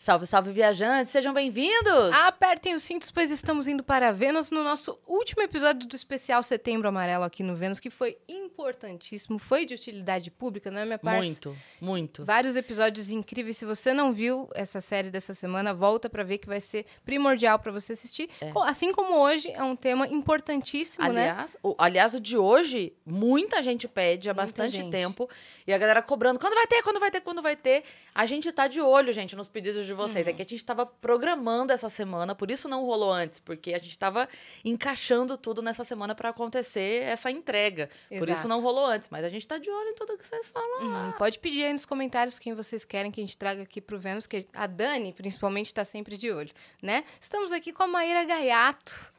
Salve, salve, viajantes, sejam bem-vindos! Apertem os cintos, pois estamos indo para Vênus no nosso último episódio do especial Setembro Amarelo aqui no Vênus, que foi importantíssimo, foi de utilidade pública, não é, minha parte? Muito, muito. Vários episódios incríveis. Se você não viu essa série dessa semana, volta para ver que vai ser primordial para você assistir. É. Assim como hoje é um tema importantíssimo, né? Aliás, o, aliás, o de hoje, muita gente pede há Muita bastante gente. tempo. E a galera cobrando, quando vai ter, quando vai ter, quando vai ter. A gente tá de olho, gente, nos pedidos de vocês. Uhum. É que a gente tava programando essa semana, por isso não rolou antes, porque a gente tava encaixando tudo nessa semana para acontecer essa entrega. Por isso Exato. não rolou antes, mas a gente tá de olho em tudo que vocês falam. Hum, pode pedir aí nos comentários quem vocês querem que a gente traga aqui pro Vênus, que a Dani, principalmente, está sempre de olho, né? Estamos aqui com a Maíra Gaiato.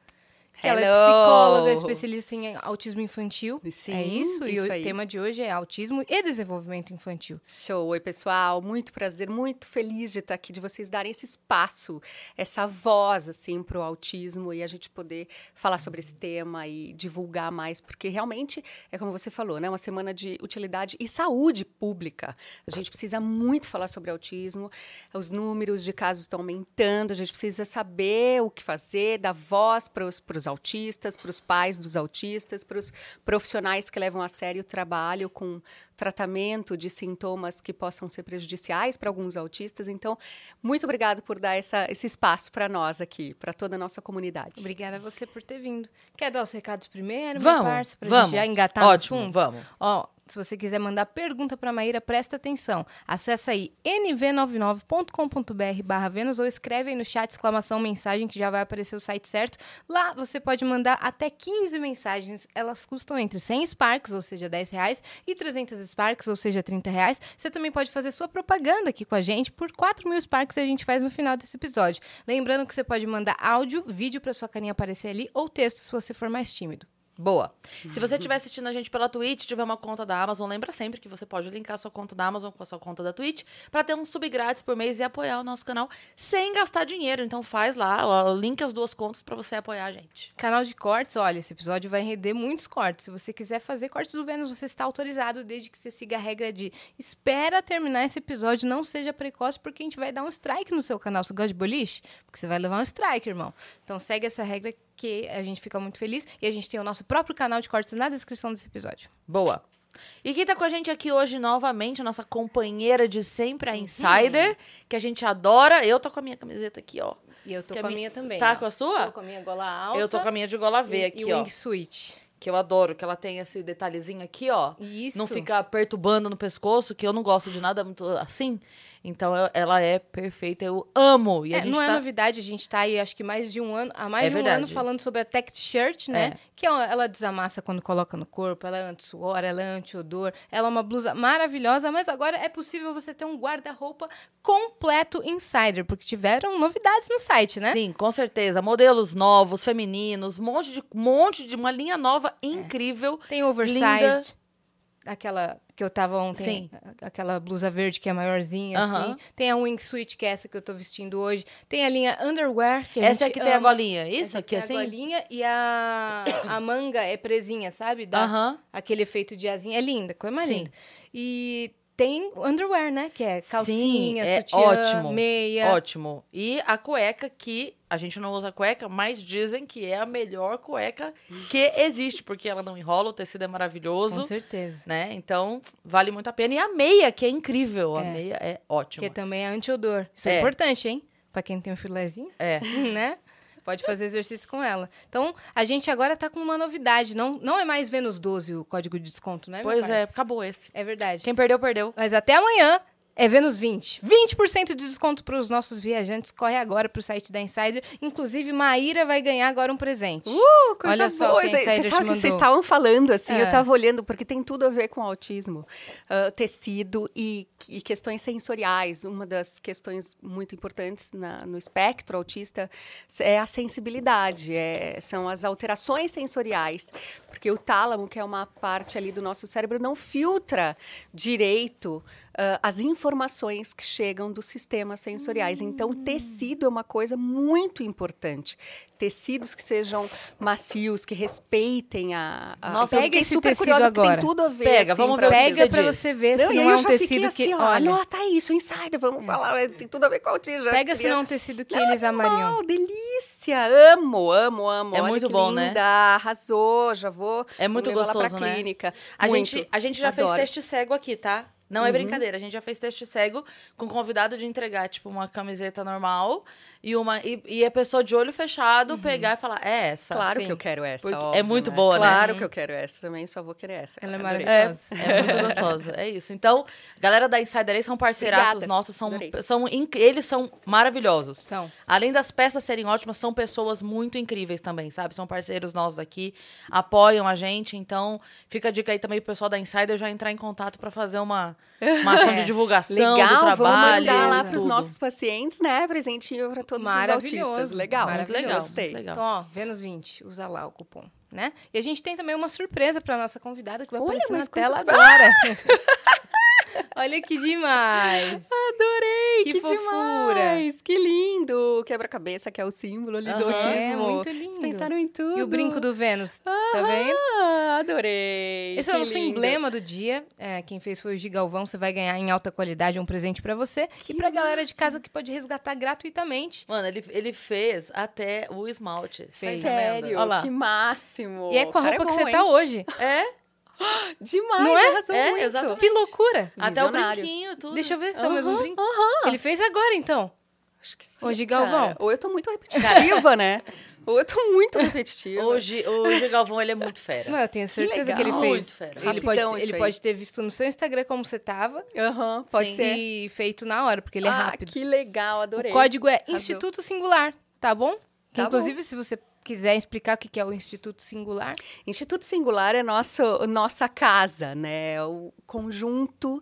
Que ela é psicóloga, especialista em autismo infantil. Sim, é isso? e isso o aí. tema de hoje é autismo e desenvolvimento infantil. Show, oi pessoal, muito prazer, muito feliz de estar aqui, de vocês darem esse espaço, essa voz assim para o autismo e a gente poder falar sobre esse tema e divulgar mais, porque realmente é como você falou, né, uma semana de utilidade e saúde pública. A gente precisa muito falar sobre autismo, os números de casos estão aumentando, a gente precisa saber o que fazer, dar voz para os autistas, para os pais dos autistas, para os profissionais que levam a sério o trabalho com tratamento de sintomas que possam ser prejudiciais para alguns autistas. Então, muito obrigado por dar essa, esse espaço para nós aqui, para toda a nossa comunidade. Obrigada a você por ter vindo. Quer dar os recados primeiro, Vamos, minha parça, vamos. gente já engatar Ótimo, no assunto? vamos. Ó, se você quiser mandar pergunta para Maíra, presta atenção. Acesse aí nv99.com.br barra Vênus ou escreve aí no chat exclamação mensagem que já vai aparecer o site certo. Lá você pode mandar até 15 mensagens. Elas custam entre 100 Sparks, ou seja, 10 reais, e 300 Sparks, ou seja, 30 reais. Você também pode fazer sua propaganda aqui com a gente por 4 mil Sparks e a gente faz no final desse episódio. Lembrando que você pode mandar áudio, vídeo para sua carinha aparecer ali ou texto se você for mais tímido. Boa. Se você estiver assistindo a gente pela Twitch, tiver uma conta da Amazon, lembra sempre que você pode linkar a sua conta da Amazon com a sua conta da Twitch para ter um sub grátis por mês e apoiar o nosso canal sem gastar dinheiro. Então faz lá, ó, link as duas contas para você apoiar a gente. Canal de cortes, olha, esse episódio vai render muitos cortes. Se você quiser fazer cortes do Vênus, você está autorizado, desde que você siga a regra de espera terminar esse episódio, não seja precoce, porque a gente vai dar um strike no seu canal. Você gosta de boliche? Porque você vai levar um strike, irmão. Então segue essa regra que a gente fica muito feliz. E a gente tem o nosso próprio canal de cortes na descrição desse episódio. Boa. E quem tá com a gente aqui hoje novamente, a nossa companheira de sempre, a Insider, que a gente adora. Eu tô com a minha camiseta aqui, ó. E eu tô com a mi- minha também. Tá ó. com a sua? Tô com a minha gola alta. Eu tô com a minha de gola V e, aqui, e ó. wingsuit. Que eu adoro, que ela tem esse detalhezinho aqui, ó. Isso. Não fica perturbando no pescoço, que eu não gosto de nada muito assim. Então ela é perfeita, eu amo. E a É, não é tá... novidade, a gente tá aí, acho que mais de um ano, há mais É de um verdade. ano falando sobre a Tech Shirt, né? É. Que ó, ela desamassa quando coloca no corpo, ela é anti-suor, ela é anti-odor, ela é uma blusa maravilhosa, mas agora é possível você ter um guarda-roupa completo Insider, porque tiveram novidades no site, né? Sim, com certeza. Modelos novos, femininos, um monte de, monte de uma linha nova É. incrível. Tem oversized, Linda. aquela que eu tava ontem, Sim. aquela blusa verde que é maiorzinha, assim. Tem a wingsuit, que é essa que eu tô vestindo hoje. Tem a linha underwear, que a Essa é que tem a ama. golinha, isso Essa aqui tem assim? A golinha e a, a manga é presinha, sabe? Dá aquele efeito de asinha. É linda, coisa mais Sim. linda. E tem underwear, né? Que é calcinha, Sim, é sutiã, ótimo. meia. Ótimo. E a cueca que a gente não usa cueca, mas dizem que é a melhor cueca que existe, porque ela não enrola, o tecido é Com maravilhoso, certeza. né? Então, vale muito a pena. E a meia, que é incrível. A É. meia é ótima. Que também é anti-odor. Isso é. É. importante, hein? Pra quem tem um filezinho, É. né? Pode fazer exercício com ela. Então, a gente agora tá com uma novidade. Não, não é mais Vênus 12 o código de desconto, né, Pois é, acabou esse. É verdade. Quem perdeu, perdeu. Mas até amanhã é Vênus 20. 20% de desconto para os nossos viajantes. Corre agora pro site da Insider. Inclusive, Maíra vai ganhar agora um presente. Uh, coisa Olha só boa. Você sabe o que vocês estavam falando, assim, É. eu estava olhando, porque tem tudo a ver com autismo. Ah, tecido e, e questões sensoriais. Uma das questões muito importantes na- no espectro autista é a sensibilidade, é- são as alterações sensoriais. Porque o tálamo, que é uma parte ali do nosso cérebro, não filtra direito uh, as informações que chegam dos sistemas sensoriais. Então, Hum. tecido é uma coisa muito importante. Tecidos que sejam macios, que respeitem a. a... Nossa, eu pega fiquei esse super tecido curiosa, porque agora. Tem tudo a ver. Pega, assim, vamos pra ver o que eu Pega pra você ver não, se não é eu um tecido que. assim, ó, Olha, Anota isso, insider, vamos falar, tem tudo a ver com autismo. pega se não é um tecido que eles amariam. Não, delícia! Amo, amo, amo. É Olha muito que bom, né? linda, Arrasou, já vou. É muito vou levar lá gostoso, pra né? clínica. A Muito. gente, a gente já Adoro. fez teste cego aqui, tá? Não é Uhum. brincadeira, a gente já fez teste cego com convidado de entregar, tipo, uma camiseta normal e uma e, e a pessoa de olho fechado pegar e falar, é essa. Claro Sim. que eu quero essa. Porque é óbvio, muito né? boa, né? Claro Uhum. que eu quero essa também, só vou querer essa. Ela é maravilhosa. É, é muito gostoso. É isso. Então, galera da Insider aí são parceiraços Obrigada. nossos, são, Adorei. são eles são maravilhosos. São. Além das peças serem ótimas, são pessoas muito incríveis também, sabe? São parceiros nossos aqui, apoiam a gente. Então, fica a dica aí também pro pessoal da Insider já entrar em contato para fazer uma, uma ação de divulgação Legal, do vamos trabalho. mandar lá para os nossos pacientes, né? Presentinho para todos os Maravilhoso, autistas. Legal, Muito legal, Gostei. legal. Então, ó, Vênus 20, usa lá o cupom, né? E a gente tem também uma surpresa pra nossa convidada que vai Olha, aparecer na tela agora. Olha que demais. Adorei, Que que, fofura. demais. Que lindo. Quebra-cabeça, que é o símbolo ali do Aham. autismo. É, muito lindo. Vocês pensaram em tudo. E o brinco do Vênus, tá vendo? Ah, adorei. Esse é que o nosso lindo. emblema do dia. É, quem fez foi o Gigalvão. Você vai ganhar em alta qualidade um presente pra você. e pra galera de casa que pode resgatar gratuitamente. Mano, ele, ele fez até o esmalte. Fez. Tá vendo? Sério, Olha lá. que máximo. E é com a O cara roupa que bom, você hein? tá hoje. É, Demais, Não é? arrasou É, muito. exatamente. Que loucura. até o Visionário. brinquinho, tudo. Deixa eu ver se é o mesmo Aham, brinco. Ele fez agora, então. Acho que sim, Gigalvão. cara. Ou eu tô muito repetitiva, né? Ou eu tô muito repetitiva. Hoje, o Gigalvão, ele é muito fera. Não, eu tenho certeza que ele legal. fez. Muito fera. Ele, pode, ele pode ter visto no seu Instagram como você tava Aham, pode Sim. ser. e feito na hora, porque ele é ah, rápido. que legal, adorei. O código é. Instituto Singular, tá bom? Que, Tá inclusive, se você quiser explicar o que é o Instituto Singular, Instituto Singular é nosso, nossa casa, né? É O conjunto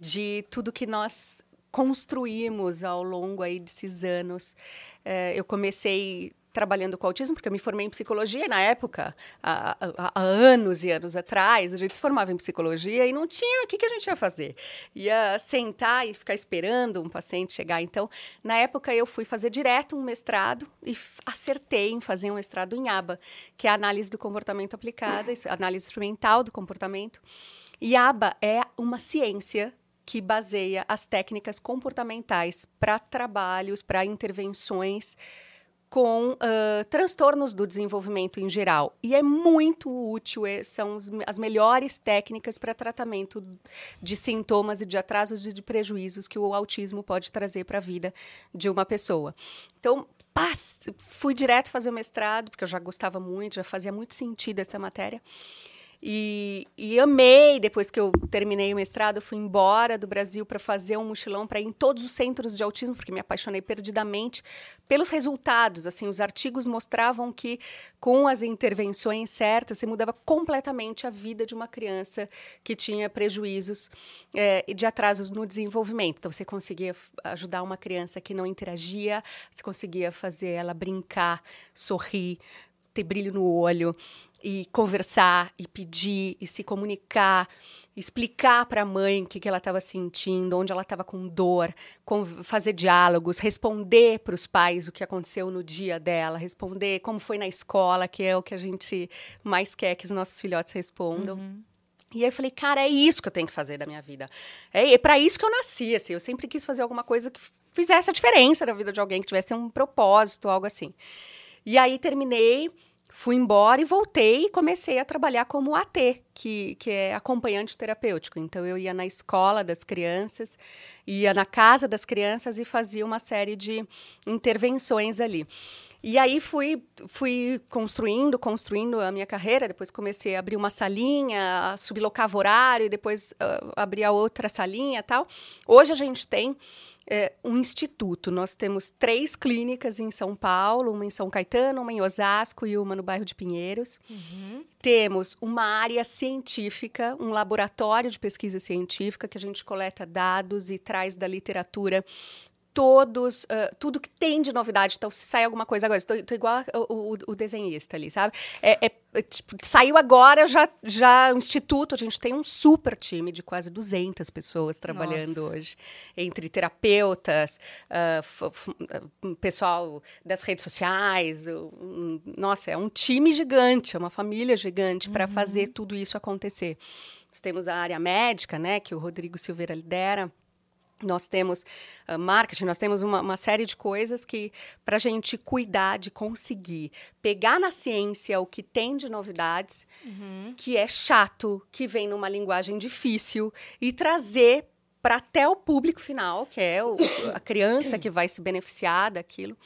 de tudo que nós construímos ao longo aí desses anos. É, eu comecei trabalhando com autismo porque eu me formei em psicologia e na época, há, há- há anos e anos atrás, a gente se formava em psicologia e não tinha o que, que a gente ia fazer. Ia sentar e ficar esperando um paciente chegar. Então, na época, eu fui fazer direto um mestrado e acertei em fazer um mestrado em ABA, que é a análise do comportamento aplicada, análise experimental do comportamento. E ABA é uma ciência que baseia as técnicas comportamentais para trabalhos, para intervenções com ah, transtornos do desenvolvimento em geral. E é muito útil, é- são as melhores técnicas para tratamento de sintomas e de atrasos e de prejuízos que o autismo pode trazer para a vida de uma pessoa. Então, paz, fui direto fazer o mestrado, porque eu já gostava muito, já fazia muito sentido essa matéria. E, e amei, depois que eu terminei o mestrado, eu fui embora do Brasil para fazer um mochilão para ir em todos os centros de autismo, porque me apaixonei perdidamente pelos resultados. Assim, os artigos mostravam que com as intervenções certas, você mudava completamente a vida de uma criança que tinha prejuízos eh, de atrasos no desenvolvimento. Então, você conseguia ajudar uma criança que não interagia, você conseguia fazer ela brincar, sorrir, ter brilho no olho e conversar e pedir e se comunicar, explicar para a mãe o que, que ela estava sentindo, onde ela estava com dor, fazer diálogos, responder para os pais o que aconteceu no dia dela, responder como foi na escola, que é o que a gente mais quer que os nossos filhotes respondam. E aí eu falei, cara, é isso que eu tenho que fazer da minha vida. É, é para isso que eu nasci, assim. Eu sempre quis fazer alguma coisa que fizesse a diferença na vida de alguém, que tivesse um propósito, algo assim. E aí terminei, fui embora e voltei e comecei a trabalhar como AT, que, que é acompanhante terapêutico. Então eu ia na escola das crianças, ia na casa das crianças e fazia uma série de intervenções ali. E aí fui, fui construindo, construindo a minha carreira. Depois comecei a abrir uma salinha, sublocava horário, e depois uh, abria outra salinha e tal. Hoje a gente tem é, um instituto. Nós temos três clínicas em São Paulo, uma em São Caetano, uma em Osasco e uma no bairro de Pinheiros. Temos uma área científica, um laboratório de pesquisa científica que a gente coleta dados e traz da literatura todos, uh, tudo que tem de novidade. Então, se sai alguma coisa agora, estou, igual o, o, o, desenhista ali, sabe? É, é, é, tipo, saiu agora, já, já o Instituto, a gente tem um super time de quase 200 pessoas trabalhando Nossa. hoje, entre terapeutas, uh, pessoal das redes sociais. Um, nossa, é um time gigante, é uma família gigante uhum. para fazer tudo isso acontecer. Nós temos a área médica, né, que o Rodrigo Silveira lidera, nós temos uh, marketing, nós temos uma, uma, série de coisas que, para a gente cuidar de conseguir pegar na ciência o que tem de novidades, uhum. que é chato, que vem numa linguagem difícil, e trazer para até o público final, que é o, a criança que vai se beneficiar daquilo,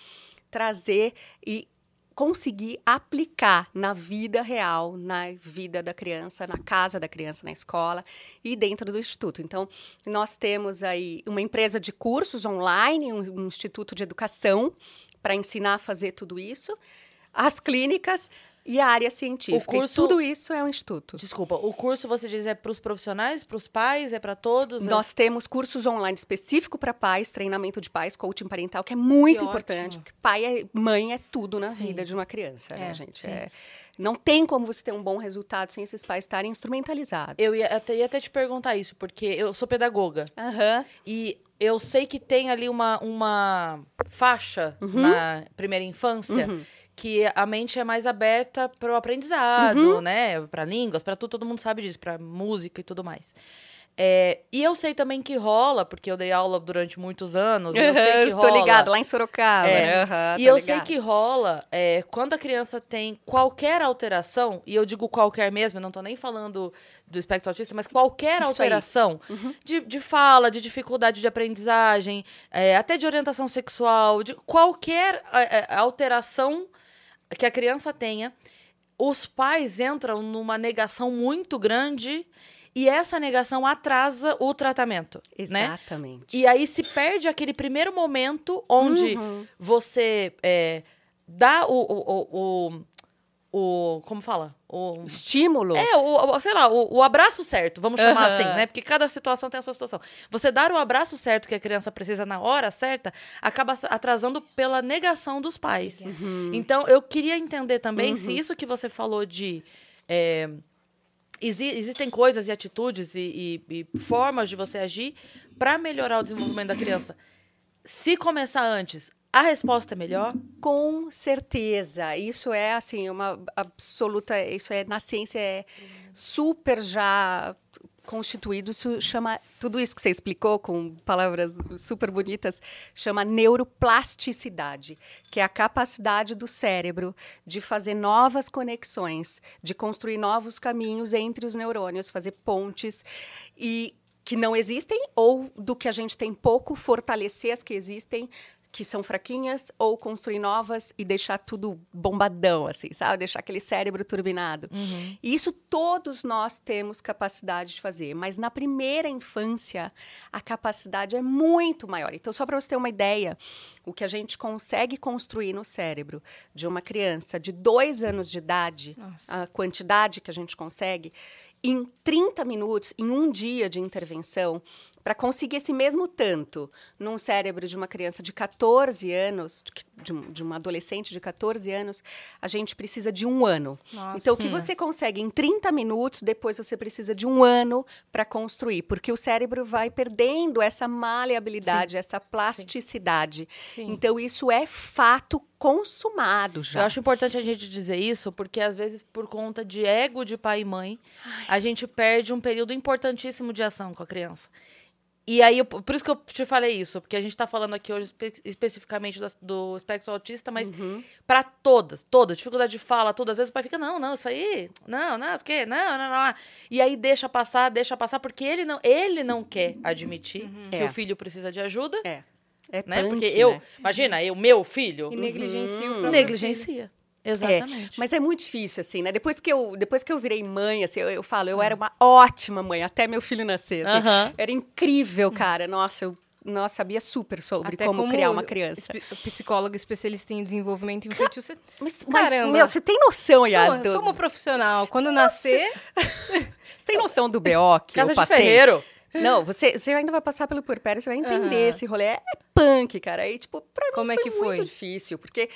trazer e conseguir aplicar na vida real, na vida da criança, na casa da criança, na escola e dentro do instituto. Então, nós temos aí uma empresa de cursos online, um, um instituto de educação para ensinar a fazer tudo isso, as clínicas e a área científica. O curso, e tudo isso é um instituto. Desculpa, o curso você diz é para os profissionais, para os pais, é para todos? Nós é... temos cursos online específico para pais, treinamento de pais, coaching parental, que é muito que importante, ótimo. porque pai e é, mãe é tudo na sim. vida de uma criança, né, é, né, gente? É, não tem como você ter um bom resultado sem esses pais estarem instrumentalizados. Eu ia até, ia até te perguntar isso, porque eu sou pedagoga. Uhum. E eu sei que tem ali uma, uma faixa uhum. na primeira infância. Uhum que a mente é mais aberta para o aprendizado, uhum. né? Para línguas, para tudo, todo mundo sabe disso, para música e tudo mais. É, e eu sei também que rola, porque eu dei aula durante muitos anos. eu sei que rola. Tô ligado, lá em Sorocaba. É, uhum, e eu ligado. sei que rola é, quando a criança tem qualquer alteração, e eu digo qualquer mesmo, eu não tô nem falando do espectro autista, mas qualquer Isso alteração uhum. de, de fala, de dificuldade de aprendizagem, é, até de orientação sexual, de qualquer é, é, alteração que a criança tenha, os pais entram numa negação muito grande e essa negação atrasa o tratamento. Né? Exatamente. Né? E aí se perde aquele primeiro momento onde uhum. você é, dá o, o, o, o como fala? O estímulo. É, o, o sei lá, o, o, abraço certo, vamos chamar uhum. assim, né? Porque cada situação tem a sua situação. Você dar o abraço certo que a criança precisa na hora certa, acaba atrasando pela negação dos pais. Uhum. Então, eu queria entender também uhum. se isso que você falou de. É, exi existem coisas e atitudes e, e, e formas de você agir para melhorar o desenvolvimento da criança. Se começar antes, a resposta é melhor? Com certeza. Isso é assim uma absoluta, isso é na ciência é super já constituído, isso chama tudo isso que você explicou com palavras super bonitas, chama neuroplasticidade, que é a capacidade do cérebro de fazer novas conexões, de construir novos caminhos entre os neurônios, fazer pontes e que não existem ou do que a gente tem pouco fortalecer as que existem que são fraquinhas ou construir novas e deixar tudo bombadão, assim, sabe? Deixar aquele cérebro turbinado. Uhum. E isso todos nós temos capacidade de fazer, mas na primeira infância a capacidade é muito maior. Então, só para você ter uma ideia, o que a gente consegue construir no cérebro de uma criança de dois anos de idade, Nossa. a quantidade que a gente consegue, em 30 minutos, em um dia de intervenção, para conseguir esse mesmo tanto num cérebro de uma criança de 14 anos, de, de uma adolescente de 14 anos, a gente precisa de um ano. Nossa. Então, o que você consegue em 30 minutos, depois você precisa de um ano para construir, porque o cérebro vai perdendo essa maleabilidade, Sim. essa plasticidade. Sim. Então, isso é fato consumado já. Eu acho importante a gente dizer isso, porque às vezes, por conta de ego de pai e mãe, Ai. a gente perde um período importantíssimo de ação com a criança. E aí, por isso que eu te falei isso, porque a gente está falando aqui hoje espe especificamente do, do, espectro autista, mas uhum. para todas, todas, dificuldade de fala, todas, às vezes o pai fica, não, não, isso aí, não, não, isso que, não, não, não, não. E aí deixa passar, deixa passar, porque ele não, ele não quer admitir uhum. que é. o filho precisa de ajuda. É. É né? Punk, porque eu, né? imagina, eu, meu filho. E negligencia uhum. o Negligencia. Exatamente. É, mas é muito difícil, assim, né? Depois que eu, depois que eu virei mãe, assim, eu, eu falo, eu era uma ótima mãe, até meu filho nascer. Assim, Era incrível, cara. Nossa, eu nossa, sabia super sobre como, como, criar uma criança. Psicóloga especialista em desenvolvimento infantil. Você... Mas, Caramba. meu, você tem noção, Yas? Sou, do... sou uma profissional. Quando Nossa. nascer... você tem noção do BO que Casa eu passei? De ferreiro. Não, você, você ainda vai passar pelo puerpério, você vai entender Aham. esse rolê. É punk, cara. Aí, tipo, pra mim Como é foi que muito foi? difícil, porque...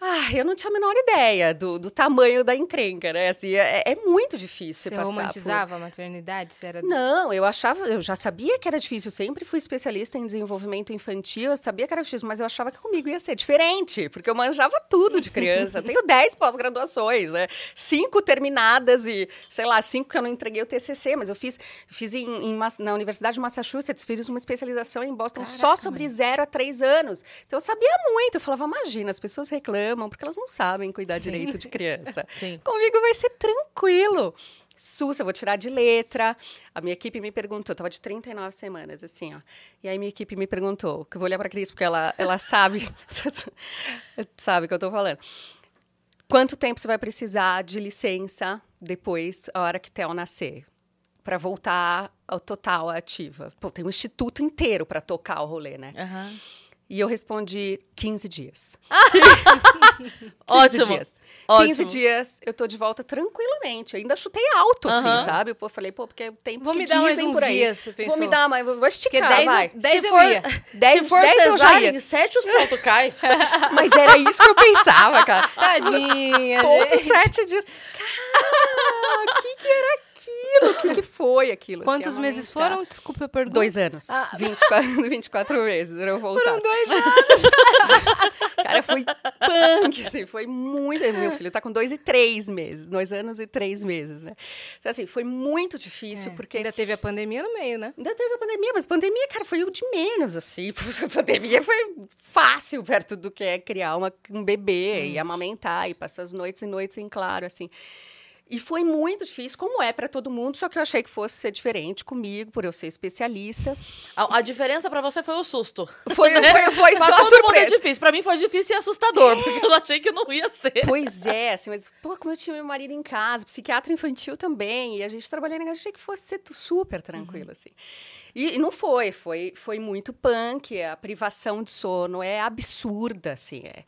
Ah, eu não tinha a menor ideia do, do tamanho da encrenca, né? Assim, é, é muito difícil Você passar por- romantizava a maternidade? Você era... Não, eu achava, eu já sabia que era difícil, sempre fui especialista em desenvolvimento infantil, eu sabia que era difícil, mas eu achava que comigo ia ser diferente, porque eu manjava tudo de criança. Eu tenho 10 pós-graduações, né? Cinco terminadas e, sei lá, cinco que eu não entreguei o TCC, mas eu fiz, fiz em, em na Universidade de Massachusetts, fiz uma especialização em Boston só Caraca, sobre mano. zero a três anos. Então eu sabia muito, eu falava, imagina, as pessoas reclamam porque elas não sabem cuidar direito de criança. Sim. Comigo vai ser tranquilo. Sussa, eu vou tirar de letra. A minha equipe me perguntou, eu tava de 39 semanas, assim, ó. E aí minha equipe me perguntou, que eu vou olhar pra Cris, porque ela, ela sabe, sabe o que eu tô falando. Quanto tempo você vai precisar de licença depois, a hora que Theo nascer? Pra voltar ao total ativa. Pô, tem um instituto inteiro pra tocar o rolê, né? Aham. E eu respondi 15 dias. Ótimo. 15 dias. Ótimo. 15 dias, eu tô de volta tranquilamente. Eu ainda chutei alto, assim, sabe? Pô, falei, pô, porque o tempo Vou que me dar mais uns por aí. dias, você Vou me dar mais, vou vou Porque esticar, 10, vai. 10 Se eu for- ia. 10, Se for 10 eu já cesárea, ia. em sete os pontos caem. Mas era isso que eu pensava, cara. Tadinha, Ponto gente. sete dias. Cara, o que que era aquilo? O que que foi aquilo? Quantos assim, meses foram? Desculpa, eu pergunto. Dois anos. Ah. 24, 24 meses, eu. Foram dois anos. Cara, foi punk, assim, foi muito. Meu filho tá com dois e três meses, dois anos e três meses, né? Então, assim, foi muito difícil, É, porque. Ainda teve a pandemia no meio, né? Ainda teve a pandemia, mas pandemia, cara, foi o de menos, assim. A pandemia foi fácil perto do que é criar uma- um bebê e amamentar e passar as noites e noites em claro, assim. E foi muito difícil, como é para todo mundo, só que eu achei que fosse ser diferente comigo, por eu ser especialista. A, a diferença pra você foi o susto. Foi, foi, foi pra só todo mundo é surpresa. difícil. Pra mim foi difícil e assustador, porque eu achei que não ia ser. Pois é, assim, mas, pô, como eu tinha meu marido em casa, psiquiatra infantil também, e a gente trabalhando em casa, achei que fosse ser super tranquilo, assim. E, e não foi, foi, foi muito punk, a privação de sono é absurda, assim, é.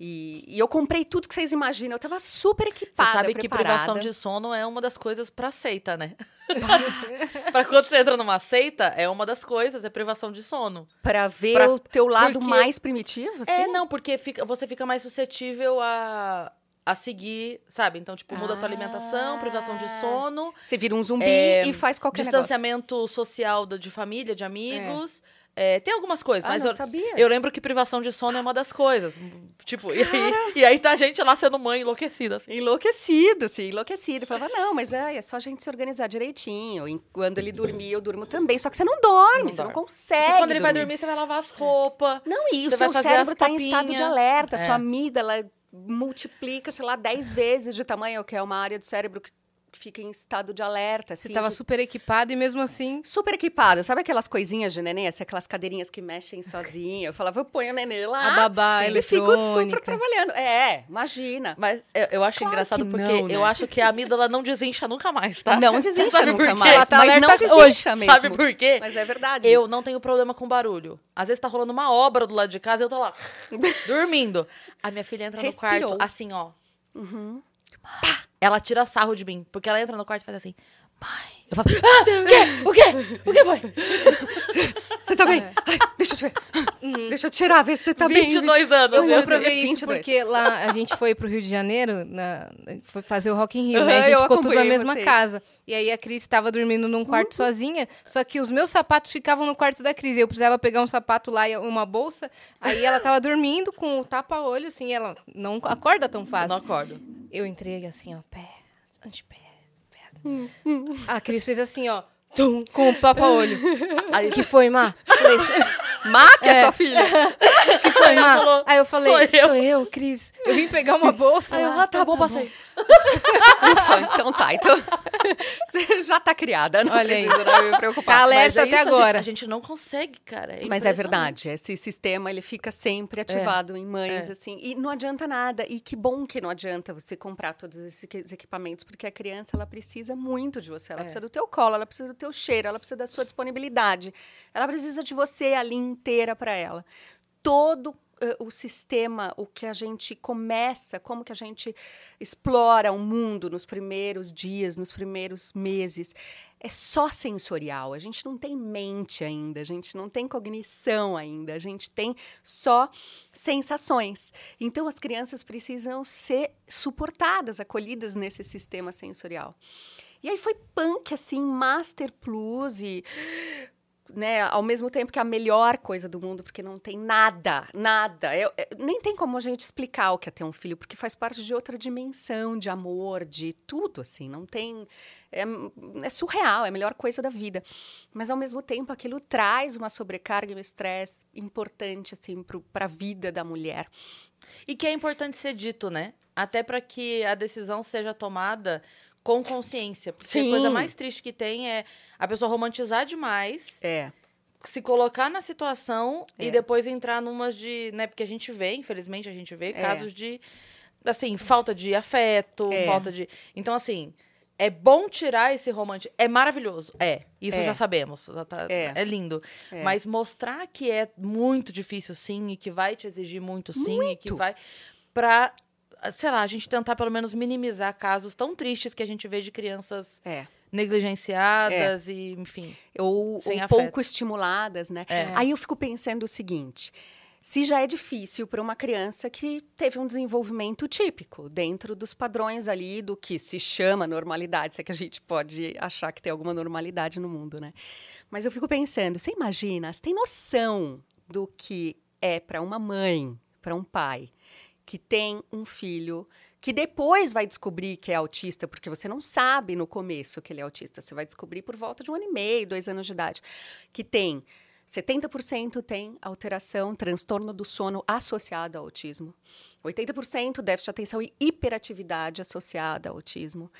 E, e eu comprei tudo que vocês imaginam, eu tava super Você equipada, sabe que preparada. privação de sono é uma das coisas pra seita, né? pra quando você entra numa seita, é uma das coisas, é privação de sono. Pra ver Pra- o teu lado porque- mais primitivo, assim? É, não, porque fica, você fica mais suscetível a, a seguir, sabe? Então, tipo, muda a tua alimentação, privação de Ah. sono, Você vira um zumbi É, e faz qualquer negócio. distanciamento social da- de família, de amigos. É, tem algumas coisas, Ah, mas não eu, sabia. eu lembro que privação de sono é uma das coisas. Tipo, e aí, e aí tá a gente lá sendo mãe enlouquecida, assim. Enlouquecido, assim, enlouquecido. Eu falava, não, mas é, é só a gente se organizar direitinho. E quando ele dormir, eu durmo também. Só que você não dorme, Não você não dorme. consegue. E quando ele vai dormir, você vai lavar as roupas. Não, e o seu cérebro as está em estado de alerta. É. Sua amígdala multiplica, sei lá, 10 vezes de tamanho, que é uma área do cérebro que fica em estado de alerta. Você Assim, tava que- super equipada e mesmo assim. super equipada. Sabe aquelas coisinhas de neném? Assim, aquelas cadeirinhas que mexem sozinha? Eu falava, eu ponho o neném lá. A babá e fico super trabalhando. É, imagina. Mas eu, eu acho Claro engraçado que porque não, né? eu acho que a amígdola não desincha nunca mais, tá? Não desincha nunca mais. Ela tá mas não desincha mesmo. Sabe por quê? Mas é verdade. Eu isso. não tenho problema com barulho. Às vezes tá rolando uma obra do lado de casa e eu tô lá, dormindo. A minha filha entra Respirou. no quarto, assim, ó. Uhum. Pá! Ela tira sarro de mim. Porque ela entra no quarto e faz assim, mãe. Eu falo, ah, o quê? O quê? O que foi? Você tá bem? Ai, deixa eu te ver. Deixa eu tirar, ver se você tá bem. 22 anos. Eu, meu eu provei Deus. isso 22. porque lá a gente foi pro Rio de Janeiro, na- foi fazer o Rock in Rio, né? Aham, A gente eu ficou tudo na mesma vocês. casa. E aí a Cris estava dormindo num quarto sozinha, só que os meus sapatos ficavam no quarto da Cris. e Eu precisava pegar um sapato lá e uma bolsa. Aí ela tava dormindo com o tapa-olho, assim, ela não acorda tão Eu fácil. não acordo. Eu entrei assim, ó, pé, antepé, pé. Hum, A Cris fez assim, ó, tum, com o tapa-olho. Aí que foi, Má? Falei, Má, que é, É. sua filha. que foi, Má? falou, Aí eu falei, "Sou eu." sou eu, Cris. Eu vim pegar uma bolsa. Aí eu, ah, tá bom, passei. Ufa, então tá. Então, você já tá criada, não Olha aí. precisa não me preocupar. Tá alerta é até isso, agora. A gente não consegue, cara. Mas é verdade, esse sistema ele fica sempre ativado em mães, é. assim, e não adianta nada. E que bom que não adianta você comprar todos esses equi- equipamentos, porque a criança ela precisa muito de você. Ela É. precisa do teu colo, ela precisa do teu cheiro, ela precisa da sua disponibilidade. Ela precisa de você ali inteira para ela. Todo uh, o sistema, o que a gente começa, como que a gente explora o mundo nos primeiros dias, nos primeiros meses, é só sensorial. A gente não tem mente ainda, a gente não tem cognição ainda, a gente tem só sensações. Então as crianças precisam ser suportadas, acolhidas nesse sistema sensorial. E aí foi punk, assim, Master Plus e né, ao mesmo tempo que a melhor coisa do mundo, porque não tem nada, nada. Eu, eu, nem tem como a gente explicar o que é ter um filho, porque faz parte de outra dimensão de amor, de tudo, assim. Não tem. É, é surreal, é a melhor coisa da vida. Mas, ao mesmo tempo, aquilo traz uma sobrecarga e um estresse importante, assim, para a vida da mulher. E que é importante ser dito, né? Até para que a decisão seja tomada com consciência. Porque Sim. a coisa mais triste que tem é a pessoa romantizar demais. É. Se colocar na situação é. e depois entrar numas de. né Porque a gente vê, infelizmente, a gente vê é. casos de. Assim, falta de afeto, é. falta de. Então, assim. É bom tirar esse romance. É maravilhoso. É. Isso é. já sabemos. Tá, é. é lindo. É. Mas mostrar que é muito difícil, sim, e que vai te exigir muito, sim, muito. e que vai. Pra sei lá, a gente tentar pelo menos minimizar casos tão tristes que a gente vê de crianças é. negligenciadas é. e, enfim. Ou, ou pouco estimuladas, né? É. Aí eu fico pensando o seguinte. Se já é difícil para uma criança que teve um desenvolvimento típico, dentro dos padrões ali do que se chama normalidade, se é que a gente pode achar que tem alguma normalidade no mundo, né? Mas eu fico pensando, você imagina, você tem noção do que é para uma mãe, para um pai, que tem um filho que depois vai descobrir que é autista, porque você não sabe no começo que ele é autista. Você vai descobrir por volta de um ano e meio, dois anos de idade, que tem 70% tem alteração, transtorno do sono associado ao autismo. 80% déficit de atenção e hiperatividade associada ao autismo.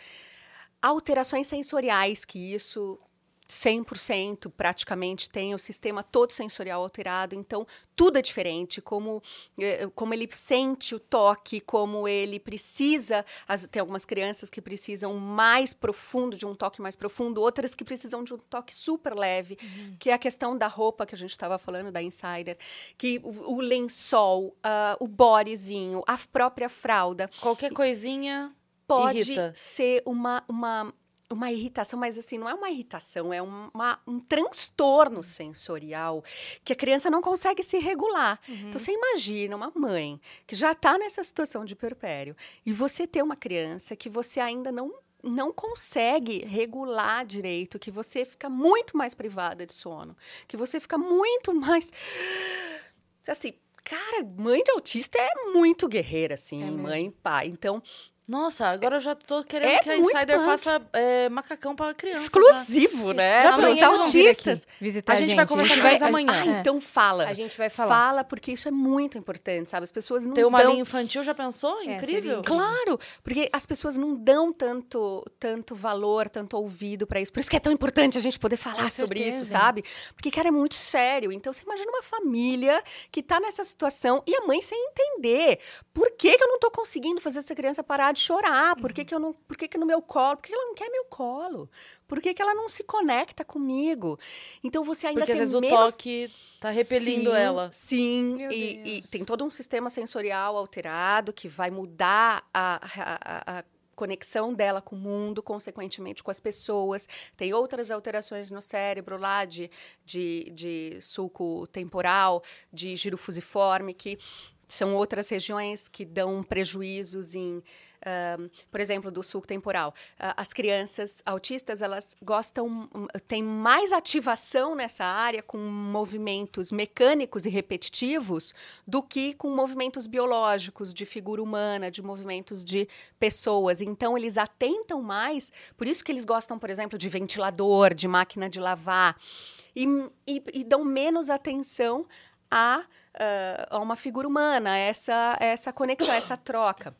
Alterações sensoriais, que isso 100% praticamente tem o sistema todo sensorial alterado, então tudo é diferente, como, eh, como ele sente o toque, como ele precisa, as, tem algumas crianças que precisam mais profundo, de um toque mais profundo, outras que precisam de um toque super leve, uhum. que é a questão da roupa que a gente estava falando, da Insider, que o, o lençol, uh, o bodyzinho, a própria fralda. Qualquer coisinha pode irrita. ser uma, uma uma irritação, mas assim, não é uma irritação, é uma, um transtorno sensorial que a criança não consegue se regular. Uhum. Então, você imagina uma mãe que já está nessa situação de perpério e você ter uma criança que você ainda não não consegue regular direito, que você fica muito mais privada de sono, que você fica muito mais assim, cara, mãe de autista é muito guerreira assim, é mãe, pai. Então, nossa, agora eu já tô querendo é que a Insider punk. faça é, macacão para criança. Exclusivo, já. né? Já para os autistas. Visitar a gente, a gente vai conversar com eles amanhã. Ah, é. então fala. A gente vai falar. Fala, porque isso é muito importante, sabe? As pessoas não Ter uma dão... linha infantil, já pensou? É, Incrível. Claro, porque as pessoas não dão tanto, tanto valor, tanto ouvido para isso. Por isso que é tão importante a gente poder falar sobre isso, sabe? Porque, cara, é muito sério. Então, você imagina uma família que tá nessa situação e a mãe sem entender. Por que, que eu não tô conseguindo fazer essa criança parar de de chorar. Por que, uhum. que eu não. Por que, que no meu colo? Por que ela não quer meu colo? Por que, que ela não se conecta comigo? Então você ainda Porque tem às vezes menos... o toque tá repelindo sim, ela. Sim, e, e, tem todo um sistema sensorial alterado que vai mudar a, a, a conexão dela com o mundo, consequentemente com as pessoas. Tem outras alterações no cérebro lá de, de, de sulco temporal, de giro fusiforme, que são outras regiões que dão prejuízos em Por exemplo, do sulco temporal. Uh, as crianças autistas, elas gostam, um, tem mais ativação nessa área com movimentos mecânicos e repetitivos do que com movimentos biológicos, de figura humana, de movimentos de pessoas. Então, eles atentam mais, por isso que eles gostam, por exemplo, de ventilador, de máquina de lavar, e, e, e dão menos atenção a uh, uma figura humana, essa, essa conexão, essa troca.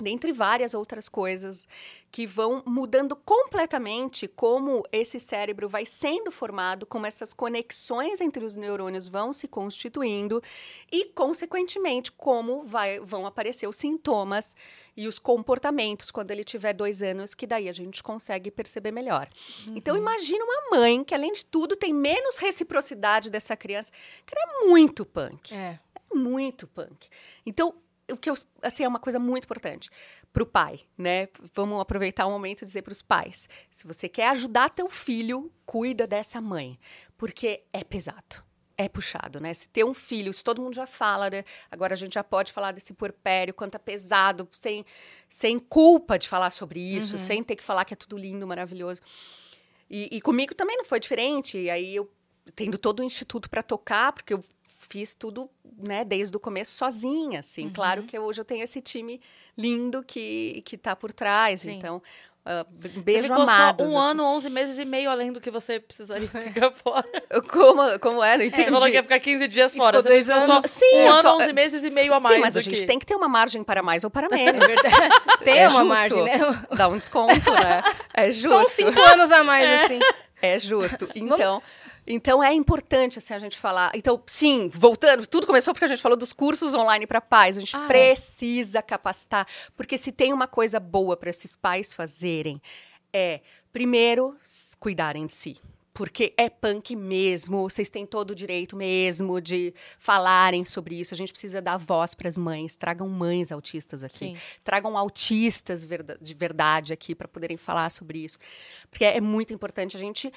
Dentre várias outras coisas que vão mudando completamente como esse cérebro vai sendo formado, como essas conexões entre os neurônios vão se constituindo e, consequentemente, como vai, vão aparecer os sintomas e os comportamentos quando ele tiver dois anos, que daí a gente consegue perceber melhor. Uhum. Então, imagina uma mãe que, além de tudo, tem menos reciprocidade dessa criança, que é muito punk. É muito punk. Então, o que eu, assim, é uma coisa muito importante para o pai, né? Vamos aproveitar o momento e dizer para os pais: se você quer ajudar teu filho, cuida dessa mãe, porque é pesado. É puxado, né? Se ter um filho, isso todo mundo já fala, né? Agora a gente já pode falar desse puerpério, quanto é pesado, sem, sem culpa de falar sobre isso, uhum. sem ter que falar que é tudo lindo, maravilhoso. E, e comigo também não foi diferente. E aí eu tendo todo o instituto para tocar, porque eu fiz tudo, né, desde o começo sozinha, assim. Uhum. Claro que hoje eu tenho esse time lindo que que tá por trás, Sim. então Uh, beijo você ficou amados, só um assim. ano, 11 meses e meio além do que você precisaria ficar fora. Como, como é? Não entendi. Você falou que ia ficar 15 dias fora. Ficou dois anos. Só Sim, um ano, só... 11 meses e meio a mais. Sim, mas a gente tem que ter uma margem para mais ou para menos. É. Tem é uma justo. margem, né? Dá um desconto, né? É justo. São cinco anos a mais, é. assim. É justo. Então... Então é importante assim a gente falar. Então, sim, voltando, tudo começou porque a gente falou dos cursos online para pais. A gente ah, é. precisa é. capacitar, porque se tem uma coisa boa para esses pais fazerem é, primeiro, cuidarem de si porque é punk mesmo, vocês têm todo o direito mesmo de falarem sobre isso. A gente precisa dar voz para as mães, tragam mães autistas aqui, Sim. tragam autistas de verdade aqui para poderem falar sobre isso, porque é muito importante a gente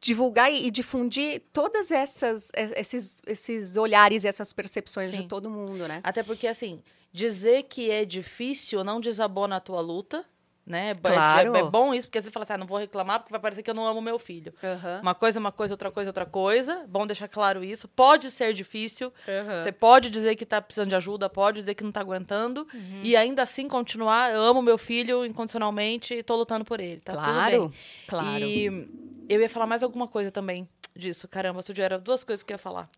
divulgar e difundir todas essas esses, esses olhares e essas percepções Sim. de todo mundo, né? Até porque assim, dizer que é difícil não desabona a tua luta né? É, claro. É, é, bom isso, porque você fala assim, ah, não vou reclamar porque vai parecer que eu não amo meu filho. Uhum. Uma coisa, uma coisa, outra coisa, outra coisa. Bom deixar claro isso. Pode ser difícil. Uhum. Você pode dizer que tá precisando de ajuda, pode dizer que não tá aguentando. Uhum. E ainda assim continuar, eu amo meu filho incondicionalmente e tô lutando por ele. Tá claro, claro. E eu ia falar mais alguma coisa também disso. Caramba, era duas coisas que eu ia falar.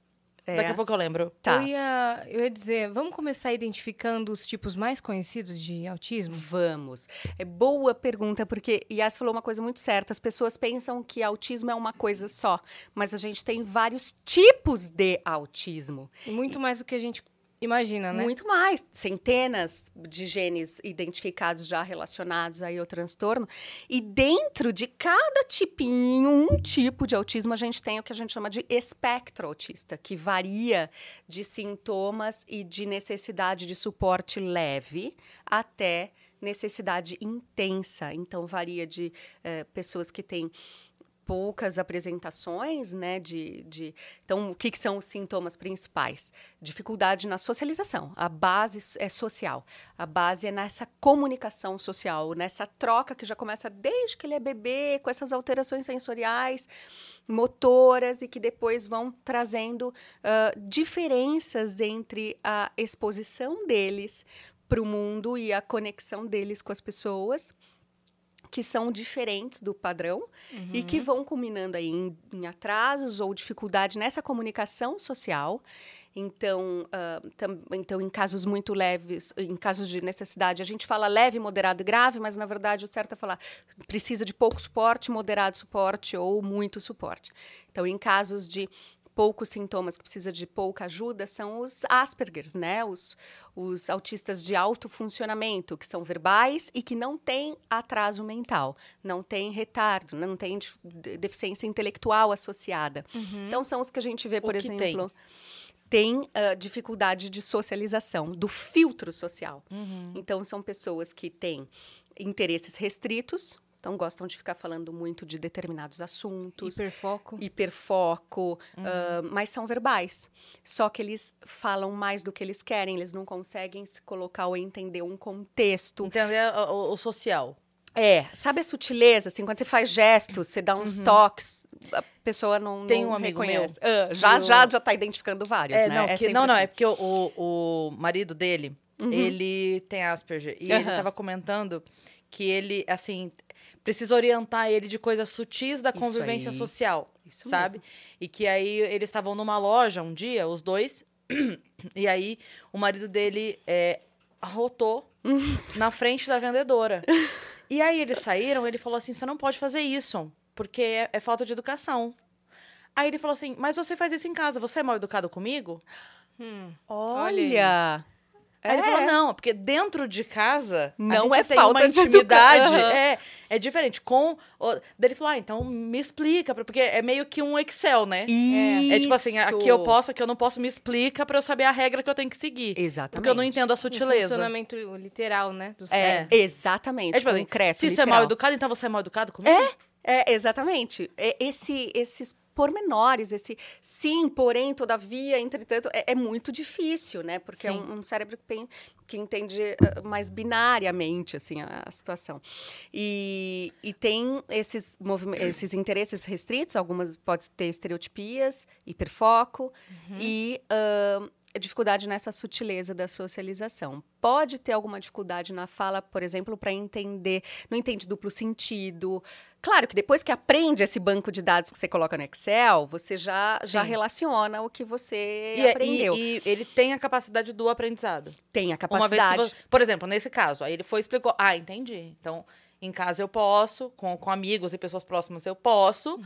É. Daqui a pouco eu lembro. Tá. Eu ia, eu ia dizer, vamos começar identificando os tipos mais conhecidos de autismo? Vamos. É boa pergunta, porque Yas falou uma coisa muito certa. As pessoas pensam que autismo é uma coisa só, mas a gente tem vários tipos de autismo. E muito mais do que a gente Imagina, né? Muito mais. Centenas de genes identificados já relacionados aí ao transtorno. E dentro de cada tipinho, um tipo de autismo, a gente tem o que a gente chama de espectro autista, que varia de sintomas e de necessidade de suporte leve até necessidade intensa. Então, varia de eh, pessoas que têm poucas apresentações, né? De, de... Então, o que, que, são os sintomas principais? Dificuldade na socialização. A base é social. A base é nessa comunicação social, nessa troca que já começa desde que ele é bebê, com essas alterações sensoriais, motoras, e que depois vão trazendo uh, diferenças entre a exposição deles para o mundo e a conexão deles com as pessoas que são diferentes do padrão uhum. e que vão culminando aí em, em, atrasos ou dificuldade nessa comunicação social. Então, uh, tam, então, em casos muito leves, em casos de necessidade, a gente fala leve, moderado e grave, mas na verdade o certo é falar precisa de pouco suporte, moderado suporte ou muito suporte. Então, em casos de poucos sintomas, que precisa de pouca ajuda, são os Aspergers, né? Os, os autistas de alto funcionamento, que são verbais e que não têm atraso mental, não têm retardo, não têm deficiência intelectual associada. Uhum. Então, são os que a gente vê, por exemplo. Tem, tem uh, dificuldade de socialização, do filtro social. Uhum. Então, são pessoas que têm interesses restritos, então, gostam de ficar falando muito de determinados assuntos. Hiperfoco. Hiperfoco. Uhum. Uh, mas são verbais. Só que eles falam mais do que eles querem. Eles não conseguem se colocar ou entender um contexto. Entender o, o social. É, sabe a sutileza, assim, quando você faz gestos, você dá uns uhum. toques, a pessoa não, Tem um amigo reconhece. Meu, uh, já, já, já tá identificando vários, é, né? Não, é que, não, não, assim. é porque o, o, o marido dele, uhum. ele tem Asperger. E uhum. ele tava comentando que ele, assim, precisa orientar ele de coisas sutis da convivência social, Isso sabe? Mesmo. E que aí eles estavam numa loja um dia, os dois, e aí o marido dele é, arrotou na frente da vendedora. E aí eles saíram, ele falou assim: você não pode fazer isso, porque é, é falta de educação. Aí ele falou assim: mas você faz isso em casa, você é mal educado comigo? Hum, olha! Aí ele falou, é. não, porque dentro de casa não é falta de intimidade. Uhum. É, é diferente. Com. O, dele falou, ah, então me explica, porque é meio que um Excel, né? Isso. É tipo assim, aqui eu posso, aqui eu não posso, me explica pra eu saber a regra que eu tenho que seguir. Exatamente. Porque eu não entendo a O sutileza. funcionamento literal, né? Do É. cérebro. Exatamente. É tipo assim, concreto, se isso é literal. mal educado, então você é mal educado comigo? É, exatamente. É, esse, esses pormenores, esse sim, porém, todavia, entretanto, é, é muito difícil, né? Porque é Sim. um, um cérebro que, pen- que entende eh, mais binariamente, assim, a, a situação. E, e tem esses, esses interesses restritos, algumas pode ter estereotipias, hiperfoco e ahn, dificuldade nessa sutileza da socialização. Pode ter alguma dificuldade na fala, por exemplo, para entender, não entende duplo sentido. Claro que depois que aprende esse banco de dados que você coloca no Excel, você já, já relaciona o que você E, é- aprendeu. e- e ele tem a capacidade do aprendizado. Tem a capacidade. você, por exemplo, nesse caso, aí ele foi e explicou, ah, entendi. Então, em casa eu posso, com, com amigos e pessoas próximas eu posso,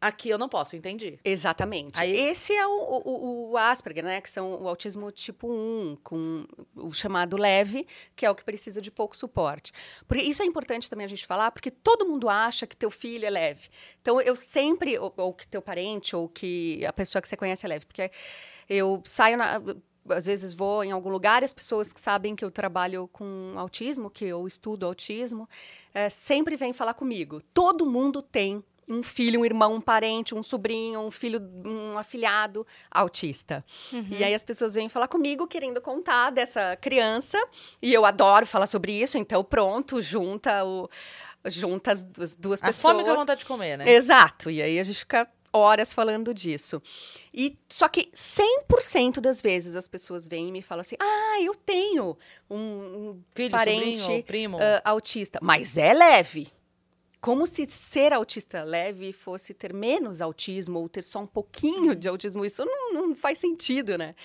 aqui eu não posso, entendi. Exatamente. Aí- Esse é o, o, o Asperger, né? Que são o autismo tipo 1, com o chamado leve, que é o que precisa de pouco suporte. Porque isso é importante também a gente falar, porque todo mundo acha que teu filho é leve. Então, eu sempre, ou, ou que teu parente, ou que a pessoa que você conhece é leve. Porque eu saio na. Às vezes vou em algum lugar e as pessoas que sabem que eu trabalho com autismo, que eu estudo autismo, eh, sempre vêm falar comigo. Todo mundo tem um filho, um irmão, um parente, um sobrinho, um filho, um afilhado autista. E aí as pessoas vêm falar comigo querendo contar dessa criança, e eu adoro falar sobre isso, então pronto, junta o junta as duas, duas A pessoas. fome com a vontade de comer, né? Exato. E aí a gente fica horas falando disso. E só que 100% das vezes as pessoas vêm e me falam assim: "Ah, eu tenho um, um Filho, parente sobrinho, primo. ah, autista, mas é leve. Como se ser autista leve fosse ter menos autismo ou ter só um pouquinho de autismo. Isso não, não faz sentido, né?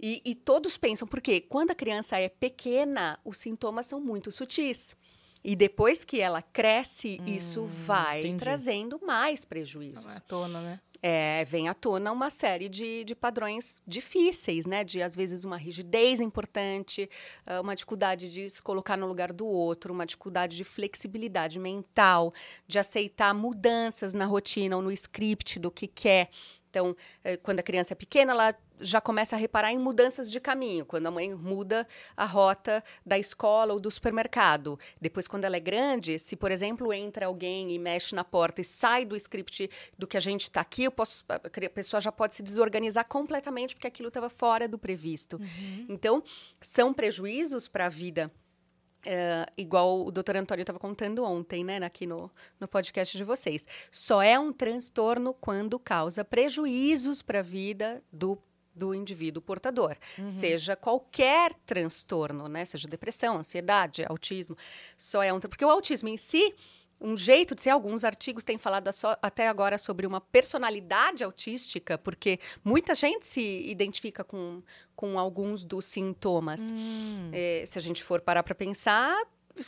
E, e todos pensam, porque quando a criança é pequena, os sintomas são muito sutis. E depois que ela cresce, isso vai entendi. trazendo mais Não prejuízos é à tona, né? é, vem à tona uma série de, de padrões difíceis, né? De, às vezes, uma rigidez importante, ah, uma dificuldade de se colocar no lugar do outro, uma dificuldade de flexibilidade mental, de aceitar mudanças na rotina ou no script do que quer. Então, eh, quando a criança é pequena, ela já começa a reparar em mudanças de caminho, quando a mãe muda a rota da escola ou do supermercado. Depois, quando ela é grande, se, por exemplo, entra alguém e mexe na porta e sai do script do que a gente está aqui, eu posso, a pessoa já pode se desorganizar completamente porque aquilo estava fora do previsto. Então, são prejuízos para a vida. É, igual o doutor Antônio estava contando ontem, né, aqui no, no podcast de vocês. Só é um transtorno quando causa prejuízos para a vida do, do indivíduo portador. Seja qualquer transtorno, né? Seja depressão, ansiedade, autismo. Só é um. Porque o autismo em si. Um jeito de ser, alguns artigos têm falado só- até agora sobre uma personalidade autística, porque muita gente se identifica com, com alguns dos sintomas. Hum, É, se a gente for parar para pensar,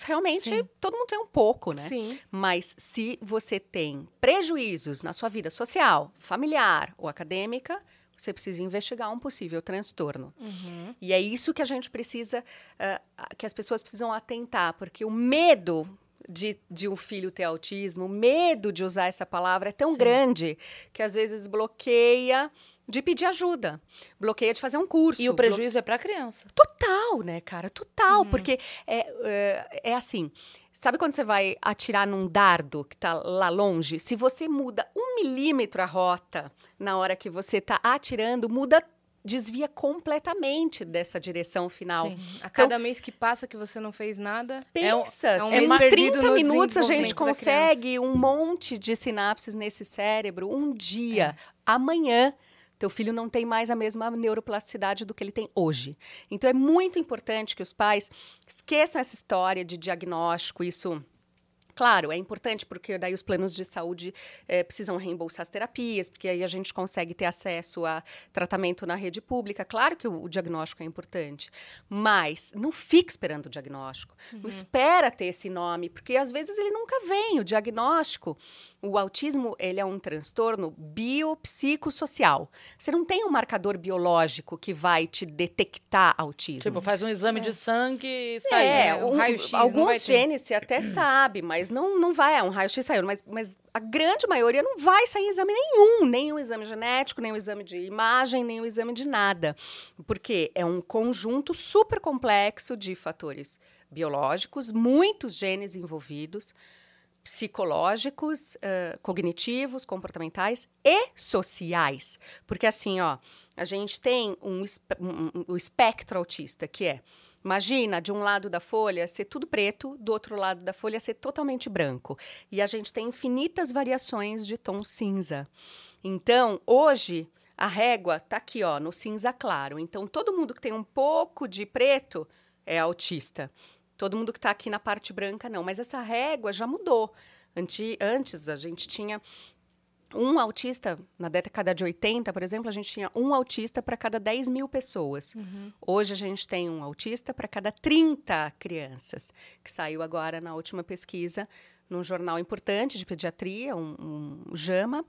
realmente Sim. todo mundo tem um pouco, né? Sim. Mas se você tem prejuízos na sua vida social, familiar ou acadêmica, você precisa investigar um possível transtorno. Uhum. E é isso que a gente precisa, ah, que as pessoas precisam atentar, porque o medo de, de um filho ter autismo, o medo de usar essa palavra é tão Sim. grande que às vezes bloqueia de pedir ajuda, bloqueia de fazer um curso. E o blo- prejuízo é pra criança. Total, né, cara? Total. Uhum. Porque é, é, é assim. Sabe quando você vai atirar num dardo que tá lá longe? Se você muda um milímetro a rota na hora que você tá atirando, muda, desvia completamente dessa direção final. Sim. A cada mês que passa que você não fez nada, É um- Pensa, é um mês em perdido 30 no minutos a gente consegue um monte de sinapses nesse cérebro, um dia, amanhã, teu filho não tem mais a mesma neuroplasticidade do que ele tem hoje. Então é muito importante que os pais esqueçam essa história de diagnóstico, isso Claro, é importante porque daí os planos de saúde eh, precisam reembolsar as terapias, porque aí a gente consegue ter acesso a tratamento na rede pública. Claro que o, o diagnóstico é importante, mas não fique esperando o diagnóstico. Não espera ter esse nome, porque às vezes ele nunca vem. O diagnóstico, o autismo, ele é um transtorno biopsicossocial. Você não tem um marcador biológico que vai te detectar autismo. Tipo, faz um exame de sangue e sai. É, né? Um um- raio-x, não vai alguns ter. genes você até sabe, mas não, não vai, é um raio-x saiu, mas, mas a grande maioria não vai sair exame nenhum, nem um exame genético, nem um exame de imagem, nem um exame de nada. Porque é um conjunto super complexo de fatores biológicos, muitos genes envolvidos, psicológicos, uh, cognitivos, comportamentais e sociais. Porque assim, ó, a gente tem um, um, um, o espectro autista, que é Imagina, de um lado da folha ser tudo preto, do outro lado da folha ser totalmente branco. E a gente tem infinitas variações de tom cinza. Então, hoje, a régua tá aqui, ó, no cinza claro. Então, todo mundo que tem um pouco de preto é autista. Todo mundo que está aqui na parte branca, não. Mas essa régua já mudou. Antes, a gente tinha um autista, na década de 80, por exemplo, a gente tinha um autista para cada 10 mil pessoas. Uhum. Hoje a gente tem um autista para cada 30 crianças, que saiu agora na última pesquisa num jornal importante de pediatria, um, um JAMA,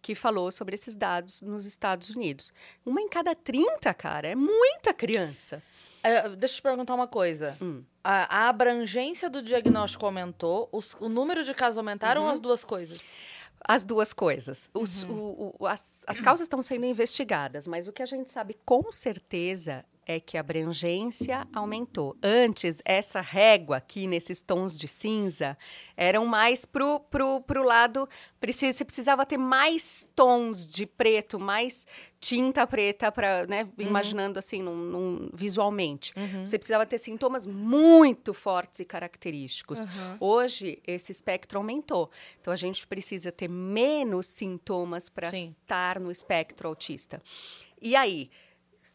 que falou sobre esses dados nos Estados Unidos. Uma em cada 30, cara, é muita criança. É, deixa eu te perguntar uma coisa. Hum. A, a, abrangência do diagnóstico aumentou, os, o número de casos aumentaram uhum. ou as duas coisas? As duas coisas. Os, uhum. o, o, as, as causas estão sendo investigadas, mas o que a gente sabe com certeza é que a abrangência aumentou. Antes, essa régua aqui nesses tons de cinza eram mais pro, pro, pro lado. Você precisava ter mais tons de preto, mais tinta preta para, né, uhum. imaginando assim, num, num, visualmente. Uhum. Você precisava ter sintomas muito fortes e característicos. Uhum. Hoje, esse espectro aumentou. Então, a gente precisa ter menos sintomas para estar no espectro autista. E aí,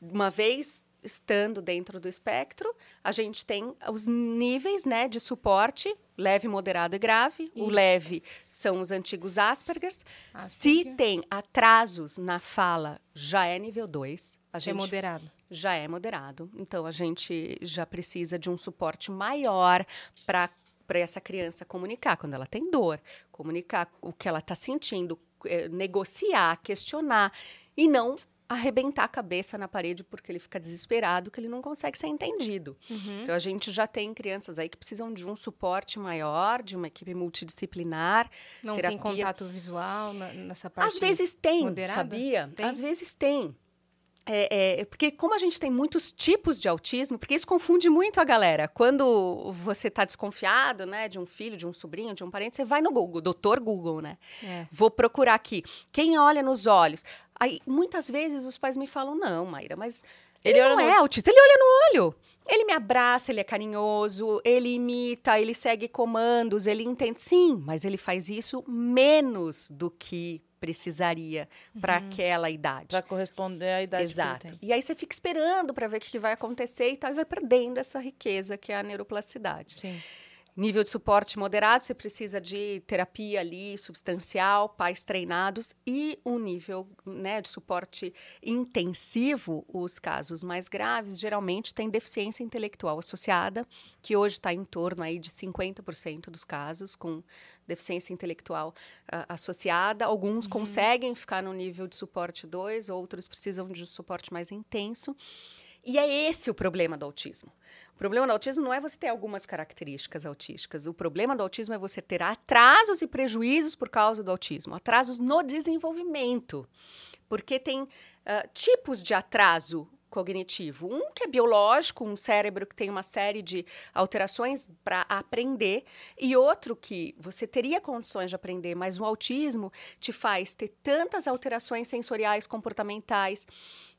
uma vez estando dentro do espectro, a gente tem os níveis né, de suporte, leve, moderado e grave. Isso. O leve são os antigos Aspergers. Asperger. Se tem atrasos na fala, já é nível 2. é moderado. Já é moderado. Então, a gente já precisa de um suporte maior para para essa criança comunicar quando ela tem dor, comunicar o que ela está sentindo, eh, negociar, questionar e não arrebentar a cabeça na parede porque ele fica desesperado, que ele não consegue ser entendido. Uhum. Então a gente já tem crianças aí que precisam de um suporte maior, de uma equipe multidisciplinar. Não terapia. tem contato visual nessa parte? Às vezes tem, moderada? sabia? Tem? Às vezes tem. É, é, porque como a gente tem muitos tipos de autismo, porque isso confunde muito a galera. Quando você está desconfiado, né, de um filho, de um sobrinho, de um parente, você vai no Google, doutor Google, né? É. Vou procurar aqui. Quem olha nos olhos? Aí, muitas vezes os pais me falam, não, Maíra, mas ele, ele não é autista, ele olha no olho. Ele me abraça, ele é carinhoso, ele imita, ele segue comandos, ele entende. Sim, mas ele faz isso menos do que precisaria uhum. para aquela idade. Para corresponder à idade Exato. E aí você fica esperando para ver o que vai acontecer e tal, e vai perdendo essa riqueza que é a neuroplasticidade. Sim. Nível de suporte moderado, você precisa de terapia ali substancial, pais treinados e um nível né, de suporte intensivo. Os casos mais graves geralmente têm deficiência intelectual associada, que hoje está em torno aí de 50% dos casos com deficiência intelectual uh, associada. Alguns uhum. conseguem ficar no nível de suporte 2, outros precisam de um suporte mais intenso. E é esse o problema do autismo. O problema do autismo não é você ter algumas características autísticas. O problema do autismo é você ter atrasos e prejuízos por causa do autismo, atrasos no desenvolvimento. Porque tem uh, tipos de atraso cognitivo. Um que é biológico, um cérebro que tem uma série de alterações para aprender, e outro que você teria condições de aprender, mas o autismo te faz ter tantas alterações sensoriais, comportamentais,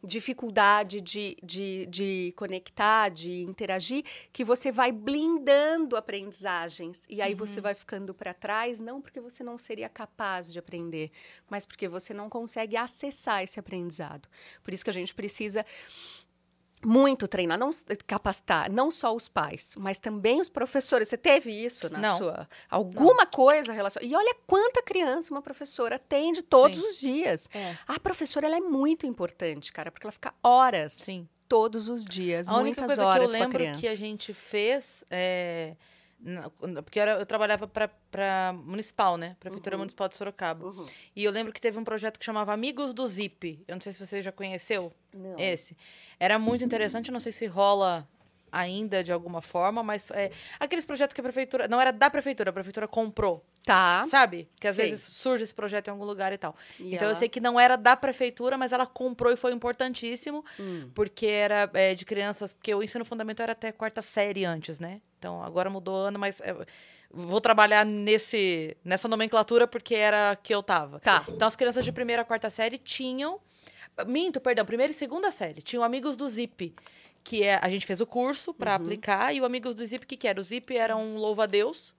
dificuldade de, de, de conectar, de interagir, que você vai blindando aprendizagens. E aí uhum. você vai ficando para trás, não porque você não seria capaz de aprender, mas porque você não consegue acessar esse aprendizado. Por isso que a gente precisa muito treinar, não capacitar, não só os pais, mas também os professores. Você teve isso na não. sua alguma não. coisa relacionada? E olha quanta criança uma professora atende todos Sim. os dias. É. A professora ela é muito importante, cara, porque ela fica horas. Sim. Todos os dias, a muitas única coisa horas que eu lembro que a gente fez é porque eu, eu trabalhava para municipal, né? Prefeitura uhum. Municipal de Sorocaba. Uhum. E eu lembro que teve um projeto que chamava Amigos do Zip. Eu não sei se você já conheceu não. esse. Era muito interessante, eu não sei se rola ainda de alguma forma, mas é, aqueles projetos que a prefeitura. Não era da prefeitura, a prefeitura comprou. Tá. Sabe? Que às vezes surge esse projeto em algum lugar e tal. E então eu ela- sei que não era da prefeitura, mas ela comprou e foi importantíssimo, Hum. porque era é, de crianças. Porque o ensino fundamental era até quarta série antes, né? Então agora mudou ano, mas. é, vou trabalhar nesse, nessa nomenclatura porque era que eu tava. Tá. Então as crianças de primeira a quarta série tinham. Minto, perdão, primeira e segunda série. Tinham amigos do Zip. Que é, a gente fez o curso para Uhum. aplicar, e o Amigos do Zip, o que, que era? O Zip era um louva-a-Deus,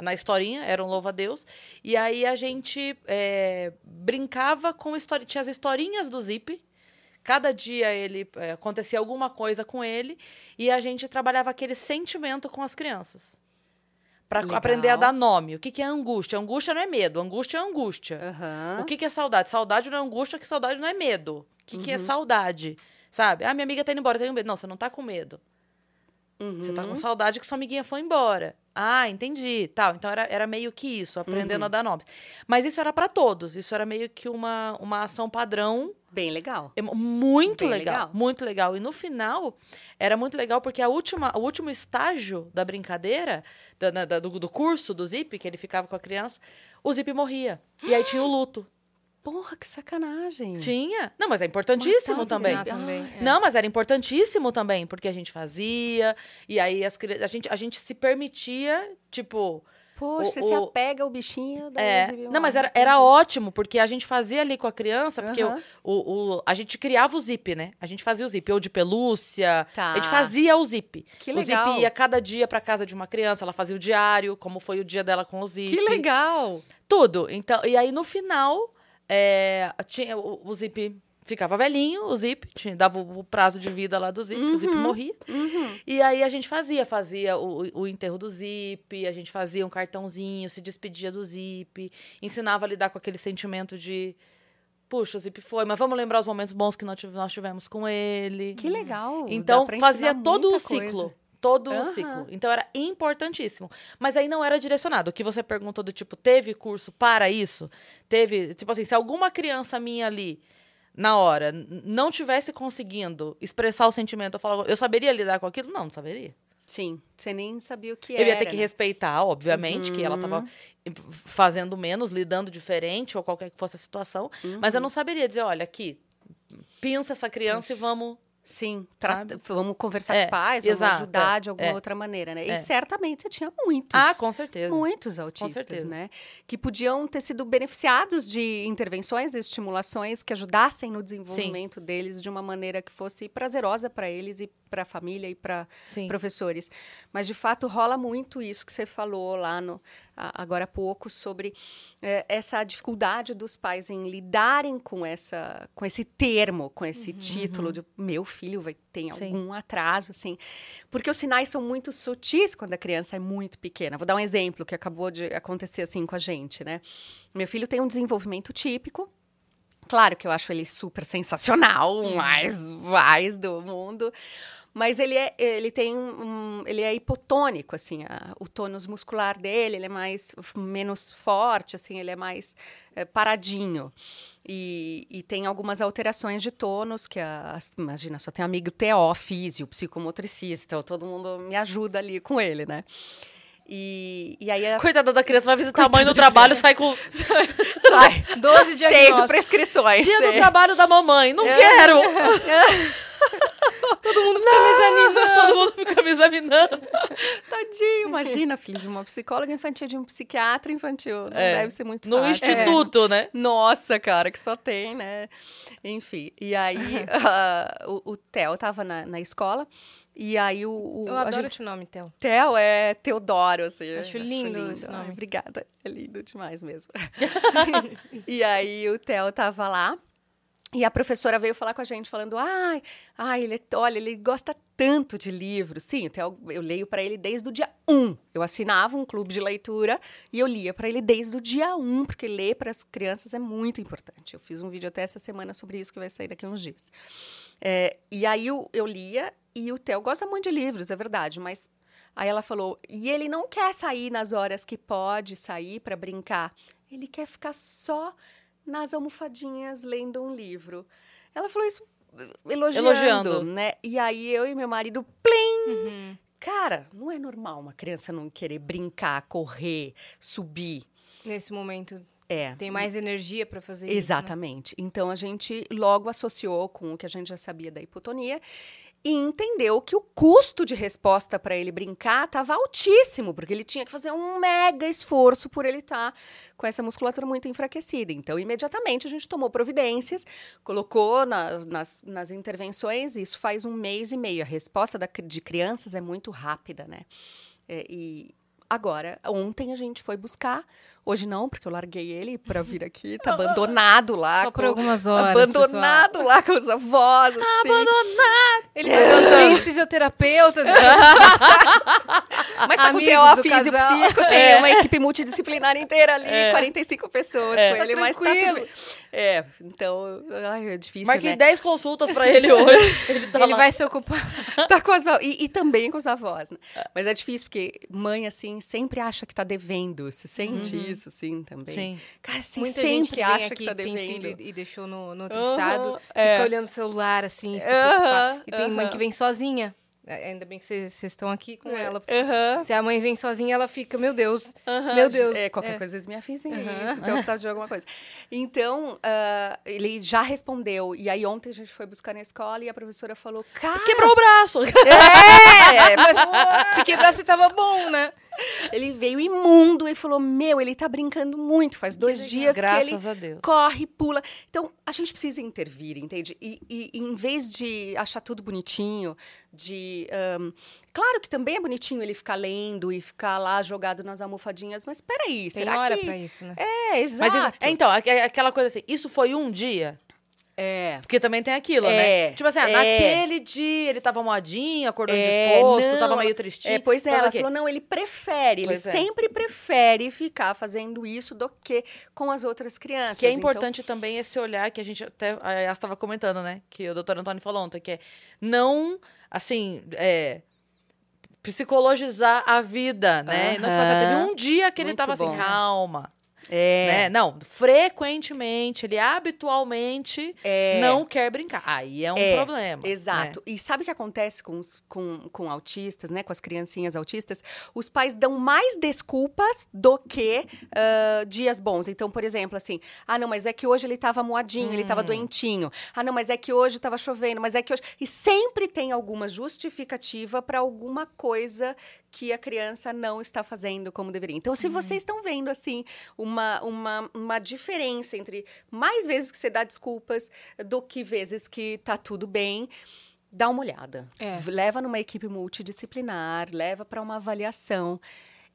na historinha, era um louva-a-Deus. E aí a gente é, brincava com história. Tinha as historinhas do Zip. Cada dia ele é, acontecia alguma coisa com ele e a gente trabalhava aquele sentimento com as crianças. Para aprender a dar nome. O que, que é angústia? Angústia não é medo, angústia é angústia. Aham. O que, que é saudade? Saudade não é angústia, que saudade não é medo. O que, que é Uhum. saudade? Sabe? Ah, minha amiga tá indo embora, eu tenho medo. Não, você não tá com medo. Uhum. Você tá com saudade que sua amiguinha foi embora. Ah, entendi. Tal. Então era, era meio que isso, aprendendo Uhum. a dar nomes. Mas isso era para todos. Isso era meio que uma, uma ação padrão Bem legal. muito Bem legal, legal. muito legal. E no final, era muito legal porque a última, o último estágio da brincadeira, da- da- do, do curso do Zip, que ele ficava com a criança, o Zip morria. E aí tinha o luto. Porra, que sacanagem. Tinha. Não, mas é importantíssimo o também. Também. é. Não, mas era importantíssimo também, porque a gente fazia, e aí as crianças, a gente, a gente se permitia, tipo, Poxa, O- você se o- apega ao bichinho da é, não, mas era, era ótimo, porque a gente fazia ali com a criança, porque o, o, o- a gente criava o zip, né? A gente fazia o zip, ou de pelúcia, Tá. a gente fazia o zip. Que O legal. zip ia cada dia pra casa de uma criança, ela fazia o diário, como foi o dia dela com o zip. Que legal. Tudo. Então, e aí no final, é, tinha, o, o zip ficava velhinho, o zip, tinha, dava o, o prazo de vida lá do zip, o zip Uhum. morria. Uhum. E aí a gente fazia, fazia o, o enterro do Zip, a gente fazia um cartãozinho, se despedia do Zip, ensinava a lidar com aquele sentimento de puxa, o Zip foi, mas vamos lembrar os momentos bons que nós tive- nós tivemos com ele. Que legal. Então fazia todo o ciclo. Todo o Aham. ciclo. Então era importantíssimo. Mas aí não era direcionado. O que você perguntou do tipo, teve curso para isso? Teve, tipo assim, se alguma criança minha ali, na hora, não tivesse conseguindo expressar o sentimento, eu, falava, eu saberia lidar com aquilo? Não, não saberia. Sim, você nem sabia o que Eu era. ia ter que né? respeitar, obviamente, que ela estava fazendo menos, lidando diferente, ou qualquer que fosse a situação. Mas eu Uhum. não saberia dizer, olha, aqui, pinça essa criança e vamos. Sim, tra- Sabe? vamos conversar com É, os pais, vamos exato, ajudar é, de alguma é. outra maneira, né? É. E certamente você tinha muitos. Ah, com certeza. Muitos autistas, né? Que podiam ter sido beneficiados de intervenções e estimulações que ajudassem no desenvolvimento deles de uma maneira que fosse prazerosa para eles e para a família e para professores. Mas, de fato, rola muito isso que você falou lá no, agora há pouco, sobre eh, essa dificuldade dos pais em lidarem com, essa, com esse termo, com esse título de meu filho vai ter Uhum. Sim. algum atraso, assim. Porque os sinais são muito sutis quando a criança é muito pequena. Vou dar um exemplo que acabou de acontecer assim com a gente, né? Meu filho tem um desenvolvimento típico. Claro que eu acho ele super sensacional, o mais, mais do mundo. Mas ele, é, ele tem um, ele é hipotônico, assim, a- o tônus muscular dele, ele é mais, menos forte, assim, ele é mais é, paradinho. E, e tem algumas alterações de tônus, que a, as- imagina, só tem amigo TO, físio, psicomotricista, todo mundo me ajuda ali com ele, né? E, e aí a, Coitada da criança, vai visitar a mãe no trabalho, sai com sai 12 cheio de prescrições. dia do é. trabalho da mamãe. Não quero! Todo mundo fica me examinando. Todo mundo fica me examinando. Tadinho, imagina, filho de uma psicóloga infantil, de um psiquiatra infantil. Não É, deve ser muito No fácil. instituto, né? Nossa, cara, que só tem, né? Enfim, e aí ah, o, o Theo tava na, na escola, e aí o... o- Eu adoro gente- esse nome, Theo. Theo é Teodoro, assim. Acho lindo esse nome. Ai, obrigada, é lindo demais mesmo. e aí o Theo tava lá, e a professora veio falar com a gente, falando: ai, ai, ele, olha, ele gosta tanto de livros. Sim, Theo, eu leio para ele desde o dia 1. Eu assinava um clube de leitura e eu lia para ele desde o dia 1, porque ler para as crianças é muito importante. Eu fiz um vídeo até essa semana sobre isso, que vai sair daqui uns dias. É, e aí eu, eu lia, e o Theo gosta muito de livros, é verdade, mas Aí ela falou: e ele não quer sair nas horas que pode sair para brincar. Ele quer ficar só nas almofadinhas lendo um livro. Ela falou isso eh, elogiando, Elogiando. né? E aí eu e meu marido, plim, Uhum. Cara, não é normal uma criança não querer brincar, correr, subir. Nesse momento É. tem mais energia pra fazer isso. né? Exatamente. Então a gente logo associou com o que a gente já sabia da hipotonia e entendeu que o custo de resposta para ele brincar estava altíssimo, porque ele tinha que fazer um mega esforço por ele estar com essa musculatura muito enfraquecida. Então, imediatamente a gente tomou providências, colocou na- nas, nas intervenções, isso faz um mês e meio. A resposta da de crianças é muito rápida, né? É, e agora, ontem a gente foi buscar, hoje não, porque eu larguei ele para vir aqui, tá abandonado lá. Só por com- algumas horas. abandonado lá com os avós, assim. Abandonado! Ele tá três fisioterapeutas. Mas tá com Amigos TO físico, casal. psico, tem uma equipe multidisciplinar inteira ali, É. 45 pessoas É. com ele, Tá mas tá tudo. É, então, ai, é difícil, Marquei né? 10 consultas pra ele hoje. Ele tá Ele vai se ocupar. Tá com as, e, e também com os avós, né? Mas é difícil, porque mãe, assim, sempre acha que tá devendo. Você sente isso, assim, também? Sim. Cara, assim, Muita sempre gente que acha aqui que tá tem filho e deixou no, no outro estado, é. fica olhando o celular assim, fica preocupada. E tem mãe que vem sozinha. É, Ainda bem que vocês estão aqui com ela. Aham. Se a mãe vem sozinha, ela fica, meu Deus. Aham, Meu Deus, É, qualquer é. coisa eles me avisem Aham. isso, então eu precisava de alguma coisa. Então, ah, ele já respondeu. E aí ontem a gente foi buscar na escola e a professora falou, cara... Quebrou o braço. É, mas Se quebrasse, tava bom, né? ele veio imundo e falou, meu, ele tá brincando muito. Faz dois legal. dias que ele Graças a Deus. corre, pula. Então, a gente precisa intervir, entende? E, e- e em vez de achar tudo bonitinho, de... ahn, claro que também é bonitinho ele ficar lendo e ficar lá jogado nas almofadinhas, mas peraí, Tem será hora que... pra isso, né? É, exato. Mas isso, é, então, aque- aquela coisa assim, isso foi um dia? É. Porque também tem aquilo, É, né? Tipo assim, ah, é. naquele dia ele tava moadinho, acordou É, indisposto, não, tava meio tristinho. É, pois é, então, ela aqui. falou, não, ele prefere, Pois ele é. sempre prefere ficar fazendo isso do que com as outras crianças. Que é Então, importante também esse olhar que a gente até a estava comentando, né? Que o doutor Antônio falou ontem, que é não, assim, é, psicologizar a vida, né? Não, tipo assim, teve um dia que ele Muito tava bom. assim, calma. É, Né? Não, frequentemente, ele habitualmente é, não quer brincar. Aí é um É, problema. Exato. E sabe o que acontece com, os- com, com autistas, né? Com as criancinhas autistas? Os pais dão mais desculpas do que ah, dias bons. Então, por exemplo, assim, ah, não, mas é que hoje ele tava moadinho, ele Hum. tava doentinho. Ah, não, mas é que hoje tava chovendo, mas é que hoje. E sempre tem alguma justificativa para alguma coisa que a criança não está fazendo como deveria. Então, se vocês estão vendo, assim, uma, uma, uma diferença entre mais vezes que você dá desculpas do que vezes que tá tudo bem, dá uma olhada. É. Leva numa equipe multidisciplinar, leva para uma avaliação.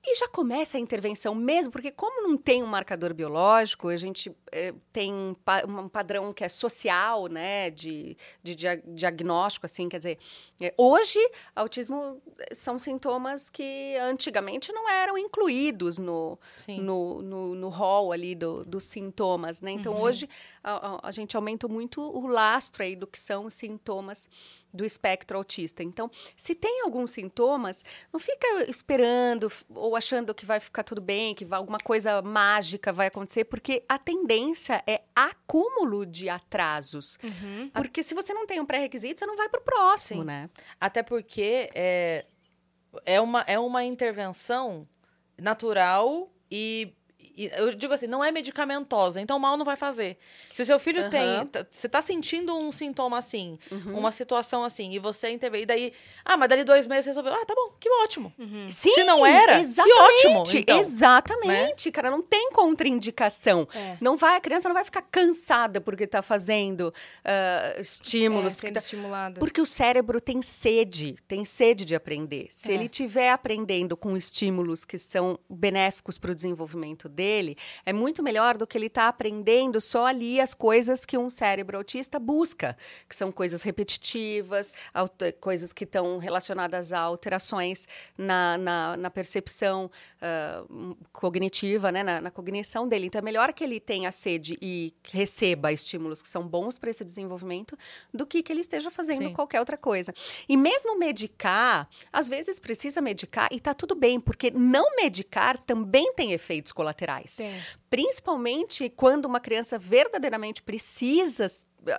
E já começa a intervenção mesmo, porque como não tem um marcador biológico, a gente eh, tem um, pa- um padrão que é social, né, de, de dia- diagnóstico, assim, quer dizer, eh, hoje, autismo eh, são sintomas que antigamente não eram incluídos no, Sim. no, no, no hall ali do- dos sintomas, né? Então, Uhum. hoje, a, a- a gente aumenta muito o lastro aí do que são os sintomas do espectro autista. Então, se tem alguns sintomas, não fica esperando ou achando que vai ficar tudo bem, que vai, alguma coisa mágica vai acontecer, porque a tendência é acúmulo de atrasos. Uhum. Porque se você não tem um pré-requisito, você não vai para o próximo, Sim. né? Até porque é, é, uma, é uma intervenção natural e eu digo assim, não é medicamentosa, então mal não vai fazer. Se seu filho Aham. tem, você tá sentindo um sintoma assim, Uhum. uma situação assim, e você intervém, e daí, ah, mas dali dois meses resolveu, ah, tá bom, que ótimo. Uhum. Sim, Se não era, que exatamente, ótimo, então. exatamente, cara, não tem contraindicação. É. Não vai, a criança não vai ficar cansada porque tá fazendo É, estímulos, porque, sendo tá- estimulada. porque o cérebro tem sede, tem sede de aprender. Se É. ele estiver aprendendo com estímulos que são benéficos para o desenvolvimento dele, é muito melhor do que ele estar aprendendo só ali as coisas que um cérebro autista busca, que são coisas repetitivas, coisas que estão relacionadas a alterações na, na, na percepção hum, cognitiva, né, na, na cognição dele. Então, é melhor que ele tenha sede e receba estímulos que são bons para esse desenvolvimento do que que ele esteja fazendo Sim. qualquer outra coisa. E mesmo medicar, às vezes precisa medicar e tá tudo bem, porque não medicar também tem efeitos colaterais. Tem. Principalmente quando uma criança verdadeiramente precisa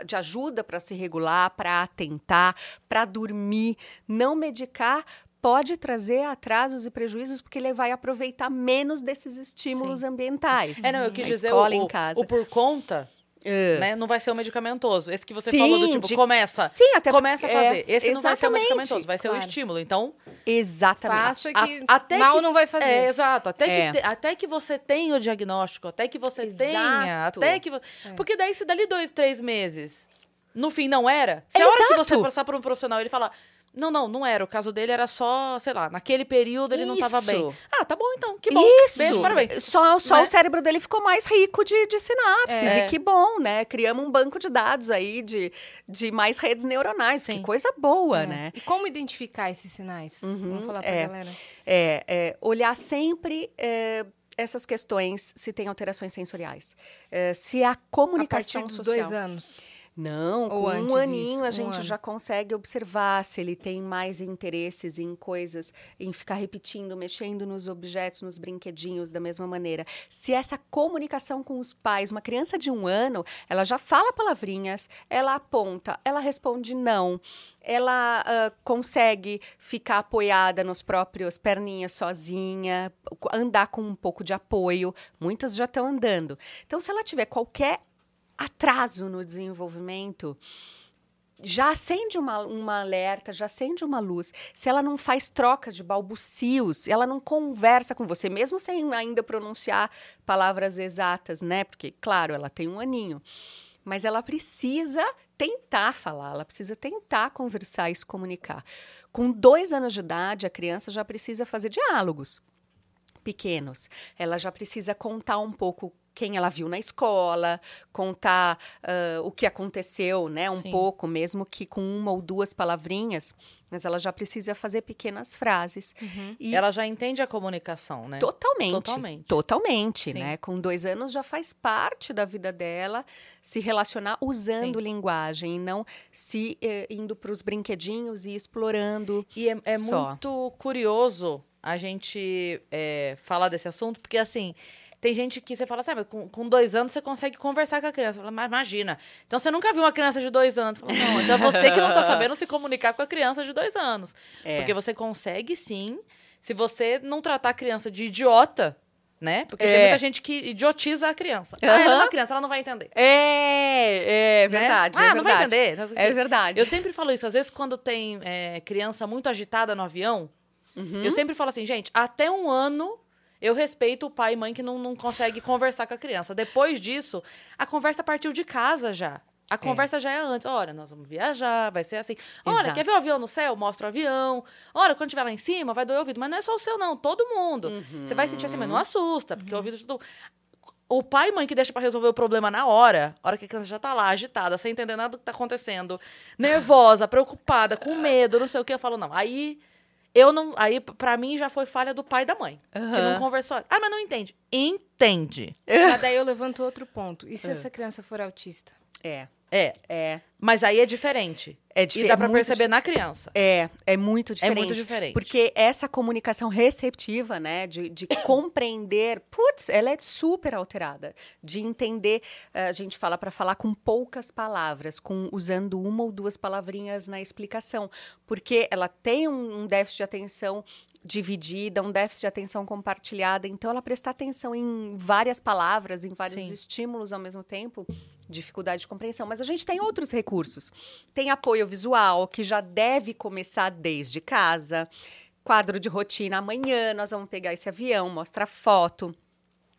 de ajuda para se regular, para atentar, para dormir, não medicar pode trazer atrasos e prejuízos porque ele vai aproveitar menos desses estímulos Sim. ambientais. É, não, eu quis Na dizer escola, o, em casa. o por conta, É. né? Não vai ser o medicamentoso. Esse que você Sim, falou do tipo, de- começa. Sim, até Começa a porque- fazer. é, Esse não vai ser o medicamentoso, vai ser o claro. estímulo. Então, Exatamente. Faça A- que até mal que- não vai fazer. É, exato. Até, É. Que te- até que você tenha o diagnóstico, até que você Exato. tenha. Até que. vo- É. Porque daí, se dali dois, três meses, no fim não era, se a hora que você Exato. passar por um profissional e ele falar. Não, não, não era. O caso dele era só, sei lá, naquele período ele não tava Isso. bem. Ah, tá bom então. Que bom. Isso. Beijo, parabéns. Só, só Né? o cérebro dele ficou mais rico de, de sinapses. É. E que bom, né? Criamos um banco de dados aí de, de mais redes neuronais. Sim. Que coisa boa, É. né? E como identificar esses sinais? Uhum, Vamos falar pra é. galera. É, é, olhar sempre é, essas questões, se tem alterações sensoriais. É, se a A comunicação partir dos social... dois anos. Não, Ou com um aninho isso, a um gente ano. já consegue observar se ele tem mais interesses em coisas, em ficar repetindo, mexendo nos objetos, nos brinquedinhos da mesma maneira. Se essa comunicação com os pais, uma criança de um ano, ela já fala palavrinhas, ela aponta, ela responde não, ela ah, consegue ficar apoiada nos próprios perninhas sozinha, andar com um pouco de apoio. Muitas já estão andando. Então, se ela tiver qualquer atraso no desenvolvimento, já acende uma, uma alerta, já acende uma luz. Se ela não faz trocas de balbucios, ela não conversa com você, mesmo sem ainda pronunciar palavras exatas, né? Porque, claro, ela tem um aninho. Mas ela precisa tentar falar, ela precisa tentar conversar e se comunicar. Com dois anos de idade, a criança já precisa fazer diálogos pequenos. Ela já precisa contar um pouco quem ela viu na escola, contar ah, o que aconteceu, né? Um Sim. pouco, mesmo que com uma ou duas palavrinhas, mas ela já precisa fazer pequenas frases. E Ela já entende a comunicação, né? Totalmente. Totalmente. Totalmente, Sim. né? Com dois anos já faz parte da vida dela se relacionar usando linguagem e não se eh, indo para os brinquedinhos e explorando. E é, é Só. muito curioso a gente é, falar desse assunto, porque assim. Tem gente que você fala, sabe, com, com dois anos você consegue conversar com a criança. Fala, Mas imagina. Então você nunca viu uma criança de dois anos. Fala, não, então é você que não tá sabendo se comunicar com a criança de dois anos. É. Porque você consegue sim, se você não tratar a criança de idiota, né? Porque tem É. muita gente que idiotiza a criança. Ah, ela é uma criança, ela não vai entender. É, é né? verdade. Ah, é não vai verdade. entender. não sei o É quê. verdade. Eu sempre falo isso. Às vezes, quando tem é, criança muito agitada no avião, Uhum. eu sempre falo assim, gente, até um ano eu respeito o pai e mãe que não, não consegue conversar com a criança. Depois disso, a conversa partiu de casa já. A conversa já é antes. Olha, nós vamos viajar, vai ser assim. Olha, Exato. quer ver o avião no céu? Mostra o avião. Olha, quando estiver lá em cima, vai doer o ouvido. Mas não é só o seu, não. Todo mundo. Você vai sentir assim, mas não assusta, porque o ouvido... Tudo... O pai e mãe que deixa pra resolver o problema na hora, a hora que a criança já tá lá, agitada, sem entender nada do que tá acontecendo, nervosa, preocupada, com medo, não sei o que, eu falo, não. Aí, eu não. Aí, pra mim, já foi falha do pai e da mãe. Que não conversou. Ah, mas não entende. Entende. Mas daí eu levanto outro ponto. E se essa criança for autista? É, É. é. Mas aí é diferente. É E diferente. dá pra perceber na criança. É, é muito É diferente. muito diferente. Porque essa comunicação receptiva, né, de, de compreender, putz, ela é super alterada. De entender, eh, a gente fala para falar com poucas palavras, com usando uma ou duas palavrinhas na explicação. Porque ela tem um, um déficit de atenção dividida, um déficit de atenção compartilhada. Então, ela prestar atenção em várias palavras, em vários Sim. estímulos ao mesmo tempo, dificuldade de compreensão. Mas a gente tem outros recursos. Tem apoio visual, que já deve começar desde casa. Quadro de rotina. Amanhã nós vamos pegar esse avião, mostra foto.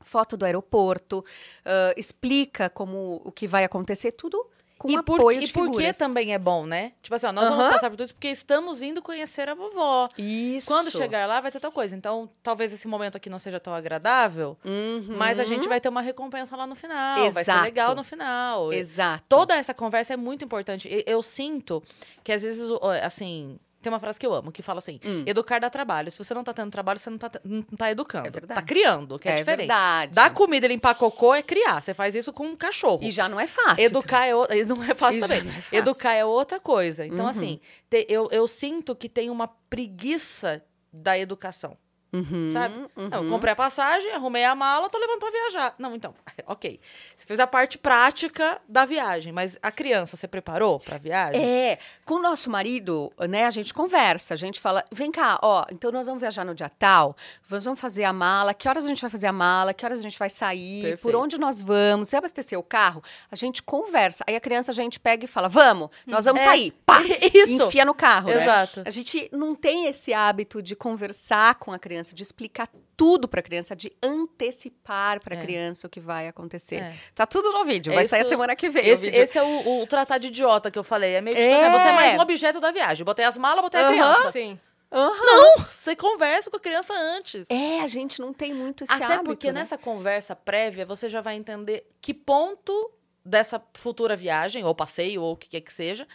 Foto do aeroporto, ah, explica como o que vai acontecer, tudo com e por, apoio e de por que também é bom, né? Tipo assim, ó, nós vamos passar por tudo isso porque estamos indo conhecer a vovó. Isso. Quando chegar lá, vai ter tal coisa. Então, talvez esse momento aqui não seja tão agradável, Uhum. mas a gente vai ter uma recompensa lá no final. Vai ser Exato. legal no final. Exato. Toda essa conversa é muito importante. E- Eu sinto que, às vezes, assim. Tem uma frase que eu amo, que fala assim: Hum. educar dá trabalho. Se você não tá tendo trabalho, você não tá, não tá educando. É verdade. Tá criando, que é, diferente. verdade. Dar comida e limpar cocô é criar. Você faz isso com um cachorro. E já não é fácil. Educar é o... não é fácil E também. é fácil. Educar é outra coisa. Então, Uhum. assim, te- eu, eu sinto que tem uma preguiça da educação. Uhum, Sabe? uhum. Não, eu comprei a passagem, arrumei a mala, tô levando pra viajar. Não, então, ok. Você fez a parte prática da viagem, mas a criança, você preparou pra viagem? É, com o nosso marido, né, a gente conversa, a gente fala, vem cá, ó, então nós vamos viajar no dia tal, nós vamos fazer a mala, que horas a gente vai fazer a mala, que horas a gente vai sair, por Perfeito. onde nós vamos, se abastecer o carro, a gente conversa. Aí a criança a gente pega e fala, vamos, nós vamos É. sair, pá, Isso. enfia no carro, né? Exato. A gente não tem esse hábito de conversar com a criança, de explicar tudo pra criança, de antecipar pra É. criança o que vai acontecer. É. Tá tudo no vídeo, É vai sair a isso- semana que vem o Esse, vídeo. esse é o, o tratar de idiota que eu falei. É meio tipo É. assim, você é mais um objeto da viagem. Botei as malas, botei a Aham. criança. Sim. Aham. Você conversa com a criança antes. É, a gente não tem muito esse Até hábito, porque né? nessa conversa prévia, você já vai entender que ponto dessa futura viagem, ou passeio, ou o que quer que seja,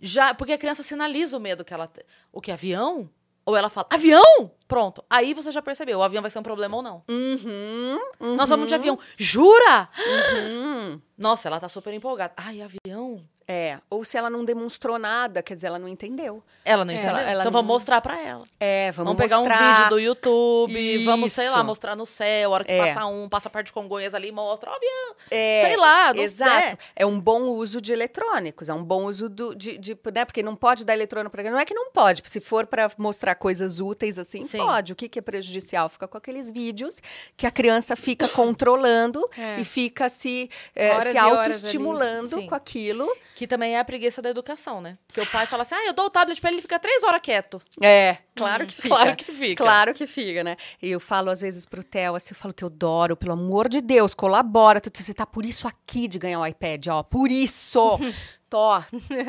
já. Porque a criança sinaliza o medo que ela tem. O que? Avião? Ou ela fala, avião? Pronto. Aí você já percebeu, o avião vai ser um problema ou não. Uhum, uhum, Nós vamos de avião. Jura? uhum. Nossa, ela tá super empolgada. Ai, avião? É, ou se ela não demonstrou nada, quer dizer, ela não entendeu. Ela não É, entendeu. ela- ela então vamos não- mostrar pra ela. É, Vamos, vamos, pegar mostrar. um vídeo do YouTube, vamos, sei lá, Isso. mostrar no céu, a hora que É. passa um, passa a parte de Congonhas ali, mostra, ó, avião. É, sei lá, não Exato. sei. É um bom uso de eletrônicos, é um bom uso do, de, de- né? Porque não pode dar eletrônico para Não é que não pode, se for para mostrar coisas úteis assim, Sim. Pode. O que, que é prejudicial? Fica com aqueles vídeos que a criança fica controlando É. e fica se, é, se autoestimulando Sim. com aquilo. Que também é a preguiça da educação, né? Seu pai fala assim, ah, eu dou o tablet pra ele, ele fica três horas quieto. É, claro que fica. Claro que fica. Claro que fica, né? E eu falo às vezes pro Theo, assim, eu falo, Teodoro, pelo amor de Deus, colabora. Você tá por isso aqui de ganhar o iPad, ó. Por isso! Tó.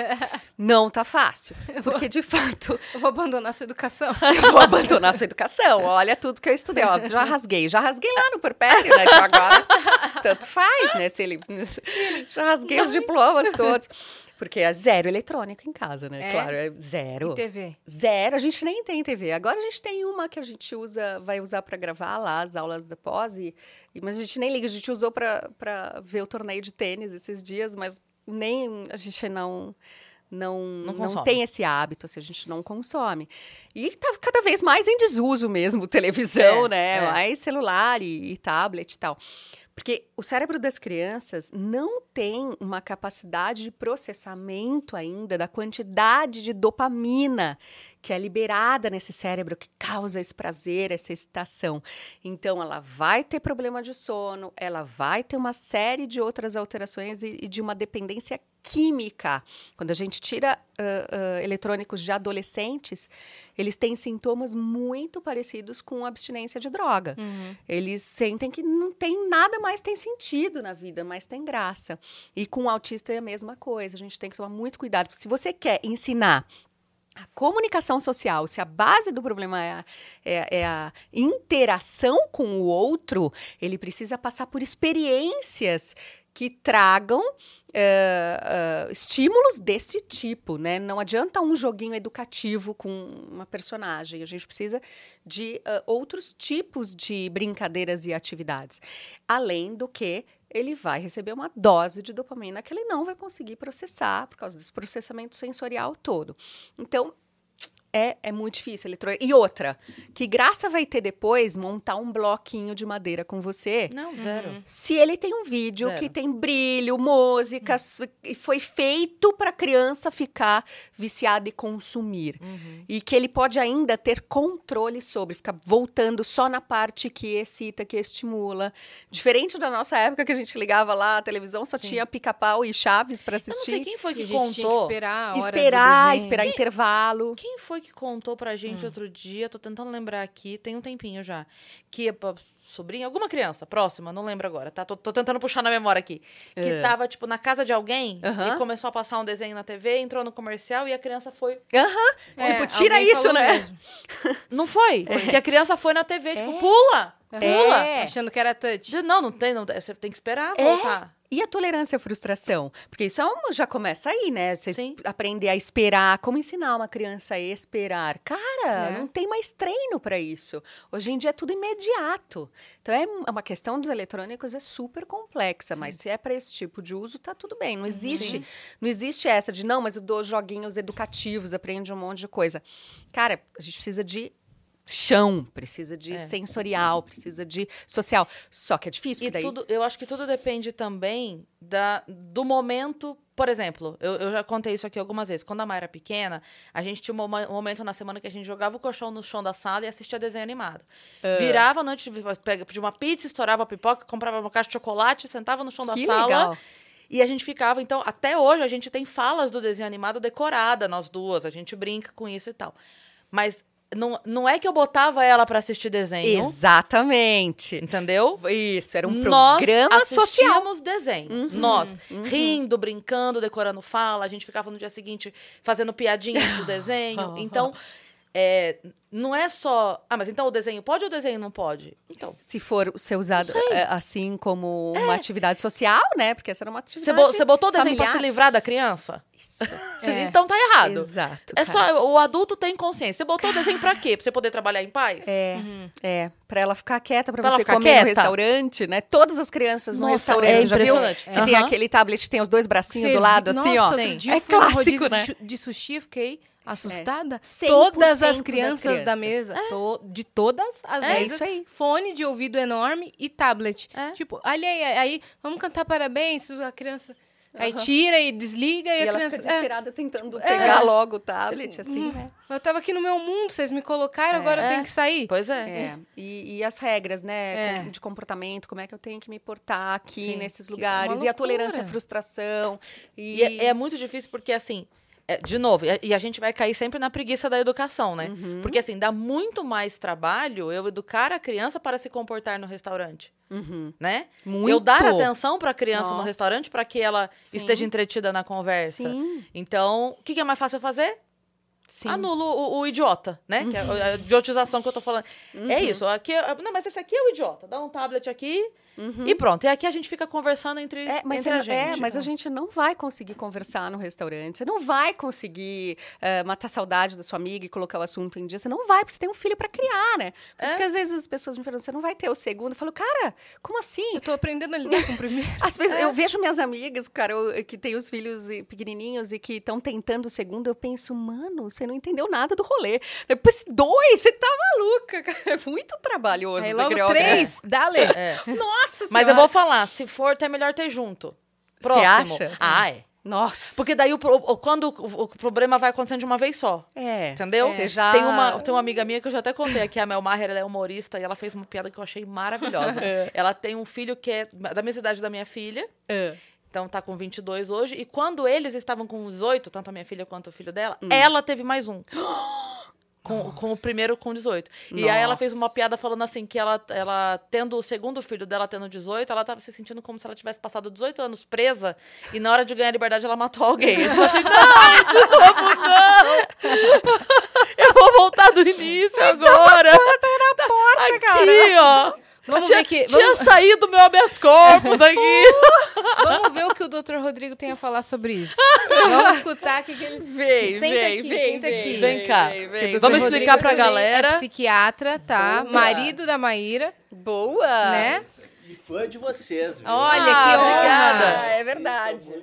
Não tá fácil. Porque, de fato, Eu vou abandonar sua educação. eu vou abandonar sua educação. Olha tudo que eu estudei. Ó, já rasguei. Já rasguei lá no Perpério, né? Então agora, tanto faz, né? Se ele... Já rasguei os diplomas todos. Porque é zero eletrônico em casa, né? É? Claro, é zero. E TV. Zero, a gente nem tem TV. Agora a gente tem uma que a gente usa, vai usar para gravar lá as aulas da pós, e, mas a gente nem liga, a gente usou para ver o torneio de tênis esses dias, mas nem a gente não não, Não não, tem esse hábito, assim, a gente não consome. E tá cada vez mais em desuso mesmo, televisão, É, né? é. Mais celular e, e tablet e tal. Porque o cérebro das crianças não tem uma capacidade de processamento ainda da quantidade de dopamina que é liberada nesse cérebro que causa esse prazer, essa excitação. Então, ela vai ter problema de sono, ela vai ter uma série de outras alterações e, e de uma dependência química. Quando a gente tira ah, ah, eletrônicos de adolescentes, eles têm sintomas muito parecidos com abstinência de droga. Eles sentem que não tem nada mais tem sentido na vida, mas tem graça. E com o autista é a mesma coisa. A gente tem que tomar muito cuidado. Porque se você quer ensinar a comunicação social, se a base do problema é a, é- é a interação com o outro, ele precisa passar por experiências que tragam eh, eh, estímulos desse tipo, né? Não adianta um joguinho educativo com uma personagem. A gente precisa de eh, outros tipos de brincadeiras e atividades. Além do que ele vai receber uma dose de dopamina que ele não vai conseguir processar por causa desse processamento sensorial todo. Então, é, é muito difícil. Eletro... E outra, que graça vai ter depois montar um bloquinho de madeira com você Não, zero. se ele tem um vídeo Zero. que tem brilho, músicas, e foi feito para a criança ficar viciada e consumir. Uhum. E que ele pode ainda ter controle sobre, ficar voltando só na parte que excita, que estimula. Diferente da nossa época que a gente ligava lá, a televisão só Sim. tinha pica-pau e chaves para Eu não assistir. sei quem foi Que que a gente tinha que contou. esperar a hora do Esperar, esperar intervalo. Quem foi que contou pra Hum. gente outro dia? Tô tentando lembrar aqui, tem um tempinho já. Que sobrinha, alguma criança próxima, não lembro agora, tá? Tô, tô tentando puxar na memória aqui. Que É. tava, tipo, na casa de alguém Aham. e começou a passar um desenho na TV, entrou no comercial e a criança foi. É, Tipo, tira isso, né? mesmo. Não foi? Que a criança foi na TV, tipo, pula! Pula! É. Achando que era touch. Não, não tem, não, você tem que esperar É. voltar. E a tolerância à frustração? Porque isso é uma- já começa aí, né? Você Sim. aprender a esperar, como ensinar uma criança a esperar. Cara, É. não tem mais treino para isso. Hoje em dia é tudo imediato. Então é uma questão dos eletrônicos é super complexa, mas se é para esse tipo de uso, tá tudo bem. Não existe, não existe essa de não, mas eu dou joguinhos educativos, aprende um monte de coisa. Cara, a gente precisa de chão, precisa de É. sensorial, precisa de social. Só que é difícil, E daí... tudo, eu acho que tudo depende também da, do momento. Por exemplo, eu, eu já contei isso aqui algumas vezes. Quando a Mãe era pequena, a gente tinha um momento na semana que a gente jogava o colchão no chão da sala e assistia desenho animado. Ah. Virava a noite, pedia uma pizza, estourava a pipoca, comprava uma caixa de chocolate, sentava no chão da que sala. legal. E a gente ficava, então, até hoje a gente tem falas do desenho animado decorada, nós duas, a gente brinca com isso e tal. Mas não, não é que eu botava ela pra assistir desenho, Exatamente. entendeu? Isso, era um Nós programa social. assistíamos desenho. Uhum, Nós, uhum. rindo, brincando, decorando fala. A gente ficava no dia seguinte fazendo piadinhas do desenho. Então, é, não é só... Ah, mas então o desenho pode ou o desenho não pode? Então, Se for ser usado é, assim como uma atividade social, né? Porque essa era uma você, atividade bo- você botou o desenho pra se livrar da criança? Isso. É. Então tá errado. Exato. É cara. só, o adulto tem consciência. Você botou o desenho pra quê? Pra você poder trabalhar em paz? É, Uhum. é. Pra ela ficar quieta, pra, Pra ela você ficar comer no quieta. restaurante, né? Todas as crianças no Nossa, restaurante, é você já viu? impressionante. Que tem Aham. aquele tablet que tem os dois bracinhos Você do lado, assim, Nossa, ó. outro dia É no clássico, né? de, sushi, eu fiquei assustada. 100% Todas as das crianças, da crianças. mesa, to- de todas as É mesas, isso aí. fone de ouvido enorme e tablet. É. Tipo, olha aí, aí, vamos cantar parabéns, a criança... Aí Aham. tira e desliga e, E a ela criança... fica é, desesperada tentando é. pegar logo o tablet, assim, Hum. né? eu tava aqui no meu mundo, vocês me colocaram, É. agora eu É. tenho que sair. Pois é. É, e, e as regras, né, É. de comportamento, como é que eu tenho que me portar aqui Sim, nesses lugares, e a tolerância à frustração. E, E é, é muito difícil porque, assim, é, de novo, e a- gente vai cair sempre na preguiça da educação, né? Uhum. Porque, assim, dá muito mais trabalho eu educar a criança para se comportar no restaurante, Uhum. né? Muito. Eu dar atenção para a criança no Nossa. restaurante para que ela Sim. esteja entretida na conversa. Sim, Então, o que, que é mais fácil eu fazer? sim. Anulo o, o idiota, né? Que é a, idiotização que eu tô falando. Uhum. É isso. Aqui, é- não, mas esse aqui é o idiota. Dá um tablet aqui Uhum. e pronto. E aqui a gente fica conversando entre, É, mas, entre a não- gente. é, mas a gente não vai conseguir conversar no restaurante. Você não vai conseguir eh, matar a saudade da sua amiga e colocar o assunto em dia. Você não vai, porque você tem um filho pra criar, né? Por isso É. que às vezes as pessoas me perguntam, você não vai ter o segundo? Eu falo, cara, como assim? Eu tô aprendendo a lidar com o primeiro. Às vezes É. eu vejo minhas amigas, cara, eu- que têm os filhos e- pequenininhos e que estão tentando o segundo, eu penso, mano, você não entendeu nada do rolê. Depois, dois, você tá maluca, cara. É muito trabalhoso. Aí logo três, dale. É. Nossa Mas eu Senhora. vou falar, se for, é melhor ter junto. Você Próximo. acha? Ah, é. Nossa. Porque daí o, o- quando o, o problema vai acontecendo de uma vez só. É. Entendeu? Você já... Tem, uma, tem uma amiga minha que eu já até contei aqui, a Mel Maher, ela é humorista e ela fez uma piada que eu achei maravilhosa. É. ela tem um filho que é da mesma idade da minha filha, É. então tá com 22 hoje, e quando eles estavam com 18, tanto a minha filha quanto o filho dela, Hum. ela teve mais um. Com, com o primeiro com 18. E aí ela fez uma Nossa. piada falando assim que ela, ela tendo o segundo filho dela tendo 18, ela tava se sentindo como se ela tivesse passado 18 anos presa e na hora de ganhar a liberdade ela matou alguém. Eu, tipo assim, não, de novo não! Eu vou voltar do início agora. Tá aqui, ó. Vamos tinha, ver que- tinha vamos- saído meu habeas corpus aqui. Vamos ver o que o Dr. Rodrigo tem a falar sobre isso. Vamos escutar o que que ele... Vem, Senta vem, aqui, vem, senta vem, aqui. Vem cá. vem. Vamos Rodrigo explicar pra também galera. É psiquiatra, tá? Boa. Marido da Maíra, Boa! né? E fã de vocês, viu? Olha Ah, que honra. obrigada. É verdade.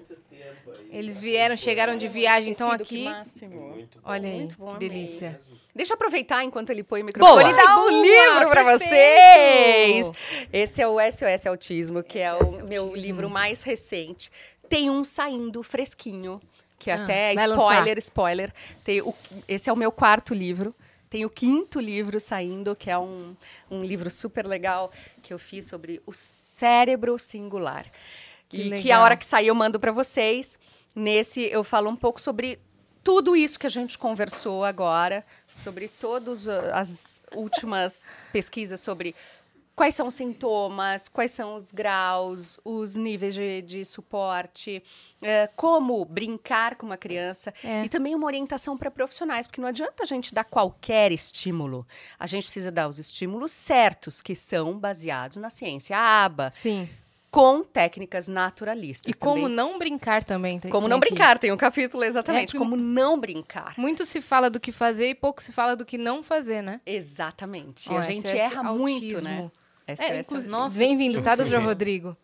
Eles vieram, chegaram de viagem, então que aqui. máximo. Muito bom. Olha aí, Muito bom, que amei. delícia. Deixa eu aproveitar enquanto ele põe o microfone Boa. e dar um livro pra perfeito. vocês. Esse é o SOS Autismo, que é o meu livro mais recente. Tem um saindo fresquinho, que Ah, até spoiler, spoiler. Tem o, esse é o meu quarto livro. Tem o quinto livro saindo, que é um, um livro super legal que eu fiz sobre o cérebro singular. Que e que a legal. hora que sair eu mando para vocês. Nesse eu falo um pouco sobre tudo isso que a gente conversou agora, sobre todas as últimas pesquisas sobre quais são os sintomas, quais são os graus, os níveis de, de suporte, eh, como brincar com uma criança É. e também uma orientação para profissionais, porque não adianta a gente dar qualquer estímulo. A gente precisa dar os estímulos certos, que são baseados na ciência aba, Sim. Com técnicas naturalistas. E como também. não brincar também. tem- Como tem não aqui. brincar, tem um capítulo exatamente. É, como não brincar. Muito se fala do que fazer e pouco se fala do que não fazer, né? Exatamente. Ó, a gente SOS erra muito, autismo. né? É, inclusive, Nossa. Bem-vindo, tá, doutor Rodrigo?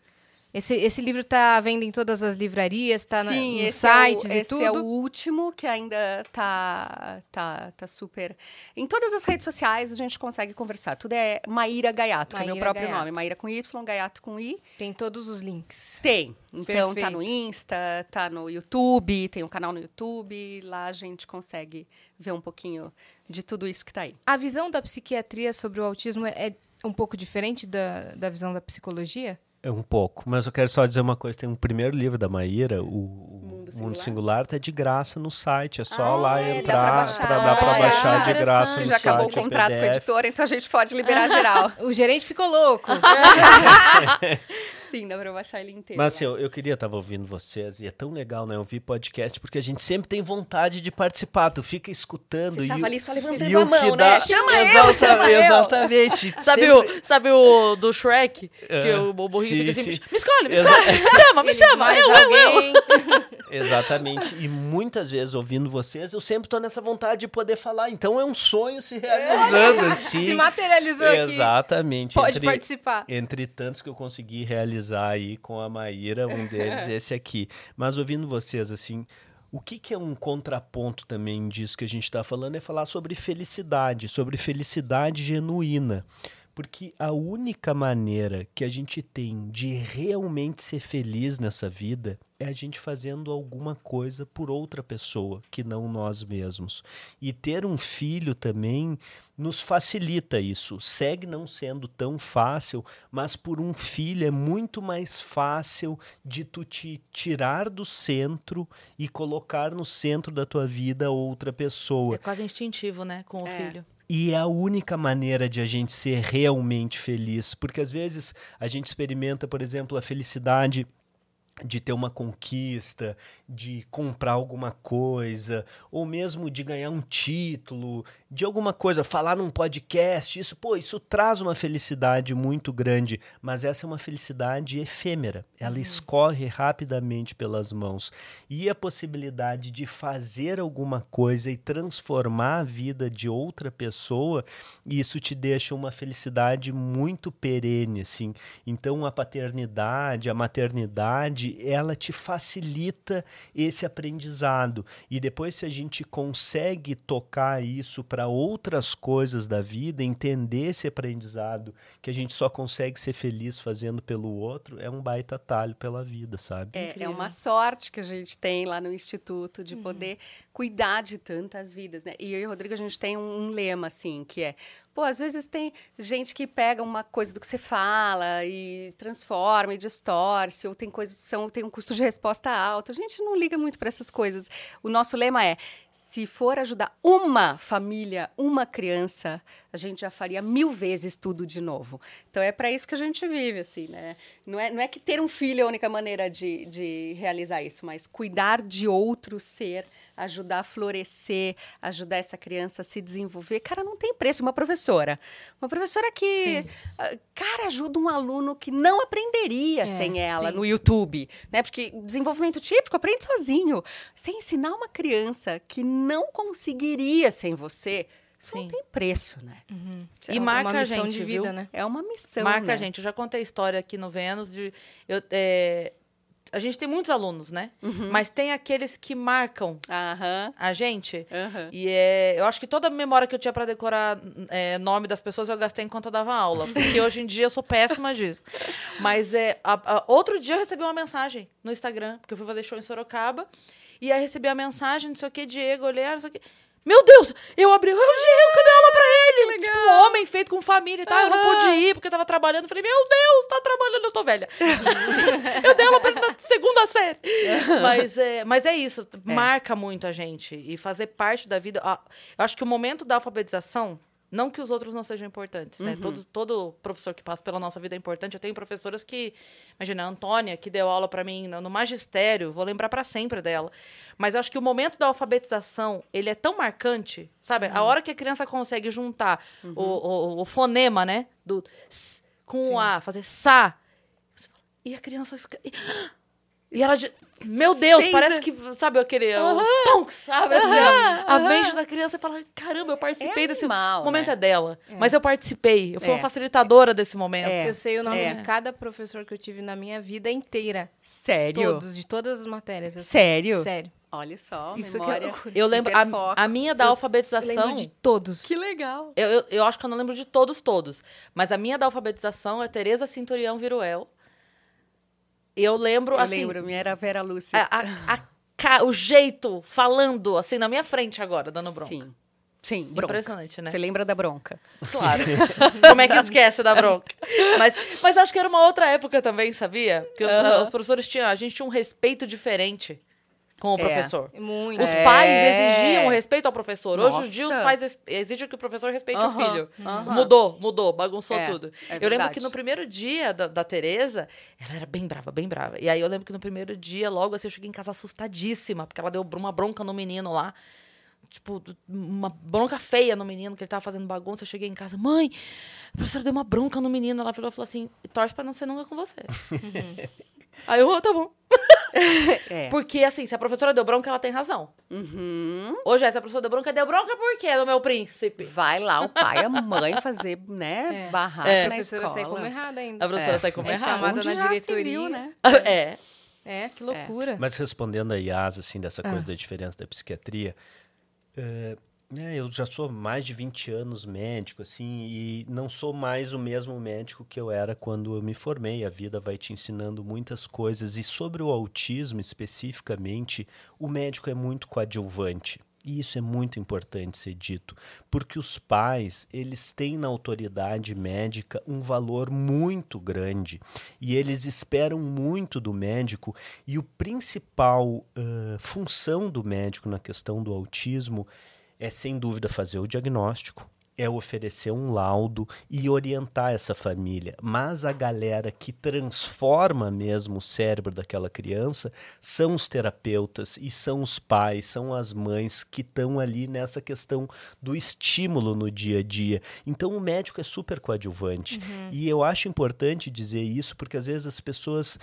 Esse, esse livro tá à venda em todas as livrarias, tá Sim, nos esse sites é o, e esse tudo. é o último que ainda tá, tá, tá super. Em todas as redes sociais a gente consegue conversar. Tudo é Maíra Gaiato, que é meu Maíra próprio Gaiato. nome. Maíra com Y, Gaiato com I. Tem todos os links. Tem. Então tá Perfeito. no Insta, tá no YouTube, tem um canal no YouTube. Lá a gente consegue ver um pouquinho de tudo isso que tá aí. A visão da psiquiatria sobre o autismo é, é um pouco diferente da, da visão da psicologia? É um pouco, mas eu quero só dizer uma coisa: tem um primeiro livro da Maíra, o, o Mundo Mundo, Singular? Singular, tá de graça no site. É só Ah, lá é, dá pra entrar baixar. para dar para baixar de graça no já site. acabou o é contrato com a editora, então a gente pode liberar geral. O gerente ficou louco. Sim, dá pra baixar ele inteiro. Mas assim, eu, eu queria estar ouvindo vocês, e é tão legal, né? Ouvir podcast, porque a gente sempre tem vontade de participar. Tu fica escutando Você e, tava o- ali só levantando a mão, que né? dá. Chama eu, chama eu. Exatamente. Sabe, sempre- o, sabe o do Shrek? Que É, o burrinho fica sim, assim, sim. me escolhe, me escolhe, me chama, me Ele, chama, mais eu, eu, eu. alguém. Exatamente. E muitas vezes, ouvindo vocês, eu sempre tô nessa vontade de poder falar. Então é um sonho se realizando, assim. Se materializou aqui. Exatamente. Pode entre, participar. Entre tantos que eu consegui realizar aí com a Maíra, um deles é esse aqui. Mas ouvindo vocês, assim, o que, que é um contraponto também disso que a gente está falando é falar sobre felicidade, sobre felicidade genuína. Porque a única maneira que a gente tem de realmente ser feliz nessa vida é a gente fazendo alguma coisa por outra pessoa, que não nós mesmos. E ter um filho também nos facilita isso. Segue não sendo tão fácil, mas por um filho é muito mais fácil de tu te tirar do centro e colocar no centro da tua vida outra pessoa. É quase instintivo, né, com o É. filho. E é a única maneira de a gente ser realmente feliz. Porque às vezes a gente experimenta, por exemplo, a felicidade de ter uma conquista, de comprar alguma coisa, ou mesmo de ganhar um título, de alguma coisa, falar num podcast, isso, pô, isso traz uma felicidade muito grande, mas essa é uma felicidade efêmera. Ela escorre rapidamente pelas mãos. E a possibilidade de fazer alguma coisa e transformar a vida de outra pessoa, isso te deixa uma felicidade muito perene, assim. Então a paternidade, a maternidade, ela te facilita esse aprendizado. E depois se a gente consegue tocar isso para outras coisas da vida, entender esse aprendizado, que a gente só consegue ser feliz fazendo pelo outro, é um baita talho pela vida, sabe? É, é uma sorte que a gente tem lá no Instituto de poder cuidar de tantas vidas, né? E eu e o Rodrigo, a gente tem um, um lema, assim, que é... Pô, às vezes tem gente que pega uma coisa do que você fala e transforma e distorce, ou tem coisas que são, tem um custo de resposta alto. A gente não liga muito para essas coisas. O nosso lema é: se for ajudar uma família, uma criança, a gente já faria mil vezes tudo de novo. Então é para isso que a gente vive, assim, né? Não é, não é que ter um filho é a única maneira de, de realizar isso, mas cuidar de outro ser, ajudar a florescer, ajudar essa criança a se desenvolver. Cara, não tem preço. Uma professora. Uma professora que, ah, cara, ajuda um aluno que não aprenderia É, sem ela sim. no YouTube, né? Porque desenvolvimento típico aprende sozinho. Você ensinar uma criança que não conseguiria sem você, isso não Sim. tem preço, né? E É marca uma a gente, de viu? vida, né? É uma missão, Marca né? a gente. Eu já contei a história aqui no Vênus de. Eu, é, a gente tem muitos alunos, né? Uhum. Mas tem aqueles que marcam Aham, a gente. aham. E é, eu acho que toda a memória que eu tinha pra decorar é, nome das pessoas eu gastei enquanto eu dava aula. Porque hoje em dia eu sou péssima disso. Mas é, a- a- outro dia eu recebi uma mensagem no Instagram, porque eu fui fazer show em Sorocaba. E aí recebi a mensagem, não sei o que, Diego, olhei, ah, não sei o que. Meu Deus! Eu abri, eu, Diego, cadê aula pra ele? Tipo, um homem feito com família e tal. Eu não pude ir porque eu tava trabalhando. Falei, meu Deus, tá trabalhando, eu tô velha. Eu dei aula pra ele na segunda série. Mas é, mas é isso, marca muito a gente. E fazer parte da vida. ah, Eu acho que o momento da alfabetização. Não que os outros não sejam importantes, né? Todo, todo professor que passa pela nossa vida é importante. Eu tenho professoras que. Imagina, a Antônia, que deu aula para mim no, magistério, vou lembrar para sempre dela. Mas eu acho que o momento da alfabetização, ele é tão marcante, sabe? A hora que a criança consegue juntar o, o, o fonema, né? Do s com o A, fazer sa. E a criança. e- E ela. Meu Deus, Fez parece que, sabe, aquele. Os tonks, sabe? assim, a- a mente da criança fala: caramba, eu participei É desse animal, momento né? é dela. Mas eu participei. Eu fui É. uma facilitadora desse momento. É. Eu sei o nome É. de cada professor que eu tive na minha vida inteira. Sério? Todos, de todas as matérias. assim. Sério? Sério. Olha só, Isso que é memória. loucura. Eu lembro. A, a minha da Eu alfabetização. lembro de todos. Que legal. Eu, eu, eu acho que eu não lembro de todos, todos. Mas a minha da alfabetização é Tereza Cinturião Viruel. Eu lembro, Eu assim, lembro, minha era a Vera Lúcia. a- a- a o jeito, falando, assim, na minha frente agora, dando bronca. Sim. Sim, bronca. Impressionante, né? Você lembra da bronca? Claro. Como é que esquece da bronca? Mas, mas acho que era uma outra época também, sabia? Porque os, os professores tinham. A gente tinha um respeito diferente com o É. professor. Muito. Os É. pais exigiam respeito ao professor. Hoje em dia, os Nossa. pais ex- exigem que o professor respeite o Aham, filho. aham. Mudou, mudou, bagunçou É, tudo. é eu lembro que no primeiro dia da, da Tereza, ela era bem brava, bem brava. E aí eu lembro que no primeiro dia, logo assim, eu cheguei em casa assustadíssima, porque ela deu uma bronca no menino lá. Tipo, uma bronca feia no menino, que ele tava fazendo bagunça. Eu cheguei em casa, mãe, a professora deu uma bronca no menino. Ela virou e falou assim: torce pra não ser nunca com você. Aí eu, "Ah, tá bom. É. Porque, assim, se a professora deu bronca, ela tem razão. Uhum. Hoje, essa professora deu bronca, deu bronca por quê, no meu príncipe? Vai lá o pai e a mãe fazer, né, É. barraca É. A na professora escola. sai como errada ainda. A professora É. sai como É errado. chamada Onde na se diretoria. viu, né? É. É, que loucura. Mas respondendo a Yas, assim, dessa Ah. coisa da diferença da psiquiatria, é, né, eu já sou mais de 20 anos médico, assim, e não sou mais o mesmo médico que eu era quando eu me formei. A vida vai te ensinando muitas coisas. E sobre o autismo especificamente, o médico é muito coadjuvante. E isso é muito importante ser dito, porque os pais, eles têm na autoridade médica um valor muito grande e eles esperam muito do médico e o principal ãh, função do médico na questão do autismo é sem dúvida fazer o diagnóstico, é oferecer um laudo e orientar essa família. Mas a galera que transforma mesmo o cérebro daquela criança são os terapeutas e são os pais, são as mães que estão ali nessa questão do estímulo no dia a dia. Então o médico é super coadjuvante. E eu acho importante dizer isso porque às vezes as pessoas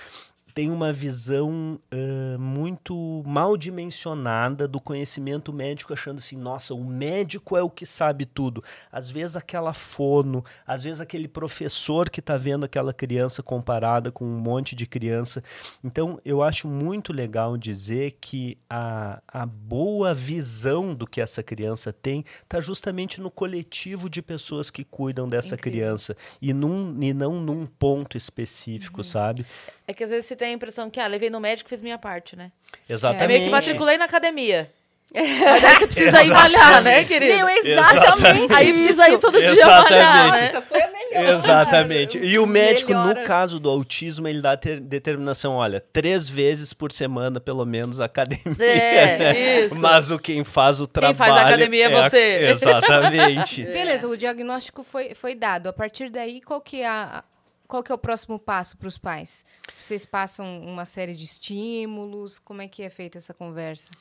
tem uma visão ãh, muito mal dimensionada do conhecimento médico, achando assim, nossa, o médico é o que sabe tudo. Às vezes aquela fono, às vezes aquele professor que está vendo aquela criança comparada com um monte de criança. Então, eu acho muito legal dizer que a, a boa visão do que essa criança tem está justamente no coletivo de pessoas que cuidam dessa Incrível. criança e, num, e não num ponto específico, sabe? É que às vezes você tem a impressão que, ah, levei no médico e fiz minha parte, né? Exatamente. É meio que matriculei na academia. Mas daí você precisa ir malhar, né, querido? Meu, exatamente Aí precisa ir todo dia Exatamente. malhar, né? Nossa, foi a melhor. Exatamente. E o médico, Melhora. no caso do autismo, ele dá ter- determinação, olha, três vezes por semana, pelo menos, a academia. É, né? isso. Mas o quem faz o Quem trabalho. faz a academia é a- você. Exatamente. Beleza, o diagnóstico foi, foi dado. A partir daí, qual que é, a, qual que é o próximo passo para os pais? Vocês passam uma série de estímulos? Como é que é feita essa conversa?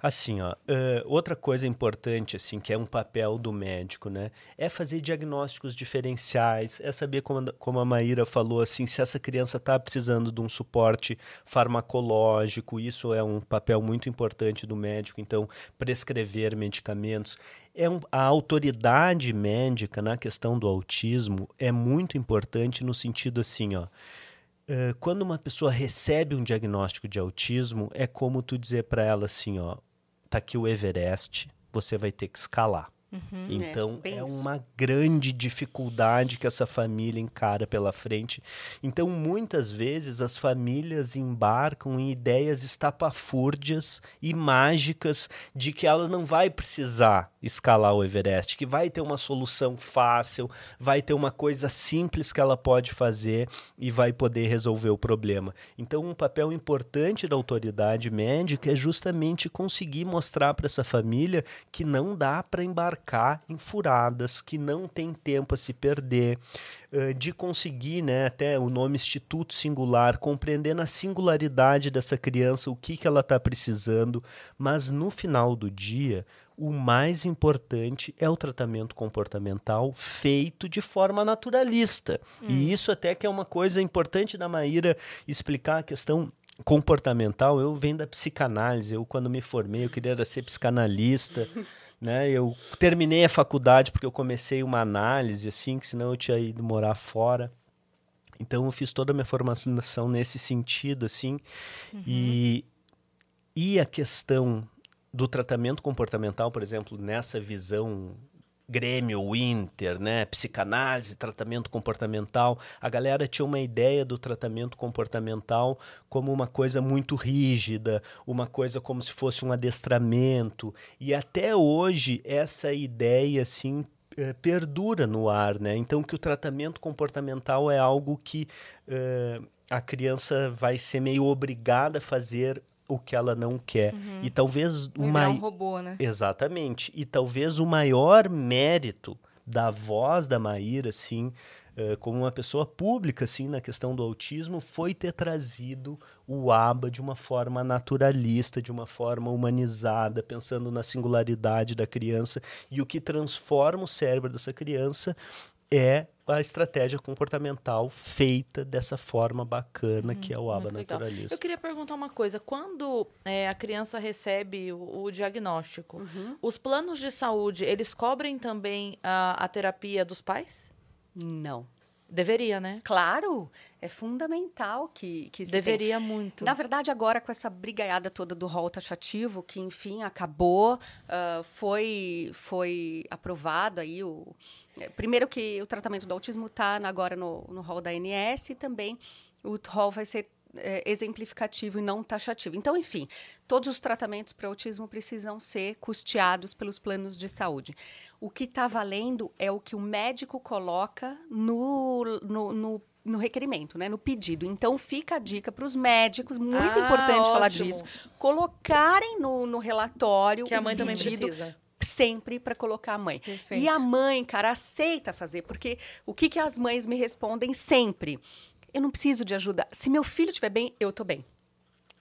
Assim, ó, ãh, outra coisa importante, assim, que é um papel do médico, né? É fazer diagnósticos diferenciais, é saber, como, como a Maíra falou, assim, se essa criança está precisando de um suporte farmacológico, isso é um papel muito importante do médico, então, prescrever medicamentos. É um- a autoridade médica na questão do autismo é muito importante no sentido assim, ó. Uh, quando uma pessoa recebe um diagnóstico de autismo, é como tu dizer para ela assim, ó, tá aqui o Everest, você vai ter que escalar. Então É, é, uma grande dificuldade que essa família encara pela frente. Então muitas vezes as famílias embarcam em ideias estapafúrdias e mágicas de que ela não vai precisar escalar o Everest, que vai ter uma solução fácil, vai ter uma coisa simples que ela pode fazer e vai poder resolver o problema. Então um papel importante da autoridade médica é justamente conseguir mostrar para essa família que não dá para embarcar em furadas, que não tem tempo a se perder, de conseguir, né, até o nome Instituto Singular, compreender na singularidade dessa criança o que, que ela está precisando, mas no final do dia, o mais importante é o tratamento comportamental feito de forma naturalista. E isso até que é uma coisa importante da Maíra explicar a questão comportamental, eu venho da psicanálise. Eu, quando me formei, eu queria ser psicanalista. né? Eu terminei a faculdade porque eu comecei uma análise, assim, que senão eu tinha ido morar fora. Então eu fiz toda a minha formação nesse sentido, assim. E, e a questão do tratamento comportamental, por exemplo, nessa visão Grêmio, Winter, né, psicanálise, tratamento comportamental, a galera tinha uma ideia do tratamento comportamental como uma coisa muito rígida, uma coisa como se fosse um adestramento, e até hoje essa ideia assim eh, perdura no ar, né? Então que o tratamento comportamental é algo que eh, a criança vai ser meio obrigada a fazer o que ela não quer. E talvez uma virar um robô, né? Exatamente. E talvez o maior mérito da voz da Maíra, assim, eh, como uma pessoa pública, assim, na questão do autismo, foi ter trazido o ABA de uma forma naturalista, de uma forma humanizada, pensando na singularidade da criança. E o que transforma o cérebro dessa criança é a estratégia comportamental feita dessa forma bacana que é o ABA Muito legal. naturalista. Eu queria perguntar uma coisa. Quando é, a criança recebe o, o diagnóstico, os planos de saúde, eles cobrem também a, a terapia dos pais? Não. Deveria, né? Claro, é fundamental que, que. Deveria muito. Na verdade, agora com essa brigaiada toda do rol taxativo, que enfim acabou, ah, foi, foi aprovado aí o. é, Primeiro que o tratamento do autismo está agora no, no rol da ANS e também o rol vai ser é, exemplificativo e não taxativo. Então, enfim, todos os tratamentos para autismo precisam ser custeados pelos planos de saúde. O que está valendo é o que o médico coloca no, no, no- no requerimento, né, no pedido. Então, fica a dica para os médicos, muito Ah, importante falar ótimo. disso, colocarem no, no relatório Que a mãe também precisa. Sempre para colocar a mãe. Perfeito. E a mãe, cara, aceita fazer, porque o que, que as mães me respondem sempre? Eu não preciso de ajuda. Se meu filho estiver bem, eu tô bem.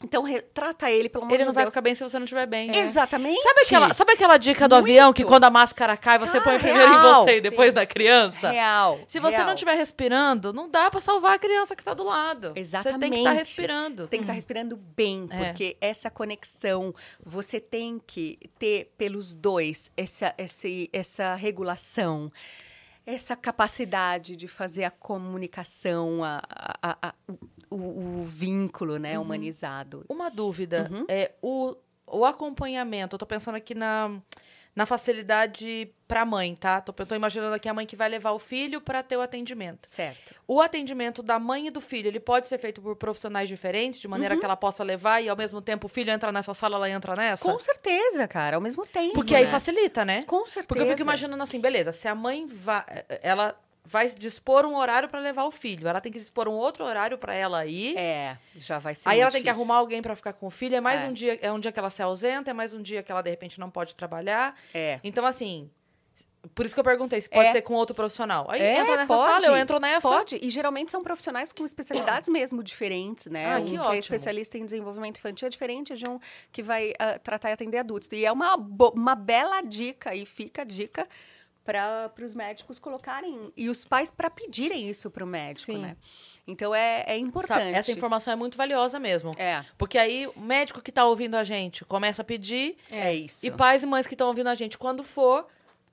Então, trata ele, pelo amor Ele de não vai Deus. ficar bem se você não estiver bem. Exatamente. Sabe aquela, sabe aquela dica do Muito. avião que quando a máscara cai, você Cara, põe primeiro em você e depois Sim. na criança? Real. Se você real. não estiver respirando, não dá pra salvar a criança que tá do lado. Você tem que estar Exatamente. respirando. Você tem que estar respirando bem, É. porque essa conexão você tem que ter pelos dois essa, esse, essa regulação, essa capacidade de fazer a comunicação, a, a- a- o, o- vínculo né, humanizado. Uma dúvida. Uhum. É, o, o acompanhamento, eu tô pensando aqui na, na facilidade pra mãe, tá? Tô, eu tô imaginando aqui a mãe que vai levar o filho pra ter o atendimento. Certo. O atendimento da mãe e do filho, ele pode ser feito por profissionais diferentes, de maneira que ela possa levar e ao mesmo tempo o filho entra nessa sala, ela entra nessa? Com certeza, cara, ao mesmo tempo. Porque aí né? facilita, né? Com certeza. Porque eu fico imaginando assim, beleza, se a mãe vai, ela vai dispor um horário pra levar o filho, ela tem que dispor um outro horário pra ela ir. É, já vai ser Aí ela tem que difícil. arrumar alguém pra ficar com o filho, é mais É. um dia, é um dia que ela se ausenta, é mais um dia que ela de repente não pode trabalhar. É. Então assim, por isso que eu perguntei se pode É. ser com outro profissional. Aí É, entra nessa pode. sala, eu entro nessa. Pode, e geralmente são profissionais com especialidades mesmo diferentes, né? Ah, um que que é especialista em desenvolvimento infantil é diferente de um que vai ah, tratar e atender adultos. E é uma, uma bela dica, e fica a dica para os médicos colocarem, e os pais para pedirem isso para o médico, Sim. né? Então é, é importante. essa informação é muito valiosa mesmo. É, Porque aí o médico que tá ouvindo a gente começa a pedir é, isso. E pais e mães que estão ouvindo a gente, quando for,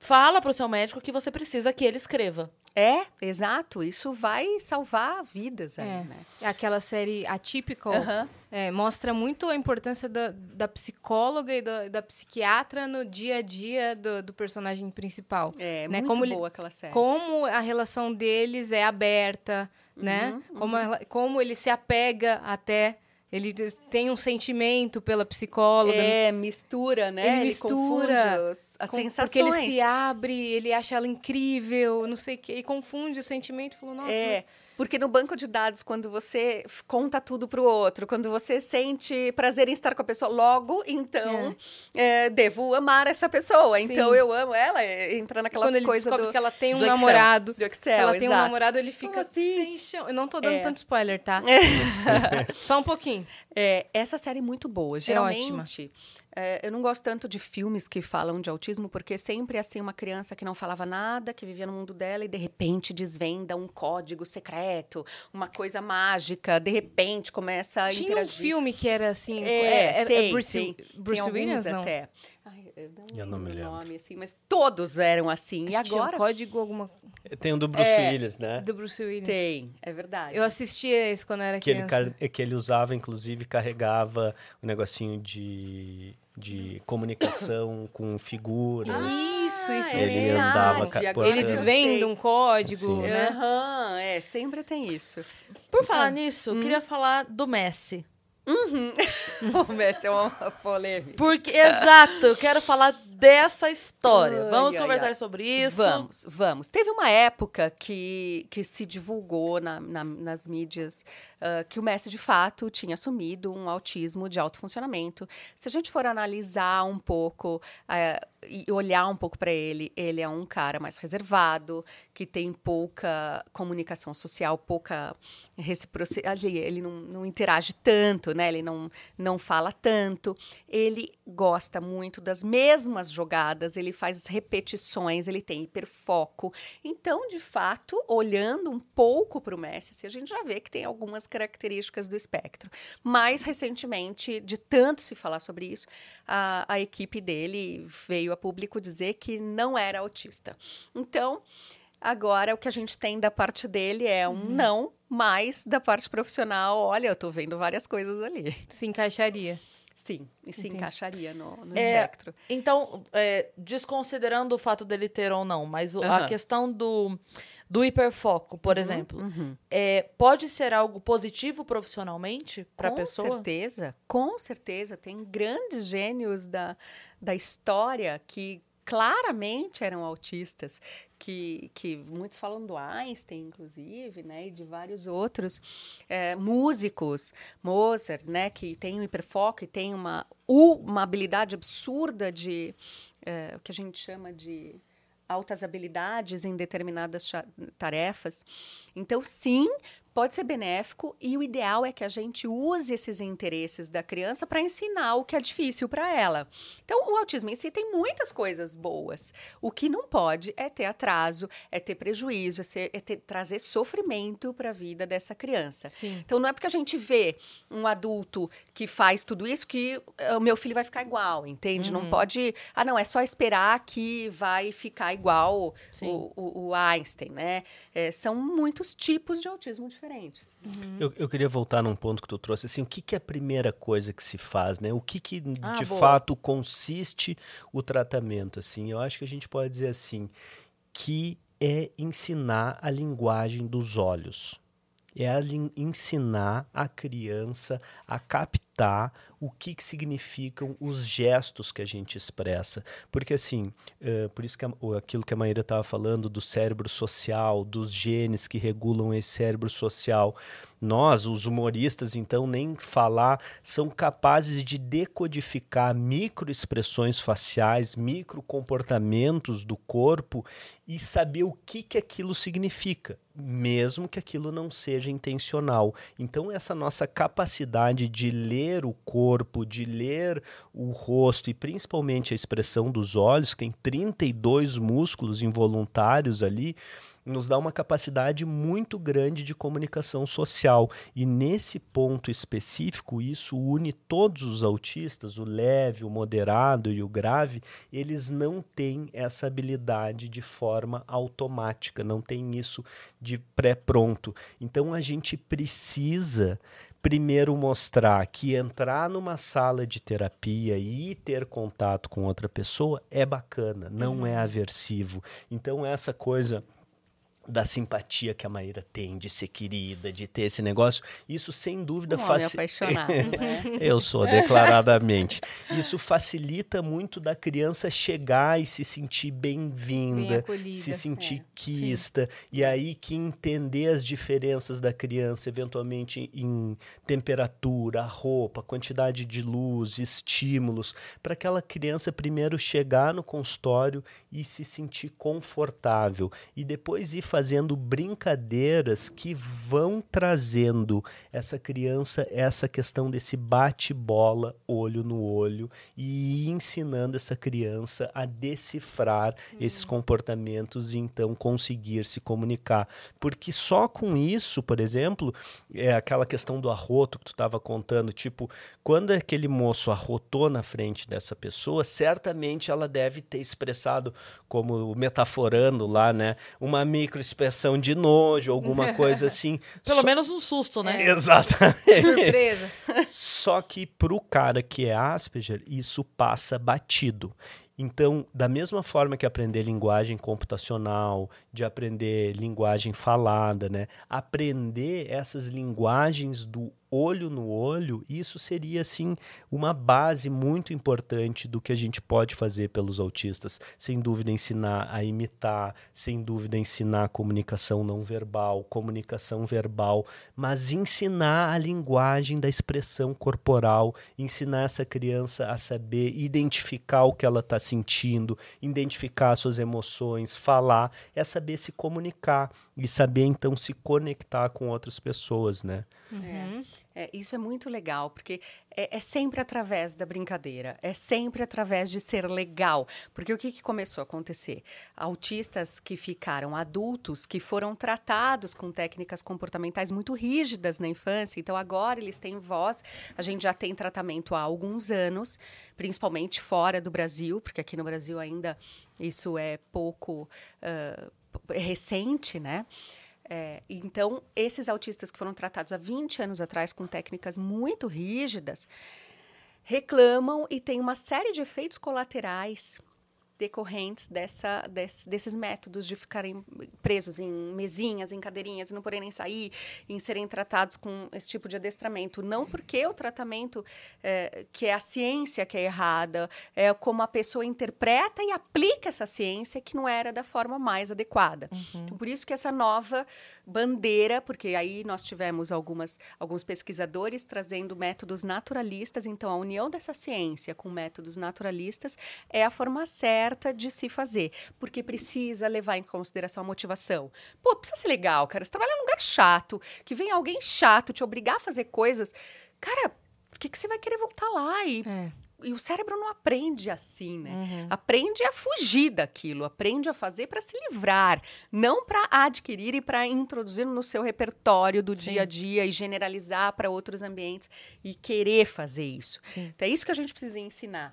fala pro seu médico que você precisa que ele escreva. É, exato. Isso vai salvar vidas aí, É. né? Aquela série Atypical Aham. é, mostra muito a importância da, da psicóloga e da, da psiquiatra no dia a dia do, do personagem principal. É, Né, muito como ele- boa aquela série. Como a relação deles é aberta, né? Uhum, Como, ela- como ele se apega até. Ele tem um sentimento pela psicóloga. É, mistura, né? Ele mistura confunde os- as com- sensações. Porque ele se abre, ele acha ela incrível, não sei o quê, e confunde o sentimento. Falou, nossa, É, mas porque no banco de dados, quando você conta tudo pro outro, quando você sente prazer em estar com a pessoa, logo, então, é, devo amar essa pessoa. Sim. Então, eu amo ela, é, entra naquela quando ele coisa descobre do, que ela tem um do Excel, namorado, do Excel, ela tem um namorado, ele fica assim? sem chão. Eu não tô dando É. tanto spoiler, tá? Só um pouquinho. É, essa série é muito boa. Geralmente, É, eu não gosto tanto de filmes que falam de autismo, porque sempre é assim uma criança que não falava nada, que vivia no mundo dela e de repente desvenda um código secreto, uma coisa mágica, de repente começa a Tinha um interagir. filme que era assim. É, era tem, Bruce, tem. Bruce Tem Williams, não? até. Ai, eu não, Eu não me lembro o nome, assim, mas todos eram assim. e Acho que tinha um agora código alguma Tem um do Bruce É. Willis, né? do Bruce Williams. tem, é verdade. Eu assistia esse quando eu era Que ele, criança. car- que ele usava, inclusive, carregava um negocinho de, de comunicação com figuras. Isso, isso é Ele mesmo. andava ca- Ele desvenda um código, Sim. né? Aham, é, sempre tem isso. Por Ah. falar nisso, Hum. eu queria falar do Messi. o Messi é uma polêmica. Porque, exato, eu quero falar dessa história. Vamos ai, conversar ai. sobre isso. Vamos, vamos. Teve uma época que, que se divulgou na- na- nas mídias ah, que o Messi, de fato, tinha assumido um autismo de alto funcionamento. Se a gente for analisar um pouco ah, e olhar um pouco para ele, ele é um cara mais reservado, que tem pouca comunicação social, pouca reciprocidade. Ele não, não interage tanto, né? Ele não, não fala tanto. Ele gosta muito das mesmas jogadas, ele faz repetições, ele tem hiperfoco. Então, de fato, olhando um pouco para o Messi, assim, a gente já vê que tem algumas características do espectro. Mais recentemente, de tanto se falar sobre isso, a, a equipe dele veio a público dizer que não era autista. Então, agora o que a gente tem da parte dele é um não, mas da parte profissional, olha, eu tô vendo várias coisas ali. Se encaixaria. Sim, e se Entendi. encaixaria no, no É, espectro. Então, é, desconsiderando o fato dele ter ou não, mas o- a questão do, do hiperfoco, por exemplo, Uhum. é, pode ser algo positivo profissionalmente para a Com pessoa? certeza, com certeza. Tem grandes gênios da, da história que claramente eram autistas, que, que muitos falam do Einstein, inclusive, né, e de vários outros é, músicos, Mozart, né, que tem um hiperfoco e tem uma, uma habilidade absurda de, é, o que a gente chama de altas habilidades em determinadas tarefas. Então, sim, pode ser benéfico e o ideal é que a gente use esses interesses da criança para ensinar o que é difícil para ela. Então, o autismo em si tem muitas coisas boas. O que não pode é ter atraso, é ter prejuízo, é, ser- é ter- trazer sofrimento para a vida dessa criança. Sim. Então não é porque a gente vê um adulto que faz tudo isso que eh, o meu filho vai ficar igual, entende? Não pode. Ah, não, é só esperar que vai ficar igual o, o- o Einstein, né? Eh, são muitos tipos de autismo diferentes. Eu, eu queria voltar num ponto que tu trouxe, assim, o que, que é a primeira coisa que se faz, né? O que, que Ah, de boa. fato consiste o tratamento, assim? Eu acho que a gente pode dizer assim, que é ensinar a linguagem dos olhos. É ensinar a criança a captar o que, que significam os gestos que a gente expressa. Porque, assim, eh, por isso que a- aquilo que a Maíra estava falando do cérebro social, dos genes que regulam esse cérebro social. Nós, os humoristas, então, nem falar, são capazes de decodificar microexpressões faciais, microcomportamentos do corpo e saber o que, que aquilo significa, mesmo que aquilo não seja intencional. Então, essa nossa capacidade de ler o corpo, de ler o rosto e principalmente a expressão dos olhos, que tem 32 músculos involuntários ali, nos dá uma capacidade muito grande de comunicação social. E nesse ponto específico, isso une todos os autistas, o leve, o moderado e o grave, eles não têm essa habilidade de forma automática, não tem isso de pré-pronto. Então a gente precisa primeiro mostrar que entrar numa sala de terapia e ter contato com outra pessoa é bacana, não é aversivo. Então essa coisa da simpatia que a Maíra tem, de ser querida, de ter esse negócio, isso sem dúvida Um apaixonado, né? Eu sou, declaradamente. Isso facilita muito da criança chegar e se sentir Bem bem-vinda, acolhida. se sentir É, quista, e aí que entender as diferenças da criança, eventualmente em temperatura, roupa, quantidade de luz, estímulos, para aquela criança primeiro chegar no consultório e se sentir confortável, e depois ir fazendo brincadeiras que vão trazendo essa criança essa questão desse bate-bola olho no olho e ensinando essa criança a decifrar esses comportamentos e então conseguir se comunicar. Porque só com isso, por exemplo, é aquela questão do arroto que tu estava contando, tipo, quando aquele moço arrotou na frente dessa pessoa, certamente ela deve ter expressado, como metaforando lá, né, uma microexpressão de nojo, alguma coisa assim. Pelo Só- menos um susto, né? Exatamente. Surpresa. Só que para o cara que é Asperger, isso passa batido. Então, da mesma forma que aprender linguagem computacional, de aprender linguagem falada, né? Aprender essas linguagens do olho no olho, isso seria assim uma base muito importante do que a gente pode fazer pelos autistas. Sem dúvida ensinar a imitar, sem dúvida ensinar comunicação não verbal, comunicação verbal, mas ensinar a linguagem da expressão corporal, ensinar essa criança a saber identificar o que ela está sentindo, identificar suas emoções, falar, é saber se comunicar e saber então se conectar com outras pessoas, né? É, isso é muito legal, porque é, é sempre através da brincadeira, é sempre através de ser legal. Porque o que, que começou a acontecer? Autistas que ficaram adultos, que foram tratados com técnicas comportamentais muito rígidas na infância, então agora eles têm voz. A gente já tem tratamento há alguns anos, principalmente fora do Brasil, porque aqui no Brasil ainda isso é pouco p- recente, né? É, então, esses autistas que foram tratados há 20 anos atrás com técnicas muito rígidas reclamam e têm uma série de efeitos colaterais decorrentes dessa, des- desses métodos de ficarem presos em mesinhas, em cadeirinhas, e não poderem sair, em serem tratados com esse tipo de adestramento. Não porque o tratamento, é, que é a ciência que é errada, é como a pessoa interpreta e aplica essa ciência que não era da forma mais adequada. Então, por isso que essa nova bandeira, porque aí nós tivemos algumas, alguns pesquisadores trazendo métodos naturalistas, então a união dessa ciência com métodos naturalistas é a forma certa de se fazer, porque precisa levar em consideração a motivação. Pô, precisa ser legal, cara. Você trabalha num lugar chato, que vem alguém chato te obrigar a fazer coisas. Cara, por que, que você vai querer voltar lá? E, É. e o cérebro não aprende assim, né? Uhum. Aprende a fugir daquilo, aprende a fazer para se livrar, não para adquirir e para introduzir no seu repertório do dia a dia e generalizar para outros ambientes e querer fazer isso. Sim. Então é isso que a gente precisa ensinar.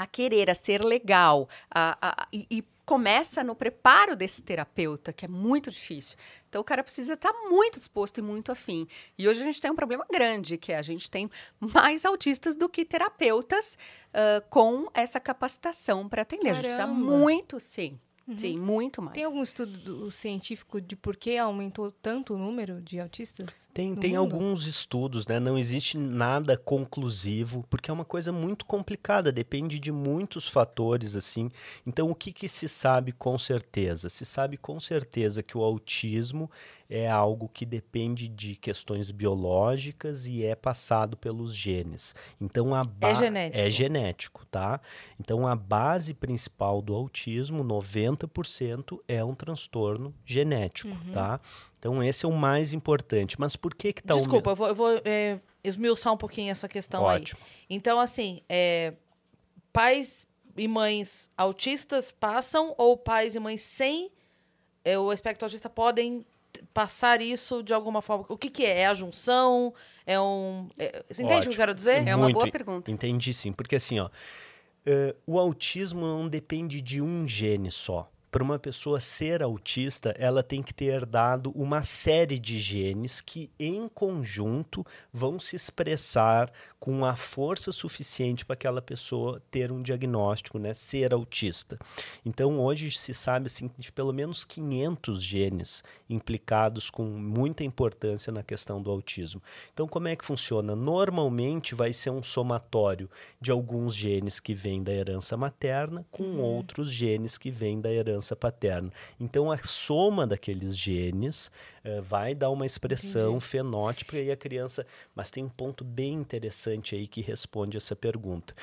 A querer, a ser legal. A, a- e, e começa no preparo desse terapeuta, que é muito difícil. Então o cara precisa estar muito disposto e muito afim. E hoje a gente tem um problema grande, que é a gente tem mais autistas do que terapeutas ah, com essa capacitação para atender. A gente precisa Caramba. muito, sim. Sim, muito mais. Tem algum estudo do- científico de por que aumentou tanto o número de autistas? Tem, tem mundo? alguns estudos, né? Não existe nada conclusivo, porque é uma coisa muito complicada, depende de muitos fatores, assim. Então, o que, que se sabe com certeza? Se sabe com certeza que o autismo é algo que depende de questões biológicas e é passado pelos genes. Então, a ba- genético. É genético, tá? Então, a base principal do autismo, 90%, é um transtorno genético, tá? Então, esse é o mais importante. Mas por que que tá Desculpa, eu vou, eu vou é, esmiuçar um pouquinho essa questão aí. Ótimo. Então, assim, é, pais e mães autistas passam ou pais e mães sem é, o espectro autista podem passar isso de alguma forma? O que, que é? É a junção? É um. é- você entende o que eu Ótimo. quero dizer? É uma Muito boa pergunta. Entendi sim, porque assim, ó, eh, o autismo não depende de um gene só. Para uma pessoa ser autista, ela tem que ter herdado uma série de genes que, em conjunto, vão se expressar com a força suficiente para aquela pessoa ter um diagnóstico, né, ser autista. Então, hoje se sabe assim, de pelo menos 500 genes implicados com muita importância na questão do autismo. Então, como é que funciona? Normalmente vai ser um somatório de alguns genes que vêm da herança materna com outros genes que vêm da herança paterna. Então, a soma daqueles genes eh, vai dar uma expressão fenótipa e a criança. Mas tem um ponto bem interessante aí que responde essa pergunta.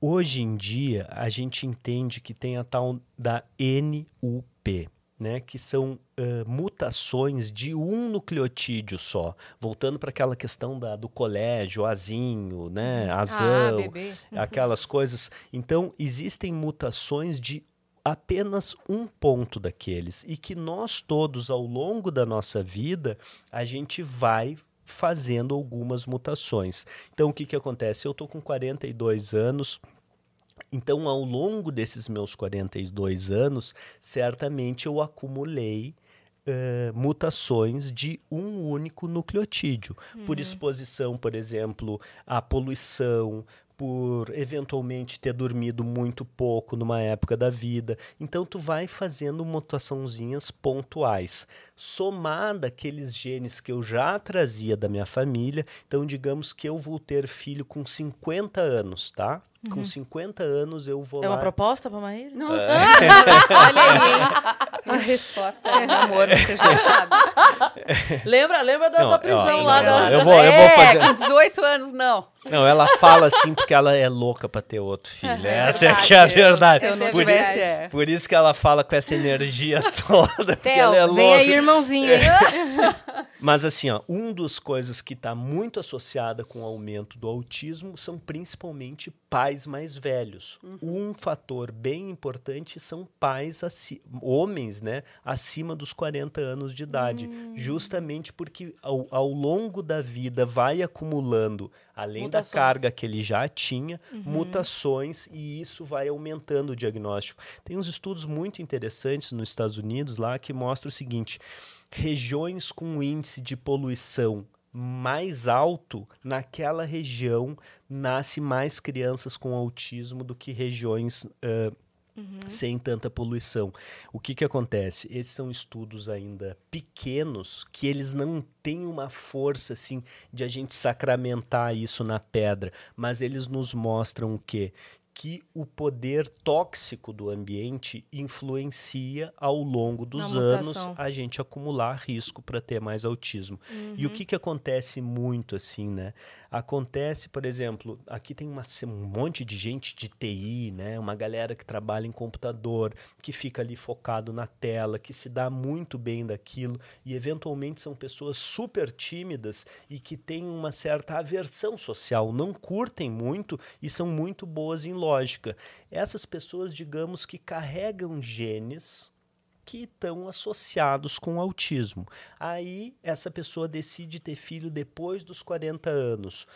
Hoje em dia, a gente entende que tem a tal da NUP. né, que são ah, mutações de um nucleotídeo só. Voltando para aquela questão da, do colégio, azinho, né, Ah, azão, bebê. aquelas coisas. Então, existem mutações de apenas um ponto daqueles e que nós todos ao longo da nossa vida a gente vai fazendo algumas mutações. Então o que que acontece? Eu tô com 42 anos, então ao longo desses meus 42 anos, certamente eu acumulei eh, mutações de um único nucleotídeo, por exposição, por exemplo, à poluição, por eventualmente ter dormido muito pouco numa época da vida. Então tu vai fazendo mutaçãozinhas pontuais, somada aqueles genes que eu já trazia da minha família. Então digamos que eu vou ter filho com 50 anos, tá? Com 50 anos eu vou É uma lá proposta pra Maíra? Nossa, Olha aí, hein? a resposta é amor, você já sabe. Lembra, lembra da, Não, da ó, prisão não, lá não, da. eu vou, eu vou é, fazer. com 18 anos, não. Não, ela fala assim porque ela é louca pra ter outro filho. Essa é que é a verdade, verdade. Se eu não Essa é Por, tivesse, verdade. é. por isso que ela fala com essa energia toda, porque Theo, ela é vem aí, louca. irmãozinho. Mas assim, ó, um dos coisas que está muito associada com o aumento do autismo são principalmente pais mais velhos. Um fator bem importante são pais, homens, né, acima dos 40 anos de idade, justamente porque ao, ao longo da vida vai acumulando, além Mutações. da carga que ele já tinha, mutações e isso vai aumentando o diagnóstico. Tem uns estudos muito interessantes nos Estados Unidos lá que mostram o seguinte: regiões com índice de poluição mais alto, naquela região nasce mais crianças com autismo do que regiões ah, sem tanta poluição. O que, que acontece? Esses são estudos ainda pequenos que eles não têm uma força assim de a gente sacramentar isso na pedra, mas eles nos mostram o quê? Que o poder tóxico do ambiente influencia ao longo dos Na anos mutação. a gente acumular risco para ter mais autismo. E o que, que acontece muito assim, né? Acontece, por exemplo, aqui tem uma, um monte de gente de TI, né? Uma galera que trabalha em computador, que fica ali focado na tela, que se dá muito bem daquilo e eventualmente são pessoas super tímidas e que têm uma certa aversão social, não curtem muito e são muito boas em Essas pessoas, digamos que carregam genes que estão associados com autismo. Aí essa pessoa decide ter filho depois dos 40 anos.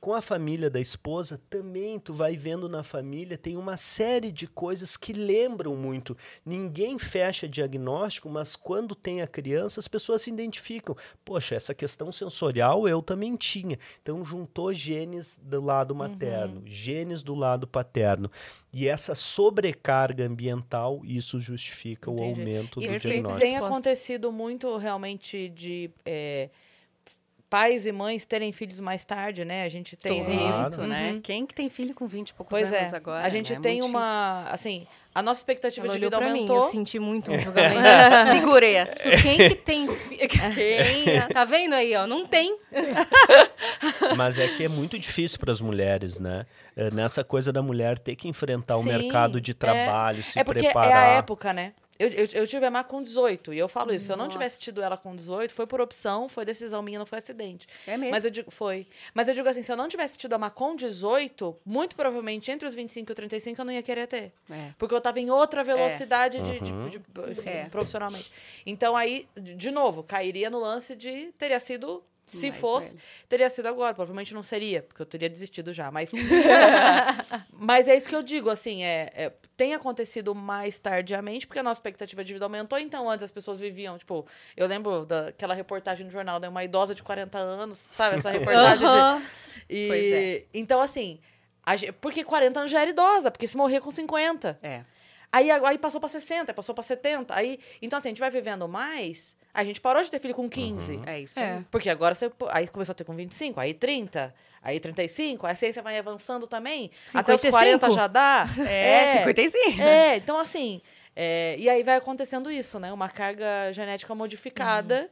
Com a família da esposa, também tu vai vendo na família, tem uma série de coisas que lembram muito. Ninguém fecha diagnóstico, mas quando tem a criança, as pessoas se identificam. Poxa, essa questão sensorial eu também tinha. Então juntou genes do lado materno, genes do lado paterno. E essa sobrecarga ambiental, isso justifica o Entendi. aumento E do perfeito. diagnóstico. tem acontecido muito realmente de é, pais e mães terem filhos mais tarde, né? A gente tem. Muito, né? Uhum. Quem que tem filho com 20 e poucos Pois é. anos agora? a gente né? tem Muito uma. Assim, a nossa expectativa Ela de olhou vida pra mim, aumentou. eu senti muito um julgamento. difícil. Segurei essa. Quem que tem... fi- Quem? Tá vendo aí, ó? Não tem. Mas é que é muito difícil para as mulheres, né? É, nessa coisa da mulher ter que enfrentar o mercado de é. trabalho, se é porque preparar. é a época, né? Eu, eu, eu tive a Má com 18, e eu falo isso. Se eu não tivesse tido ela com 18, foi por opção, foi decisão minha, não foi acidente. É mesmo. Mas eu digo, foi. Mas eu digo assim, se eu não tivesse tido a Má com 18, muito provavelmente entre os 25 e os 35 eu não ia querer ter. É. Porque eu tava em outra velocidade de, de- Uhum. de- enfim, É. profissionalmente. Então aí, de de novo, cairia no lance de teria sido. Se Mais fosse, velho. teria sido agora. Provavelmente não seria, porque eu teria desistido já. Mas, mas é isso que eu digo, assim, é, é- tem acontecido mais tardiamente, porque a nossa expectativa de vida aumentou. Então, antes as pessoas viviam, tipo, eu lembro daquela reportagem no jornal, né? Uma idosa de 40 anos, sabe? Essa reportagem Aham. de. E, Pois é. Então, assim, a porque 40 anos já era idosa, porque se morrer com 50. É. Aí, aí passou pra 60, passou pra 70. Aí, então, assim, a gente vai vivendo mais. A gente parou de ter filho com 15. É isso É. Porque agora você. Aí começou a ter com 25, aí 30, aí 35, aí a ciência vai avançando também. Até os 55? 40 já dá. É, 55. É, então assim. é, e aí vai acontecendo isso, né? Uma carga genética modificada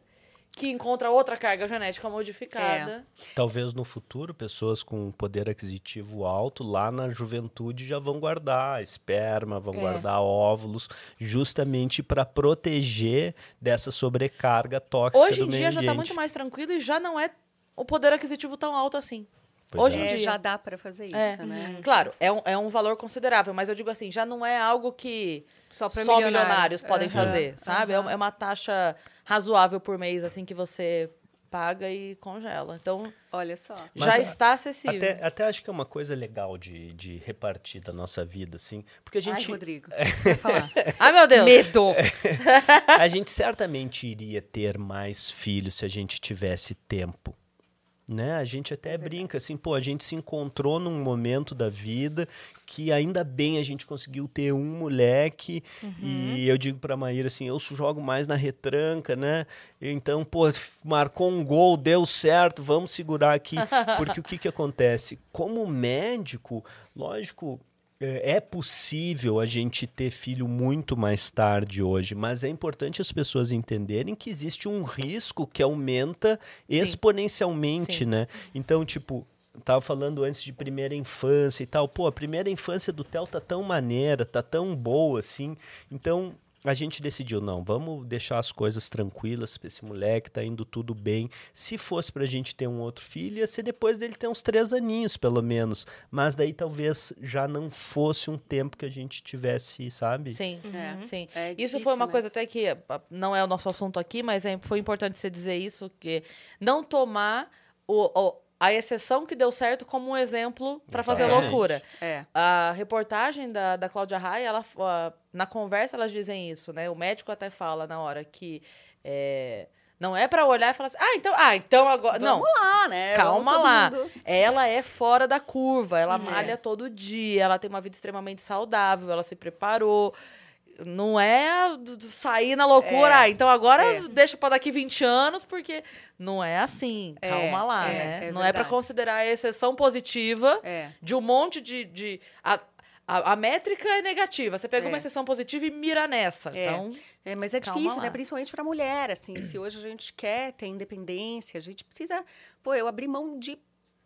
que encontra outra carga genética modificada. Talvez no futuro, pessoas com poder aquisitivo alto, lá na juventude, já vão guardar esperma, vão É. guardar óvulos, justamente para proteger dessa sobrecarga tóxica Hoje em dia já tá ambiente. muito mais tranquilo e já não é o poder aquisitivo tão alto assim. Pois Hoje é. em É, dia. já dá para fazer isso, É. né? Claro, é um, é um valor considerável, mas eu digo assim, já não é algo que Só só, milionário. milionários podem Aham. fazer, sabe? É uma- É uma taxa razoável por mês, assim, que você paga e congela. Então, Olha só. Mas já a- está acessível. Até, até acho que é uma coisa legal de, de repartir da nossa vida, assim. Porque a Ai, gente, Rodrigo, o que você vai falar? Ai, meu Deus! Medo! a gente certamente iria ter mais filhos se a gente tivesse tempo. Né? A gente até brinca assim, pô, a gente se encontrou num momento da vida que ainda bem a gente conseguiu ter um moleque e eu digo pra Maíra assim, eu jogo mais na retranca, né? Então, pô, marcou um gol, deu certo, vamos segurar aqui, porque o que que acontece? Como médico, lógico, é é possível a gente ter filho muito mais tarde hoje, mas é importante as pessoas entenderem que existe um risco que aumenta exponencialmente, Sim. né? Então, tipo, tava falando antes de primeira infância e tal. Pô, a primeira infância do Theo tá tão maneira, tá tão boa assim. Então, a gente decidiu, não, vamos deixar as coisas tranquilas pra esse moleque, tá indo tudo bem. Se fosse pra gente ter um outro filho, ia ser depois dele ter uns três aninhos, pelo menos. Mas daí talvez já não fosse um tempo que a gente tivesse, sabe? Sim, É. sim. É Isso difícil, foi uma né? coisa até que ah, não é o nosso assunto aqui, mas é, foi importante você dizer isso, que não tomar o, o- a exceção que deu certo como um exemplo para fazer loucura. É. A reportagem da, da Cláudia Raia, ela, ah, na conversa elas dizem isso, né? O médico até fala na hora que é, não é para olhar e falar assim, ah, então, ah, então agora... não, Vamos lá, né? Calma lá. mundo- ela é fora da curva, ela É. malha todo dia, ela tem uma vida extremamente saudável, ela se preparou. Não é sair na loucura, É. ah, então agora É. deixa pra daqui 20 anos, porque não é assim. É, Calma lá, é, né? é não é pra verdade. considerar a exceção positiva É. de um monte de. de a, a, a métrica é negativa. Você pega uma exceção positiva e mira nessa. É. Então, É, mas é difícil, lá. né? Principalmente para mulher, assim. se hoje a gente quer ter independência, a gente precisa. Pô, eu abri mão de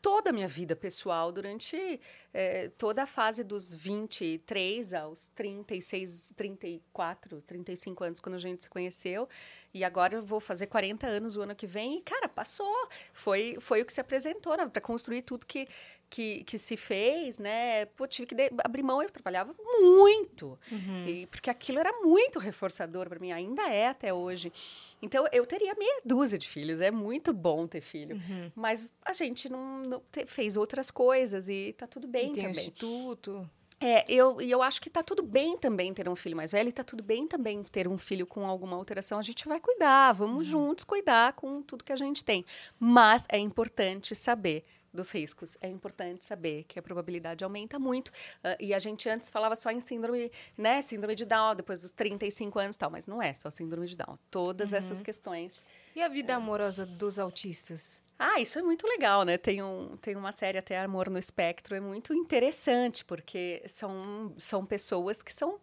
toda a minha vida pessoal durante eh, toda a fase dos 23 aos 36, 34, 35 anos, quando a gente se conheceu. E agora eu vou fazer 40 anos o ano que vem. E, cara, passou. Foi, foi o que se apresentou né? para construir tudo que, que, que se fez, né? Pô, tive que de- abrir mão. Eu trabalhava muito. Uhum. E- porque aquilo era muito reforçador para mim, ainda é até hoje. Então, eu teria meia dúzia de filhos, é muito bom ter filho. Uhum. Mas a gente não, não te- fez outras coisas e tá tudo bem E tem também. instituto. É, eu, e eu acho que tá tudo bem também ter um filho mais velho e tá tudo bem também ter um filho com alguma alteração. A gente vai cuidar, vamos juntos cuidar com tudo que a gente tem. Mas é importante saber dos riscos. É importante saber que a probabilidade aumenta muito. Ah, e a gente antes falava só em síndrome, né? Síndrome de Down, depois dos 35 anos e tal. Mas não é só síndrome de Down. Todas essas questões E a vida amorosa dos autistas? ah, isso é muito legal, né? Tem, um, tem uma série até Amor no Espectro, é muito interessante, porque são, são pessoas que são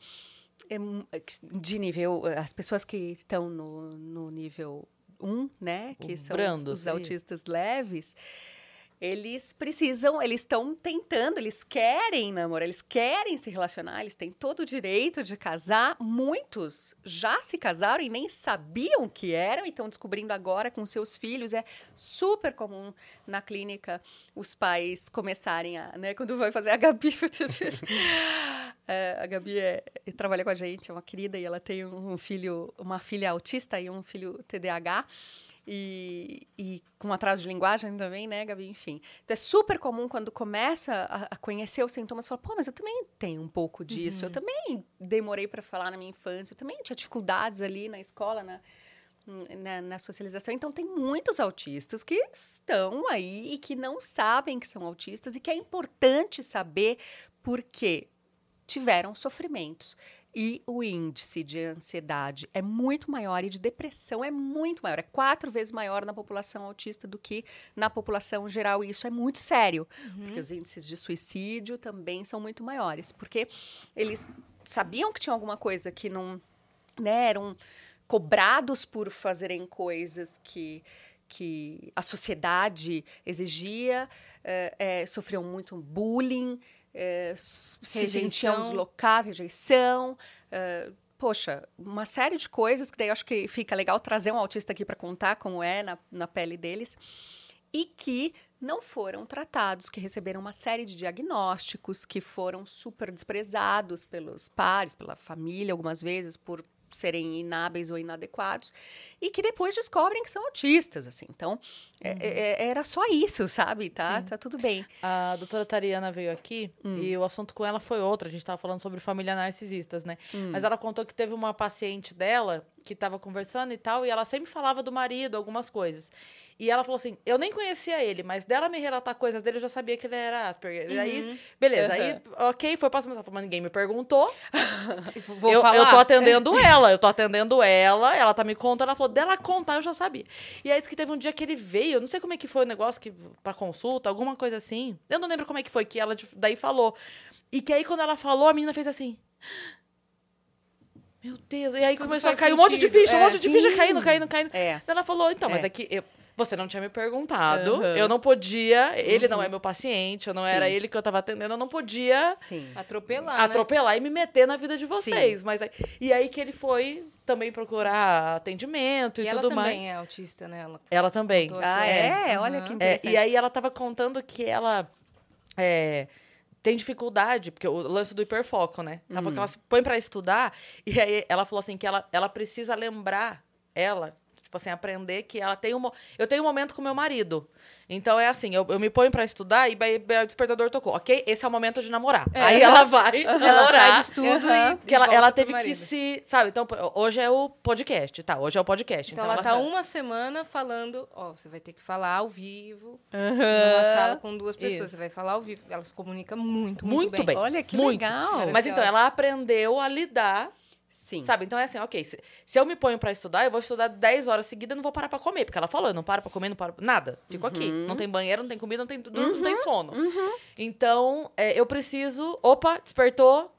é, que- de nível. As pessoas que estão no, no nível 1, né? Que O são brando, os, os autistas leves. Eles precisam, eles estão tentando, eles querem namorar, eles querem se relacionar, eles têm todo o direito de casar. Muitos já se casaram e nem sabiam que eram e estão descobrindo agora com seus filhos. É super comum na clínica os pais começarem a, né, quando vai fazer a Gabi. É, a Gabi é, trabalha com a gente, é uma querida e ela tem um filho, uma filha autista e um filho TDAH. E, e com atraso de linguagem também, né, Gabi? Enfim. Então é super comum quando começa a, a conhecer os sintomas, fala, pô, mas eu também tenho um pouco disso. Eu também demorei para falar na minha infância, eu também tinha dificuldades ali na escola, na, na, na socialização. Então, tem muitos autistas que estão aí e que não sabem que são autistas e que é importante saber porque tiveram sofrimentos. E o índice de ansiedade é muito maior e de depressão é muito maior. É quatro vezes maior na população autista do que na população geral. E isso é muito sério, porque os índices de suicídio também são muito maiores. Porque eles sabiam que tinha alguma coisa que não. Né, era um, cobrados por fazerem coisas que que a sociedade exigia, eh, eh, sofriam muito bullying, s- se Rejeição. deslocados, rejeição. eh, poxa, uma série de coisas que daí eu acho que fica legal trazer um autista aqui para contar como é na, na pele deles. E que não foram tratados, que receberam uma série de diagnósticos, que foram super desprezados pelos pares, pela família, algumas vezes, por serem inábeis ou inadequados, e que depois descobrem que são autistas, assim. Então, é- é- era só isso, sabe? Tá, tá tudo bem. A doutora Tariana veio aqui Hum. e o assunto com ela foi outro. A gente estava falando sobre família narcisistas, né? Hum. Mas ela contou que teve uma paciente dela que estava conversando e tal, e ela sempre falava do marido, algumas coisas. E ela falou assim: eu nem conhecia ele, mas dela me relatar coisas dele, eu já sabia que ele era Asperger. E aí, beleza. Aí, ok, foi passando, ela falou, mas ninguém me perguntou. Vou eu, falar. eu tô atendendo ela, eu tô atendendo ela, ela tá me contando, ela falou, dela contar, eu já sabia. E aí disse que teve um dia que ele veio, não sei como é que foi o negócio que, pra consulta, alguma coisa assim. Eu não lembro como é que foi, que ela daí falou. E que aí quando ela falou, a menina fez assim. Meu Deus, e aí Tudo começou a cair um monte de sentido, ficha, um é. monte de ficha caindo, caindo, caindo. É. Ela falou, então, mas É. é que eu- você não tinha me perguntado, Aham. eu não podia, ele não é meu paciente, eu não Sim. era ele que eu tava atendendo, eu não podia Sim. Atropelar, né? atropelar e me meter na vida de vocês. Mas aí- e aí que ele foi também procurar atendimento e, E ela tudo também mais. é autista, né? Ela Ela também. Ah, aqui. é? Olha Aham. que É, interessante. e aí ela tava contando que ela é, tem dificuldade, porque o lance do hiperfoco, né? Ela falou que ela se põe pra estudar, e aí ela falou assim que ela, ela precisa lembrar, ela, tipo assim, aprender que ela tem um... Eu tenho um momento com meu marido. Então é assim, eu, eu me ponho pra estudar e o despertador tocou, ok? Esse é o momento de namorar. Aí ela vai Ela sai namorar. estudo Aham. e. Que ela, ela teve que se. Sabe, então, hoje é o podcast, tá? Hoje é o podcast. Então, Então, ela tá sa- uma semana falando, ó, você vai ter que falar ao vivo, Aham. numa sala com duas pessoas, Isso. você vai falar ao vivo. Ela se comunica muito, muito, Muito bem. Olha que Muito. legal. Mas então, ela aprendeu a lidar, Sim. sabe? Então é assim, ok, se, se eu me ponho pra estudar, eu vou estudar 10 horas seguidas e não vou parar pra comer. Porque ela falou, eu não paro pra comer, não paro. Nada. Fico aqui. Uhum. Não tem banheiro, não tem comida, não tem tudo, não tem sono. Então, é, eu preciso. Opa, despertou,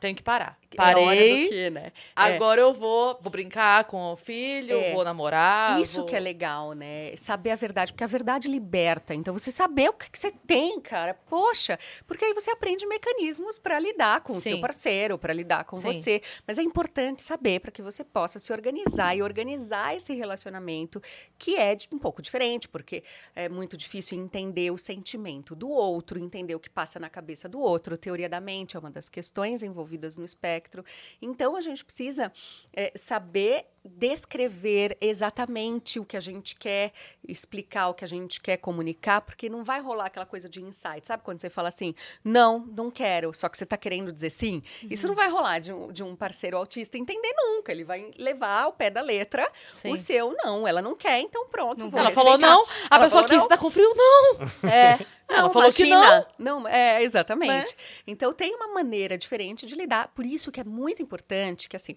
tenho que parar. É Parei. né? É. Agora eu vou, vou brincar com o filho, É. vou namorar. Isso vou- que é legal, né? Saber a verdade, porque a verdade liberta. Então, você saber o que, que você tem, cara. Poxa, porque aí você aprende mecanismos para lidar com o seu parceiro, para lidar com Sim. você. Mas é importante saber para que você possa se organizar e organizar esse relacionamento, que é de- um pouco diferente, porque é muito difícil entender o sentimento do outro, entender o que passa na cabeça do outro. Teoria da mente é uma das questões envolvidas no espectro. Então, a gente precisa é, saber descrever exatamente o que a gente quer explicar, o que a gente quer comunicar, porque não vai rolar aquela coisa de insight. Sabe quando você fala assim, não, não quero, só que você está querendo dizer sim? Isso não vai rolar de um, de um parceiro autista entender nunca. Ele vai levar ao pé da letra Sim. o seu não. Ela não quer, então pronto. Não vou Ela falou não, a Ela pessoa não. está com frio, não. É. Ela Não, falou que imagina. não. É, exatamente. Né? Então, tem uma maneira diferente de lidar. Por isso que é muito importante que, assim,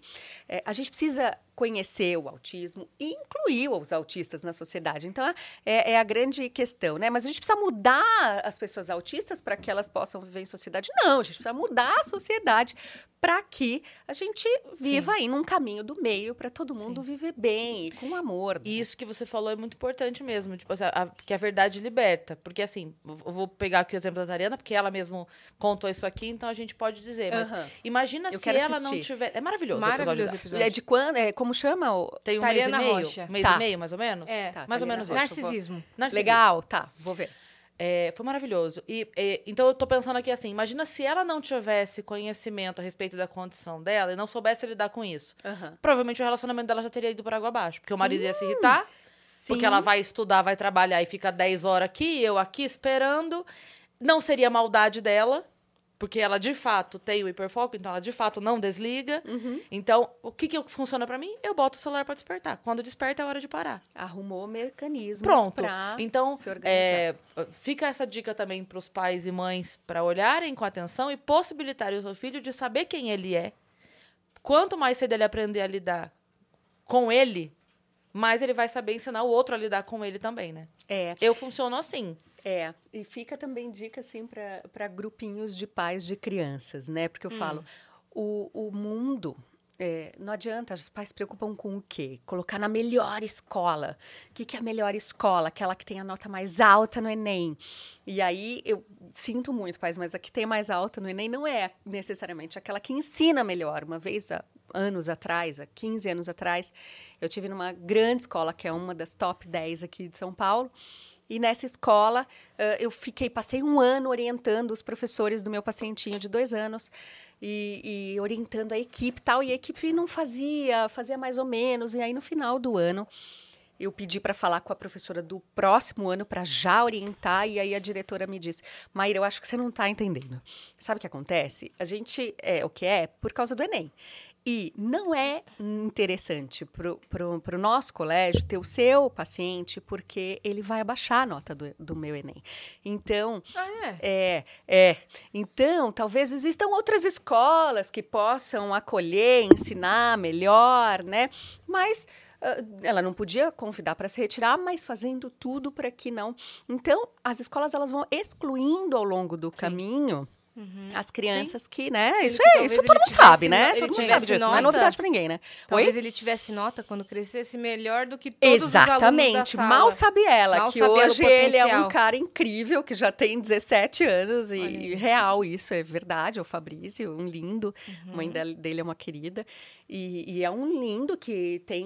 é, a gente precisa conhecer o autismo e incluir os autistas na sociedade. Então, é, é a grande questão, né? Mas a gente precisa mudar as pessoas autistas para que elas possam viver em sociedade? Não, a gente precisa mudar a sociedade para que a gente viva aí num caminho do meio para todo mundo viver bem e com amor. né? E isso que você falou é muito importante mesmo, tipo assim, a, que a verdade liberta. Porque assim, eu vou pegar aqui o exemplo da Tariana, porque ela mesmo contou isso aqui, então a gente pode dizer. Mas Aham. imagina Eu se ela não tiver. É maravilhoso, o Maravilhoso episódio. episódio. É de quando? É, como chama? o- Tem um Tariana mês e meio. Rocha. Mês Tá. e meio, mais ou menos? É. Tá, mais ou menos isso. Narcisismo. Narcisismo. Legal, tá, vou ver. É, foi maravilhoso. E, e- então eu tô pensando aqui assim, imagina se ela não tivesse conhecimento a respeito da condição dela e não soubesse lidar com isso. Aham. Provavelmente o relacionamento dela já teria ido por água abaixo. Porque o marido ia se irritar, porque ela vai estudar, vai trabalhar e fica 10 horas aqui, eu aqui esperando. Não seria maldade dela, porque ela de fato tem o hiperfoco, então ela de fato não desliga. Uhum. Então, o que, que funciona pra mim? Eu boto o celular pra despertar. Quando desperta, é hora de parar. Arrumou mecanismos Pronto. pra Então, se organizar. é, fica essa dica também para os pais e mães para olharem com atenção e possibilitarem o seu filho de saber quem ele é. Quanto mais cedo ele aprender a lidar com ele, mais ele vai saber ensinar o outro a lidar com ele também, né? É, Eu funciono assim. é. E fica também dica, assim, para grupinhos de pais de crianças, né? Porque eu falo, o, o mundo é, não adianta, os pais se preocupam com o quê? Colocar na melhor escola. O que, que é a melhor escola? Aquela que tem a nota mais alta no Enem. E aí eu sinto muito, pais, mas a que tem mais alta no Enem não é necessariamente aquela que ensina melhor. Uma vez, há anos atrás, há 15 anos atrás, eu tive numa grande escola, que é uma das top 10 aqui de São Paulo. E nessa escola, uh, eu fiquei, passei um ano orientando os professores do meu pacientinho de dois anos e, e orientando a equipe tal. E a equipe não fazia, fazia mais ou menos. E aí, no final do ano, eu pedi para falar com a professora do próximo ano para já orientar e aí a diretora me disse: "Maíra, eu acho que você não está entendendo. Sabe o que acontece? A gente é o que é por causa do ENEM. E não é interessante para o nosso colégio ter o seu paciente, porque ele vai abaixar a nota do, do meu Enem. Então, Ah, é? é, é. Então, talvez existam outras escolas que possam acolher, ensinar melhor, né? Mas ah, ela não podia convidar para se retirar, mas fazendo tudo para que não. Então, as escolas elas vão excluindo ao longo do caminho as crianças que, né? Isso é, isso todo mundo sabe, né? Todo mundo sabe disso, não é nota- novidade para ninguém, né? Talvez Oi? ele tivesse nota quando crescesse melhor do que todos Exatamente. Mal sabe ela Mal que sabe hoje ele é um cara incrível que já tem 17 anos e real isso é verdade. É o Fabrício, um lindo. Uhum. A mãe dele é uma querida e, e é um lindo que tem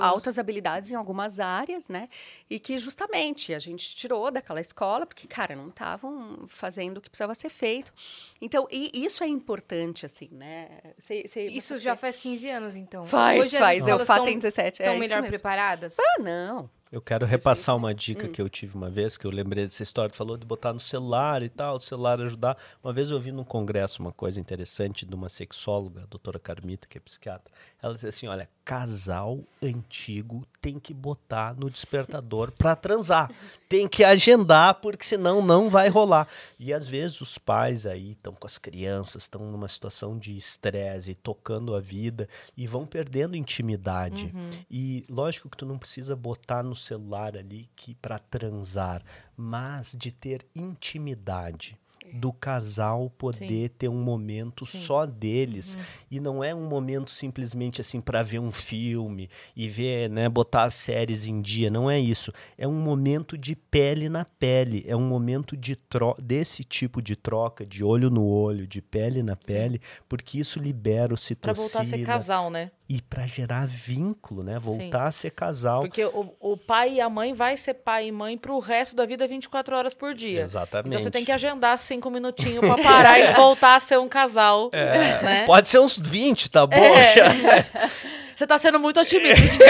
altas habilidades em algumas áreas, né? E que justamente a gente tirou daquela escola porque, cara, não estavam fazendo o que precisava ser feito. Então, e isso é importante, assim, né? Cê- cê- Isso já faz 15 anos, então. faz, Hoje faz. Eu fato tem 17. Estão é melhor preparadas? Ah, não. Eu quero repassar uma dica que eu tive uma vez, que eu lembrei dessa história, falou de botar no celular e tal, o celular ajudar. Uma vez eu ouvi num congresso uma coisa interessante de uma sexóloga, a doutora Carmita, que é psiquiatra. Ela disse assim, olha, casal antigo tem que botar no despertador para transar. Tem que agendar, porque senão não vai rolar. E às vezes os pais aí estão com as crianças, estão numa situação de estresse, tocando a vida e vão perdendo intimidade. E lógico que tu não precisa botar no celular ali que para transar, mas de ter intimidade do casal poder ter um momento Sim. só deles. E não é um momento simplesmente assim para ver um filme e ver, né, botar as séries em dia, não é isso. É um momento de pele na pele, é um momento de tro desse tipo de troca, de olho no olho, de pele na pele, porque isso libera Pra ocitocina voltar a ser casal, né? E para gerar vínculo, né? Voltar a ser casal. Porque o, o pai e a mãe vai ser pai e mãe pro resto da vida 24 horas por dia. Exatamente. Então você tem que agendar cinco minutinhos pra parar e voltar a ser um casal. né? Pode ser uns 20, tá bom? É. Você tá sendo muito otimista.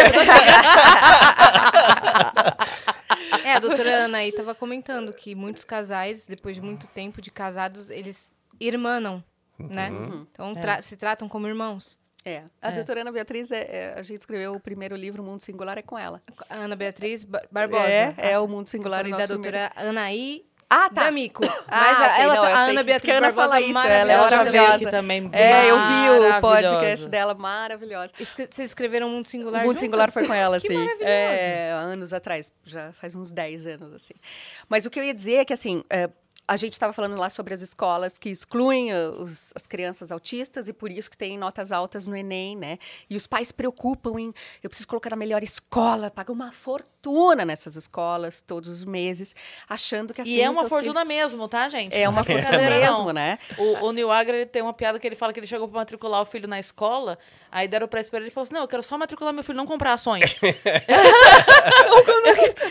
É, a doutora Ana aí tava comentando que muitos casais, depois de muito tempo de casados, eles irmanam, né? Então tra- se tratam como irmãos. É. A É. doutora Ana Beatriz, é, é, a gente escreveu o primeiro livro, O Mundo Singular, é com ela. A Ana Beatriz Bar- Barbosa. É, Ah, é o Mundo Singular. O da doutora Anaí Ah, tá. D'Amico. Mas Ah, a- ok, ela, não, tá- a Ana Beatriz Ana Barbosa fala isso, ela é maravilhosa. Também. É, eu vi o podcast dela, maravilhosa. Escre- Vocês escreveram Mundo Singular O Mundo juntas? Singular foi com ela, Que assim. maravilhoso. É, anos atrás, já faz uns 10 anos, assim. Mas o que eu ia dizer é que, assim, é, a gente estava falando lá sobre as escolas que excluem uh, os- as crianças autistas e por isso que tem notas altas no Enem, né? E os pais preocupam em, eu preciso colocar na melhor escola, pagam uma fortuna nessas escolas todos os meses, achando que assim E é uma fortuna filhos- mesmo, tá, gente? É uma Não fortuna não. mesmo, né? O, o Neil Agra ele tem uma piada que ele fala que ele chegou pra matricular o filho na escola, aí deram pra esperar ele falou assim: Não, eu quero só matricular meu filho, não comprar ações.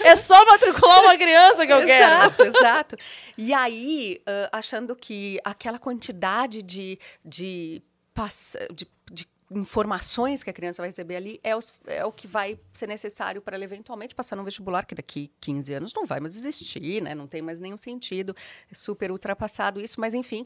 é só matricular uma criança que eu quero. Exato, exato. E aí, ah, achando que aquela quantidade de, de, pass- de, de informações que a criança vai receber ali é, os- é o que vai ser necessário para ela eventualmente passar no vestibular, que daqui 15 anos não vai mais existir, né? Não tem mais nenhum sentido. É super ultrapassado isso, mas enfim.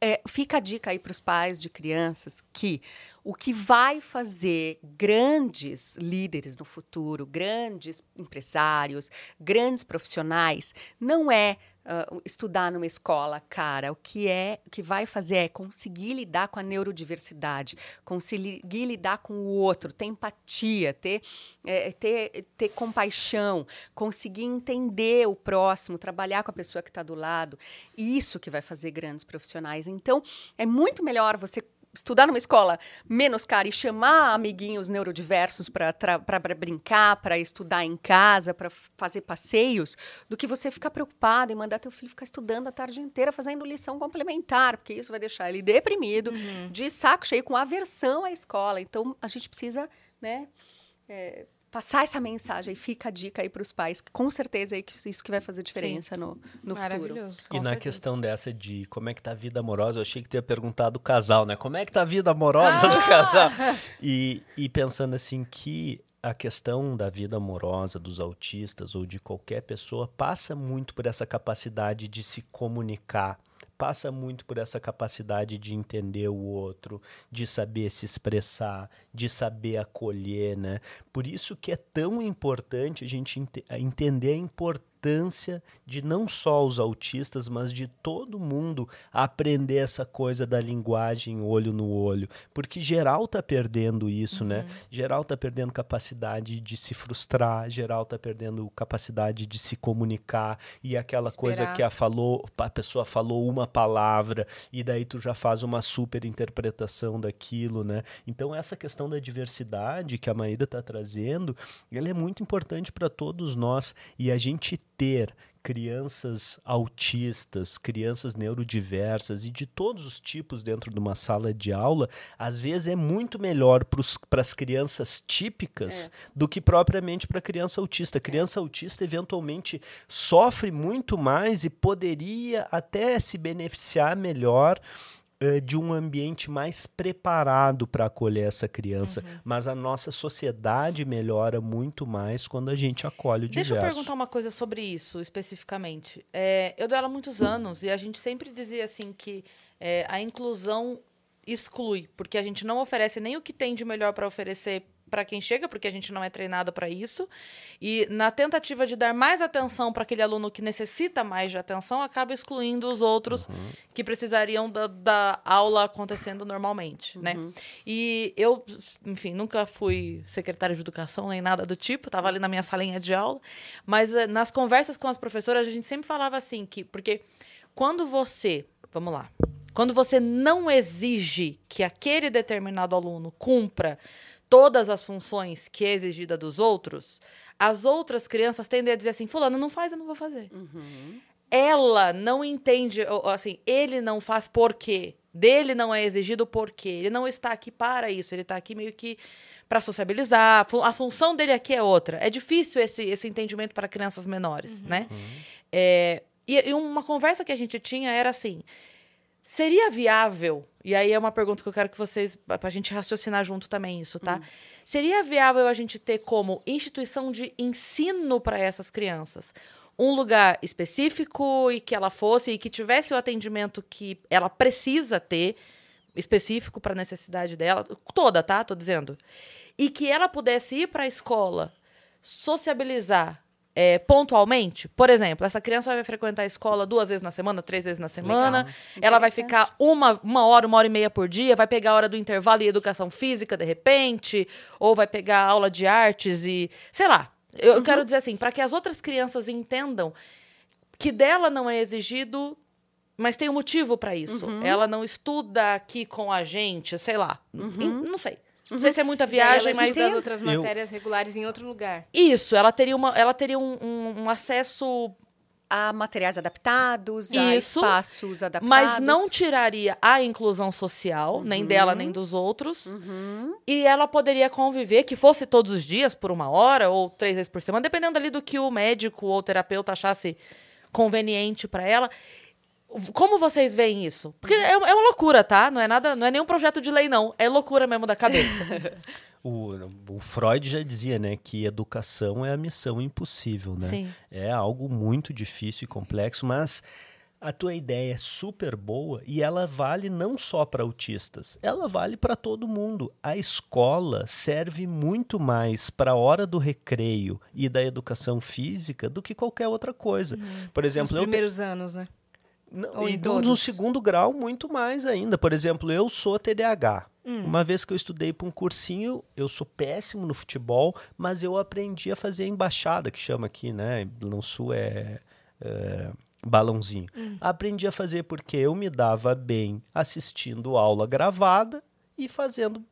É, fica a dica aí para os pais de crianças que o que vai fazer grandes líderes no futuro, grandes empresários, grandes profissionais, não é ah, estudar numa escola cara. O que é, o que vai fazer é conseguir lidar com a neurodiversidade, conseguir lidar com o outro, ter empatia, ter, é, ter, ter compaixão, conseguir entender o próximo, trabalhar com a pessoa que está do lado. Isso que vai fazer grandes profissionais. Então, é muito melhor você estudar numa escola menos cara e chamar amiguinhos neurodiversos para brincar, para estudar em casa, para fazer passeios, do que você ficar preocupado em mandar teu filho ficar estudando a tarde inteira fazendo lição complementar, porque isso vai deixar ele deprimido, Uhum. de saco cheio, com aversão à escola. Então, a gente precisa, né, é, passar essa mensagem. Fica a dica aí para os pais, que com certeza é que isso que vai fazer diferença no, no futuro. Maravilhoso. E Com na certeza. questão dessa de como é que tá a vida amorosa, eu achei que tu ia perguntar do casal, né? Como é que tá a vida amorosa do casal? E, e pensando assim que a questão da vida amorosa dos autistas ou de qualquer pessoa passa muito por essa capacidade de se comunicar, passa muito por essa capacidade de entender o outro, de saber se expressar, de saber acolher, né? Por isso que é tão importante a gente ente- a entender a importância de não só os autistas, mas de todo mundo aprender essa coisa da linguagem olho no olho, porque geral tá perdendo isso, né? Geral tá perdendo capacidade de se frustrar, geral tá perdendo capacidade de se comunicar e aquela coisa Esperar. que a falou, a pessoa falou uma palavra e daí tu já faz uma super interpretação daquilo, né? Então essa questão da diversidade que a Maíra está trazendo, ela é muito importante para todos nós e a gente ter crianças autistas, crianças neurodiversas e de todos os tipos dentro de uma sala de aula, às vezes é muito melhor para as crianças típicas do que propriamente para a criança autista. A criança autista eventualmente sofre muito mais e poderia até se beneficiar melhor eh, de um ambiente mais preparado para acolher essa criança, mas a nossa sociedade melhora muito mais quando a gente acolhe o Deixa eu diverso. perguntar uma coisa sobre isso especificamente. É, eu dou ela muitos anos e a gente sempre dizia assim que é, a inclusão exclui, porque a gente não oferece nem o que tem de melhor para oferecer para quem chega, porque a gente não é treinado para isso. E na tentativa de dar mais atenção para aquele aluno que necessita mais de atenção, acaba excluindo os outros que precisariam da, da aula acontecendo normalmente, né? E eu, enfim, nunca fui secretária de educação nem nada do tipo, estava ali na minha salinha de aula, mas eh, nas conversas com as professoras a gente sempre falava assim que porque quando você, vamos lá, quando você não exige que aquele determinado aluno cumpra todas as funções que é exigida dos outros, as outras crianças tendem a dizer assim, fulano não faz, eu não vou fazer ela não entende, assim, ele não faz por quê. Dele não é exigido por quê. Ele não está aqui para isso, ele está aqui meio que para sociabilizar. A função dele aqui é outra. É difícil esse, esse entendimento para crianças menores, né? É, e, e uma conversa que a gente tinha era assim: seria viável, e aí é uma pergunta que eu quero que vocês, para a gente raciocinar junto também isso, tá? Seria viável a gente ter como instituição de ensino para essas crianças um lugar específico e que ela fosse e que tivesse o atendimento que ela precisa ter, específico para a necessidade dela, toda, tá? Tô dizendo. E que ela pudesse ir para a escola, sociabilizar é, pontualmente. Por exemplo, essa criança vai frequentar a escola duas vezes na semana, três vezes na semana. Ela vai ficar uma, uma hora, uma hora e meia por dia, vai pegar a hora do intervalo e educação física, de repente, ou vai pegar aula de artes e. sei lá. Eu, eu quero dizer assim, para que as outras crianças entendam que dela não é exigido, mas tem um motivo para isso. Ela não estuda aqui com a gente, sei lá. Em- Não sei. Não sei se é muita viagem, ela mas. as outras Eu- matérias regulares em outro lugar. Isso, ela teria, uma, ela teria um, um- um acesso, A materiais adaptados, a Isso, espaços adaptados. mas não tiraria a inclusão social, nem dela, nem dos outros. E ela poderia conviver, que fosse todos os dias, por uma hora ou três vezes por semana, dependendo ali do que o médico ou o terapeuta achasse conveniente para ela. Como vocês veem isso? Porque é, é uma loucura, tá? Não é nada, não é nenhum projeto de lei, não. É loucura mesmo da cabeça. O, o Freud já dizia, né, que educação é a missão impossível, né? Sim. É algo muito difícil e complexo, mas a tua ideia é super boa e ela vale não só para autistas, ela vale para todo mundo. A escola serve muito mais para a hora do recreio e da educação física do que qualquer outra coisa. Por Nos exemplo, eu te- primeiros anos, né? Não, Ou e em do- no todos? segundo grau, muito mais ainda. Por exemplo, eu sou TDAH. Hum. Uma vez que eu estudei para um cursinho, eu sou péssimo no futebol, mas eu aprendi a fazer a embaixada, que chama aqui, né? No sul é. é, balãozinho. Aprendi a fazer porque eu me dava bem assistindo aula gravada e fazendo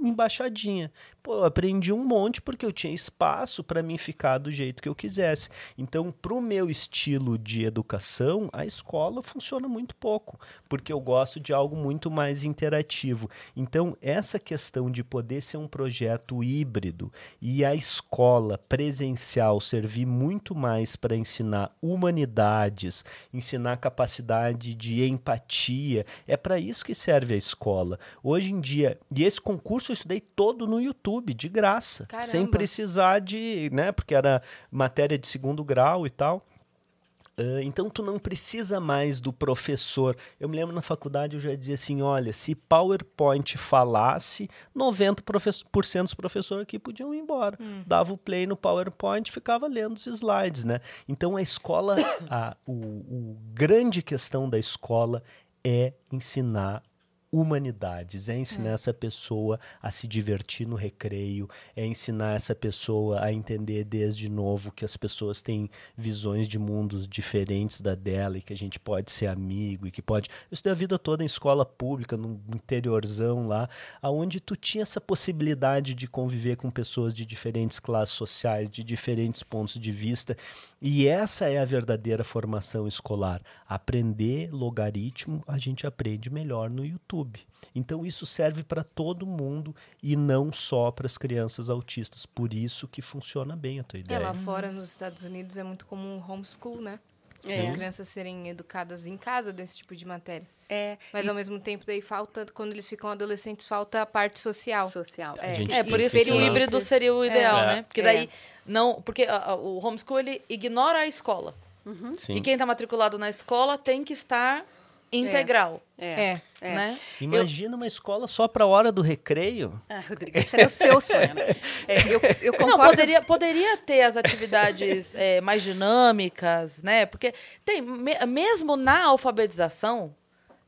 embaixadinha. Pô, eu aprendi um monte porque eu tinha espaço para mim ficar do jeito que eu quisesse. Então, pro meu estilo de educação, a escola funciona muito pouco, porque eu gosto de algo muito mais interativo. Então, essa questão de poder ser um projeto híbrido e a escola presencial servir muito mais para ensinar humanidades, ensinar capacidade de empatia, é para isso que serve a escola. Hoje em dia, e esse concurso eu estudei todo no YouTube, de graça, Caramba. sem precisar de, né, porque era matéria de segundo grau e tal. Ah, então tu não precisa mais do professor. Eu me lembro na faculdade eu já dizia assim, olha, se PowerPoint falasse, 90% dos professores aqui podiam ir embora. Dava o play no PowerPoint, ficava lendo os slides, né? Então a escola, a o, o grande questão da escola é ensinar humanidades, é ensinar essa pessoa a se divertir no recreio, é ensinar essa pessoa a entender desde novo que as pessoas têm visões de mundos diferentes da dela e que a gente pode ser amigo e que pode. Eu estudei a vida toda em escola pública, no interiorzão lá, aonde tu tinha essa possibilidade de conviver com pessoas de diferentes classes sociais, de diferentes pontos de vista, e essa é a verdadeira formação escolar. Aprender logaritmo, a gente aprende melhor no YouTube. Então isso serve para todo mundo e não só para as crianças autistas. Por isso que funciona bem a tua É, ideia. lá fora, nos Estados Unidos, é muito comum homeschool, né? As crianças serem educadas em casa desse tipo de matéria. É, Mas, ao mesmo tempo, daí falta, quando eles ficam adolescentes, falta a parte social. social. A É. gente É, por isso que o híbrido seria o ideal, É. né? Porque É. daí não, porque a- a- o homeschool ele ignora a escola. Sim. E quem está matriculado na escola tem que estar integral, É. É. É. né? Imagina uma escola só para a hora do recreio. Ah, Rodrigo, esse era o seu sonho, né? É, eu, eu Não, concordo. poderia, poderia ter as atividades é, mais dinâmicas, né? Porque tem, me- mesmo na alfabetização,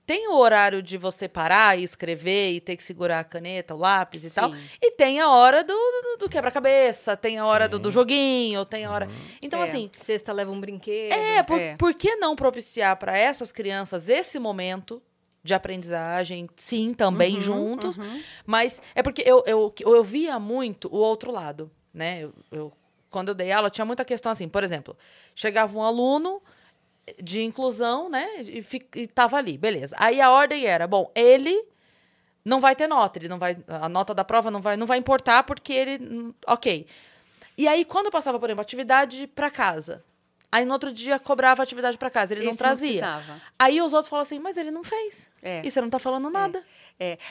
tem o horário de você parar e escrever e ter que segurar a caneta, o lápis e tal. Sim. E tem a hora do, do, do quebra-cabeça, tem a hora do, do joguinho, tem a hora. Então, É. assim, Sexta leva um brinquedo. é, por, É. por que não propiciar para essas crianças esse momento de aprendizagem, sim, também Uhum, juntos, uhum. mas é porque eu, eu, eu via muito o outro lado, né? Eu, eu- quando eu dei aula, tinha muita questão assim, por exemplo, chegava um aluno de inclusão, né? E, e tava ali, beleza. Aí a ordem era, bom, ele não vai ter nota, ele não vai, a nota da prova não vai, não vai importar porque ele, hum, ok. E aí quando passava, por exemplo, atividade para casa, aí no outro dia cobrava atividade para casa, ele não Esse trazia. precisava. aí os outros falam assim, mas ele não fez. É. E você não tá falando nada. É,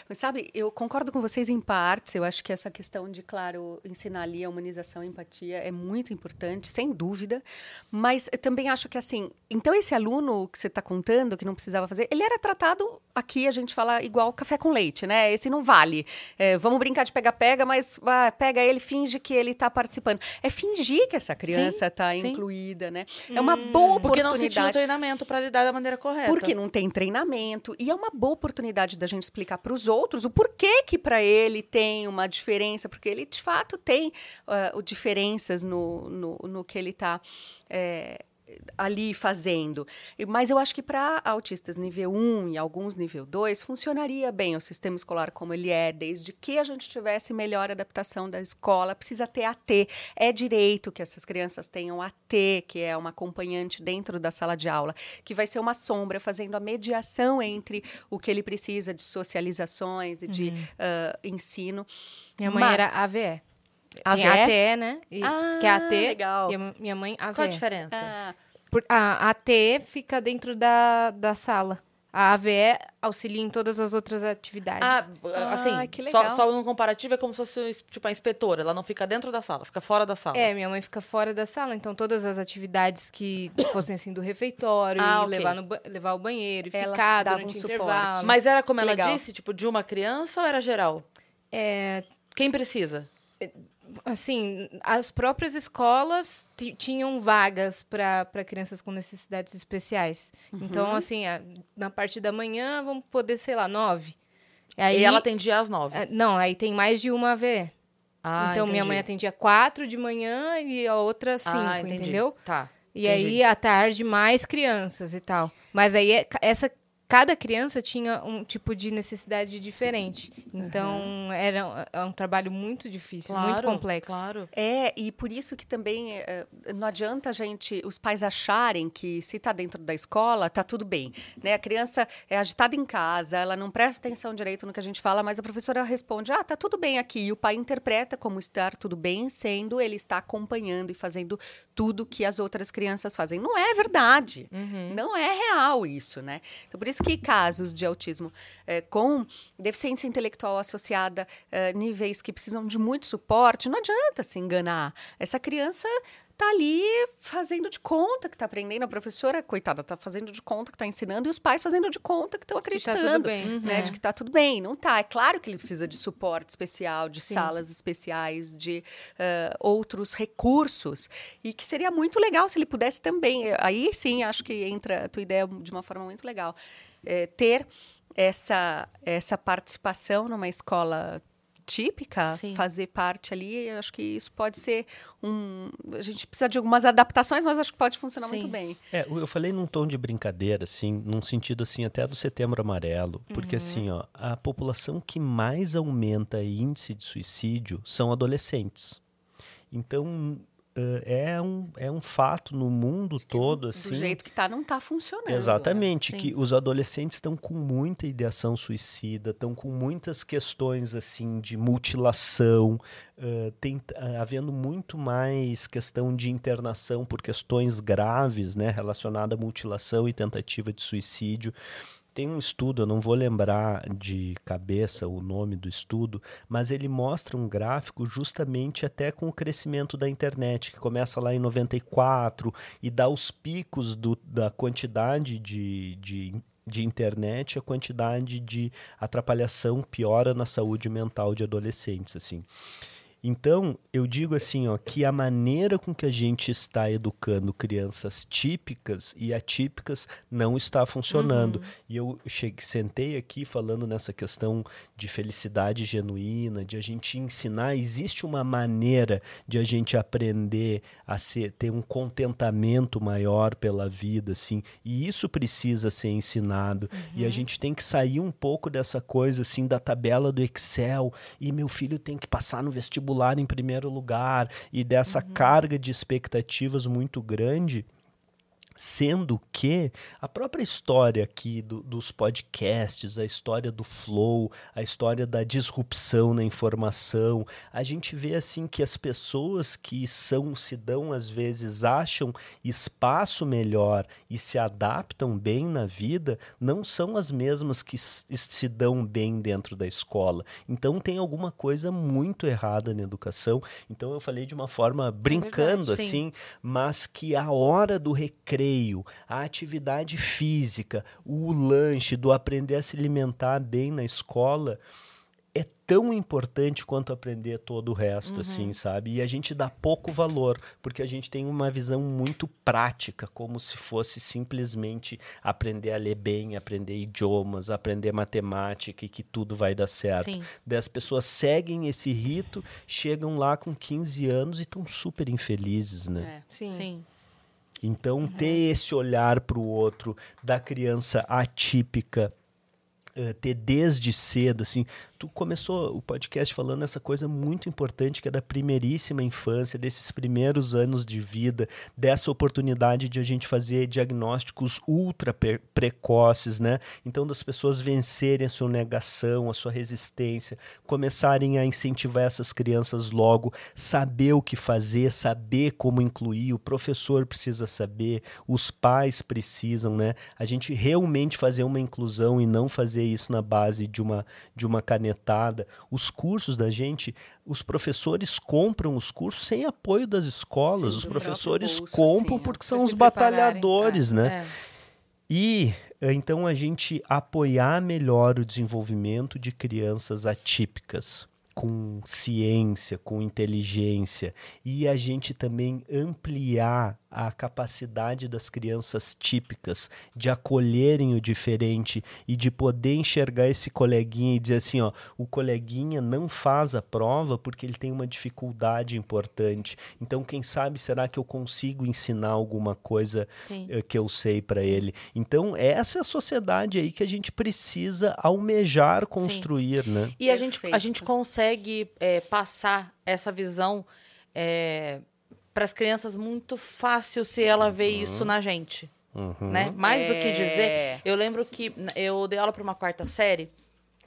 mas sabe, eu concordo com vocês em partes. Eu acho que essa questão de, claro, ensinar ali a humanização e empatia é muito importante, sem dúvida. Mas eu também acho que, assim, então esse aluno que você está contando, que não precisava fazer, ele era tratado, aqui a gente fala igual café com leite, né? Esse não vale. É, vamos brincar de pega-pega, mas ah, pega ele, finge que ele está participando. É fingir que essa criança está incluída, né? É uma boa Porque não se tinha oportunidade. treinamento para lidar da maneira correta. Porque não tem treinamento. E é uma boa oportunidade da gente explicar para os outros o porquê que para ele tem uma diferença, porque ele de fato tem o diferenças no, no, no que ele está ali fazendo. Mas eu acho que para autistas nível 1 e alguns nível 2, funcionaria bem o sistema escolar como ele é, desde que a gente tivesse melhor adaptação da escola. Precisa ter AT. É direito que essas crianças tenham AT, que é uma acompanhante dentro da sala de aula, que vai ser uma sombra fazendo a mediação entre o que ele precisa de socializações e de ah, ensino. Minha mãe Mas- era AVE. AVE? Tem ATE, né? E- Ah, que é AT. legal. E a minha mãe AVE. Qual a diferença? Ah, Por- a AT fica dentro da, da sala. A AVE auxilia em todas as outras atividades. Ah, assim, Ah, que só, legal. só no comparativo é como se fosse tipo a inspetora. Ela não fica dentro da sala, fica fora da sala. É, minha mãe fica fora da sala, então todas as atividades que fossem assim do refeitório, Ah, e ok. levar, no, levar ao banheiro, e Elas ficar durante o suporte. intervalo. Mas era como Que ela legal. disse, tipo, de uma criança ou era geral? É, Quem precisa? Assim, as próprias escolas ti- tinham vagas para crianças com necessidades especiais. Então, Uhum. assim, a- na parte da manhã vamos poder, sei lá, nove. Aí, e ela atendia às nove. é, Não, aí tem mais de uma AVE. Ah, então, minha entendi. mãe atendia quatro de manhã e a outra cinco, ah, entendi. entendeu? Tá. E aí, à tarde, mais crianças e tal. Mas aí, é- essa cada criança tinha um tipo de necessidade diferente. Então, era é um trabalho muito difícil, muito Claro, complexo. Claro. É, e por isso que também eh, não adianta a gente, os pais acharem que se está dentro da escola, tá tudo bem. Né? A criança é agitada em casa, ela não presta atenção direito no que a gente fala, mas a professora responde: ah, tá tudo bem aqui. E o pai interpreta como estar tudo bem, sendo ele está acompanhando e fazendo tudo que as outras crianças fazem. Não é verdade. Não é real isso, né? Então, por isso que casos de autismo eh, com deficiência intelectual associada, eh, níveis que precisam de muito suporte, não adianta se enganar. Essa criança tá ali fazendo de conta que tá aprendendo, a professora, coitada, tá fazendo de conta que tá ensinando, e os pais fazendo de conta que estão Que tá acreditando. tudo bem. Né, de que tá tudo bem, não tá. É claro que ele precisa de suporte especial, de Sim. salas especiais, de eh, outros recursos. E que seria muito legal se ele pudesse também. Aí sim, acho que entra a tua ideia de uma forma muito legal. Eh, ter essa, essa participação numa escola típica, Sim. fazer parte ali, eu acho que isso pode ser um. A gente precisa de algumas adaptações, mas acho que pode funcionar Sim. muito bem. É, eu falei num tom de brincadeira, assim, num sentido assim até do setembro amarelo, porque assim, ó, a população que mais aumenta índice de suicídio são adolescentes. Então, é um, é um fato no mundo todo, assim. Do jeito que tá, não tá funcionando. Exatamente, Sim. que os adolescentes estão com muita ideação suicida, estão com muitas questões assim de mutilação, eh, tem ah, havendo muito mais questão de internação por questões graves, né, relacionada à mutilação e tentativa de suicídio. Tem um estudo, eu não vou lembrar de cabeça o nome do estudo, mas ele mostra um gráfico justamente até com o crescimento da internet, que começa lá em 94 e dá os picos do- da quantidade de, de, de internet, a quantidade de atrapalhação piora na saúde mental de adolescentes, assim. Então, eu digo assim, ó, que a maneira com que a gente está educando crianças típicas e atípicas não está funcionando. E eu cheguei, sentei aqui falando nessa questão de felicidade genuína, de a gente ensinar, existe uma maneira de a gente aprender a ser, ter um contentamento maior pela vida, assim, e isso precisa ser ensinado. E a gente tem que sair um pouco dessa coisa assim da tabela do Excel e meu filho tem que passar no vestibular em primeiro lugar e dessa carga de expectativas muito grande. Sendo que a própria história aqui do- dos podcasts, a história do flow, a história da disrupção na informação, a gente vê assim que as pessoas que são, se dão às vezes, acham espaço melhor e se adaptam bem na vida, não são as mesmas que se dão bem dentro da escola. Então tem alguma coisa muito errada na educação. Então eu falei de uma forma brincando sim. assim, mas que a hora do recreio, a atividade física, o lanche, do aprender a se alimentar bem na escola é tão importante quanto aprender todo o resto, assim, sabe? E a gente dá pouco valor, porque a gente tem uma visão muito prática, como se fosse simplesmente aprender a ler bem, aprender idiomas, aprender matemática e que tudo vai dar certo. Sim. Daí as pessoas seguem esse rito, chegam lá com 15 anos e estão super infelizes, né? É. Sim. Sim. Então, ter esse olhar para o outro da criança atípica, eh, ter desde cedo, assim, tu começou o podcast falando essa coisa muito importante que é da primeiríssima infância, desses primeiros anos de vida, dessa oportunidade de a gente fazer diagnósticos ultra pre- precoces, né? Então, das pessoas vencerem a sua negação, a sua resistência, começarem a incentivar essas crianças logo, saber o que fazer, saber como incluir, o professor precisa saber, os pais precisam, né? A gente realmente fazer uma inclusão e não fazer isso na base de uma, de uma Os cursos da gente, os professores compram os cursos sem apoio das escolas, Sim, os professores bolso, compram sim, porque são os batalhadores, né? É. E eh, então a gente apoiar melhor o desenvolvimento de crianças atípicas, com ciência, com inteligência, e a gente também ampliar a capacidade das crianças típicas de acolherem o diferente e de poder enxergar esse coleguinha e dizer assim, ó, o coleguinha não faz a prova porque ele tem uma dificuldade importante. Então, quem sabe será que eu consigo ensinar alguma coisa Sim. eh, que eu sei para ele? Então, essa é a sociedade aí que a gente precisa almejar construir, né? E a gente, a gente consegue é, passar essa visão para as crianças muito fácil se ela vê isso na gente. Uhum. Né? Mais do que É. dizer. Eu lembro que eu dei aula para uma quarta série.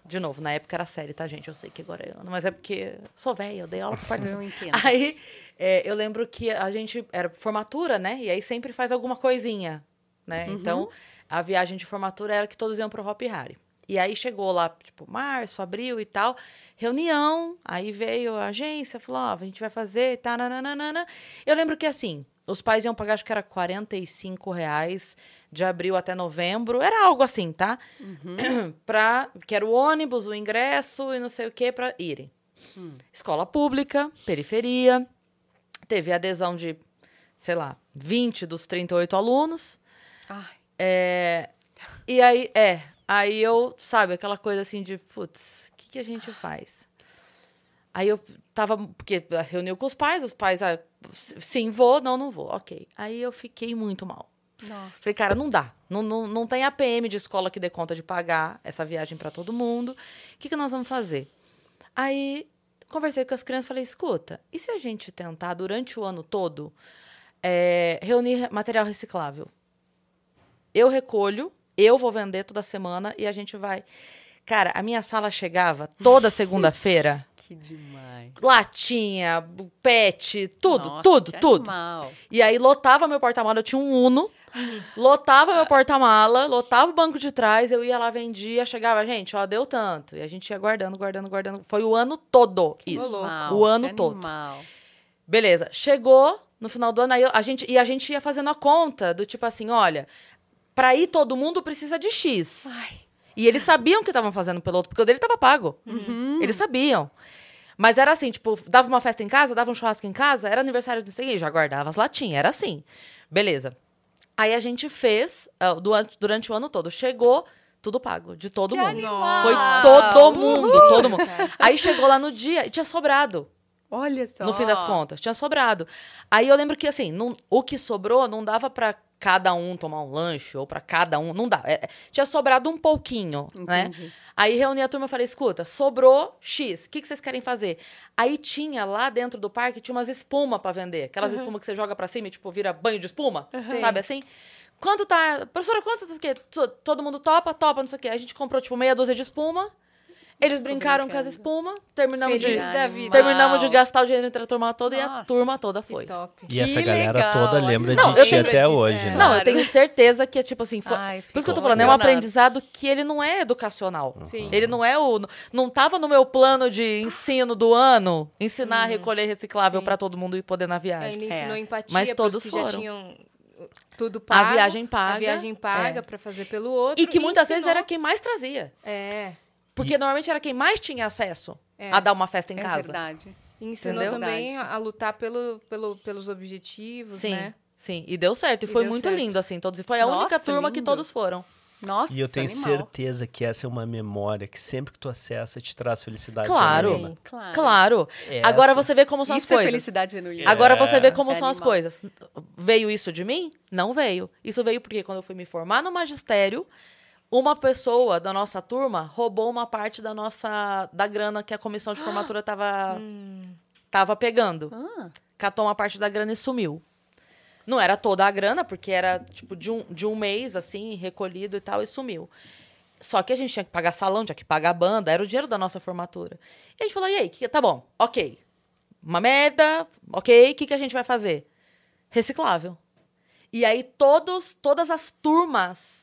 De novo, na época era série, tá, gente? Eu sei que agora é ano, mas é porque sou velha, eu dei aula pra quarta série. Eu entendo. Aí, é, eu lembro que a gente era formatura, né? E aí sempre faz alguma coisinha, né? Então, a viagem de formatura era que todos iam pro Hop Harry. E aí chegou lá, tipo, março, abril e tal, reunião, aí veio a agência, falou, ó, a gente vai fazer e tá, nananana. Eu lembro que, assim, os pais iam pagar, acho que era 45 reais de abril até novembro, era algo assim, tá? pra, que era o ônibus, o ingresso e não sei o que pra irem. Escola pública, periferia, teve adesão de, sei lá, 20 dos 38 alunos. Ai, É, e aí, é, aí eu, sabe, aquela coisa assim de, putz, o que, que a gente faz? Aí eu tava, porque reuniu com os pais, os pais, ah, sim, vou, não, não vou, ok. Aí eu fiquei muito mal. nossa. Falei, cara, não dá. Não, não, não tem APM de escola que dê conta de pagar essa viagem para todo mundo. O que, que nós vamos fazer? Aí conversei com as crianças e falei, escuta, e se a gente tentar durante o ano todo é, reunir material reciclável? Eu recolho, eu vou vender toda semana e a gente vai. Cara, a minha sala chegava toda segunda-feira. Que demais. Latinha, pet, tudo, Nossa, tudo, que tudo. animal. E aí lotava meu porta-mala, eu tinha um Uno, lotava meu porta-mala, lotava o banco de trás, eu ia lá, vendia, chegava, gente, ó, deu tanto. E a gente ia guardando, guardando, guardando. Foi o ano todo isso. Animal, O ano que todo. animal. Beleza, chegou no final do ano, aí eu- a gente, e a gente ia fazendo a conta do tipo assim, olha, pra ir todo mundo precisa de X. Ai. E eles sabiam que estavam fazendo pelo outro, porque o dele tava pago. Uhum. Eles sabiam. Mas era assim, tipo, dava uma festa em casa, dava um churrasco em casa, era aniversário do sei, já guardava as latinhas, era assim. Beleza. Aí a gente fez ah, durante, durante o ano todo. Chegou, tudo pago, de todo Que mundo. animal. Foi todo mundo, todo mundo. Aí chegou lá no dia e tinha sobrado, Olha só. no fim das contas. Tinha sobrado. Aí eu lembro que, assim, não- o que sobrou não dava pra cada um tomar um lanche ou pra cada um. Não dá. É, é, tinha sobrado um pouquinho, né? Entendi. Aí reuni a turma e falei: escuta, sobrou X, o que, que vocês querem fazer? Aí tinha lá dentro do parque, tinha umas espuma pra vender. Aquelas espumas que você joga pra cima e, tipo, vira banho de espuma. Sabe assim? Quanto tá. Professora, quanto? Que, todo mundo topa, topa, não sei o quê. A gente comprou, tipo, meia dúzia de espuma. Eles brincaram com as espumas, terminamos Feliz de. da vida. Terminamos de gastar o dinheiro entre a turma toda e a Nossa, turma toda foi. top. E essa galera legal, toda olha. lembra Não, de ti tenho- até hoje, é. né? Não, eu Claro. tenho certeza que, tipo assim, foi- Ai, por isso que eu tô falando, é um emocionada. aprendizado que ele não é educacional. Sim. Ele não é o. Não tava no meu plano de ensino do ano ensinar a recolher reciclável pra todo mundo ir poder na viagem. Ainda ensinou É. empatia Mas pros todos que já foram. tinham tudo pago. A viagem paga. A viagem paga É. pra fazer pelo outro. E que muitas vezes ensinou- era quem mais trazia. É. Porque normalmente era quem mais tinha acesso É. a dar uma festa em É casa. verdade. E ensinou Entendeu? também Verdade. a lutar pelo, pelo, pelos objetivos, Sim. né? Sim, e deu certo. E, E foi muito certo. lindo, assim, todos. E foi a Nossa, única turma que lindo. todos foram. Nossa, E eu tenho animal. certeza que essa é uma memória que sempre que tu acessa te traz felicidade. Claro. genuína. Claro. Claro. Essa- Agora você vê como são Isso as é coisas. felicidade genuína. Agora É. você vê como É são as animal. coisas. Veio isso de mim? Não veio. Isso veio porque quando eu fui me formar no magistério, uma pessoa da nossa turma roubou uma parte da nossa da grana que a comissão de formatura tava tava pegando. Ah, Catou uma parte da grana e sumiu. Não era toda a grana, porque era tipo de um, de um mês, assim, recolhido e tal, e sumiu. Só que a gente tinha que pagar salão, tinha que pagar banda, era o dinheiro da nossa formatura. E a gente falou, e aí, que, tá bom, ok. Uma merda, ok, o que, que a gente vai fazer? Reciclável. E aí todos, todas as turmas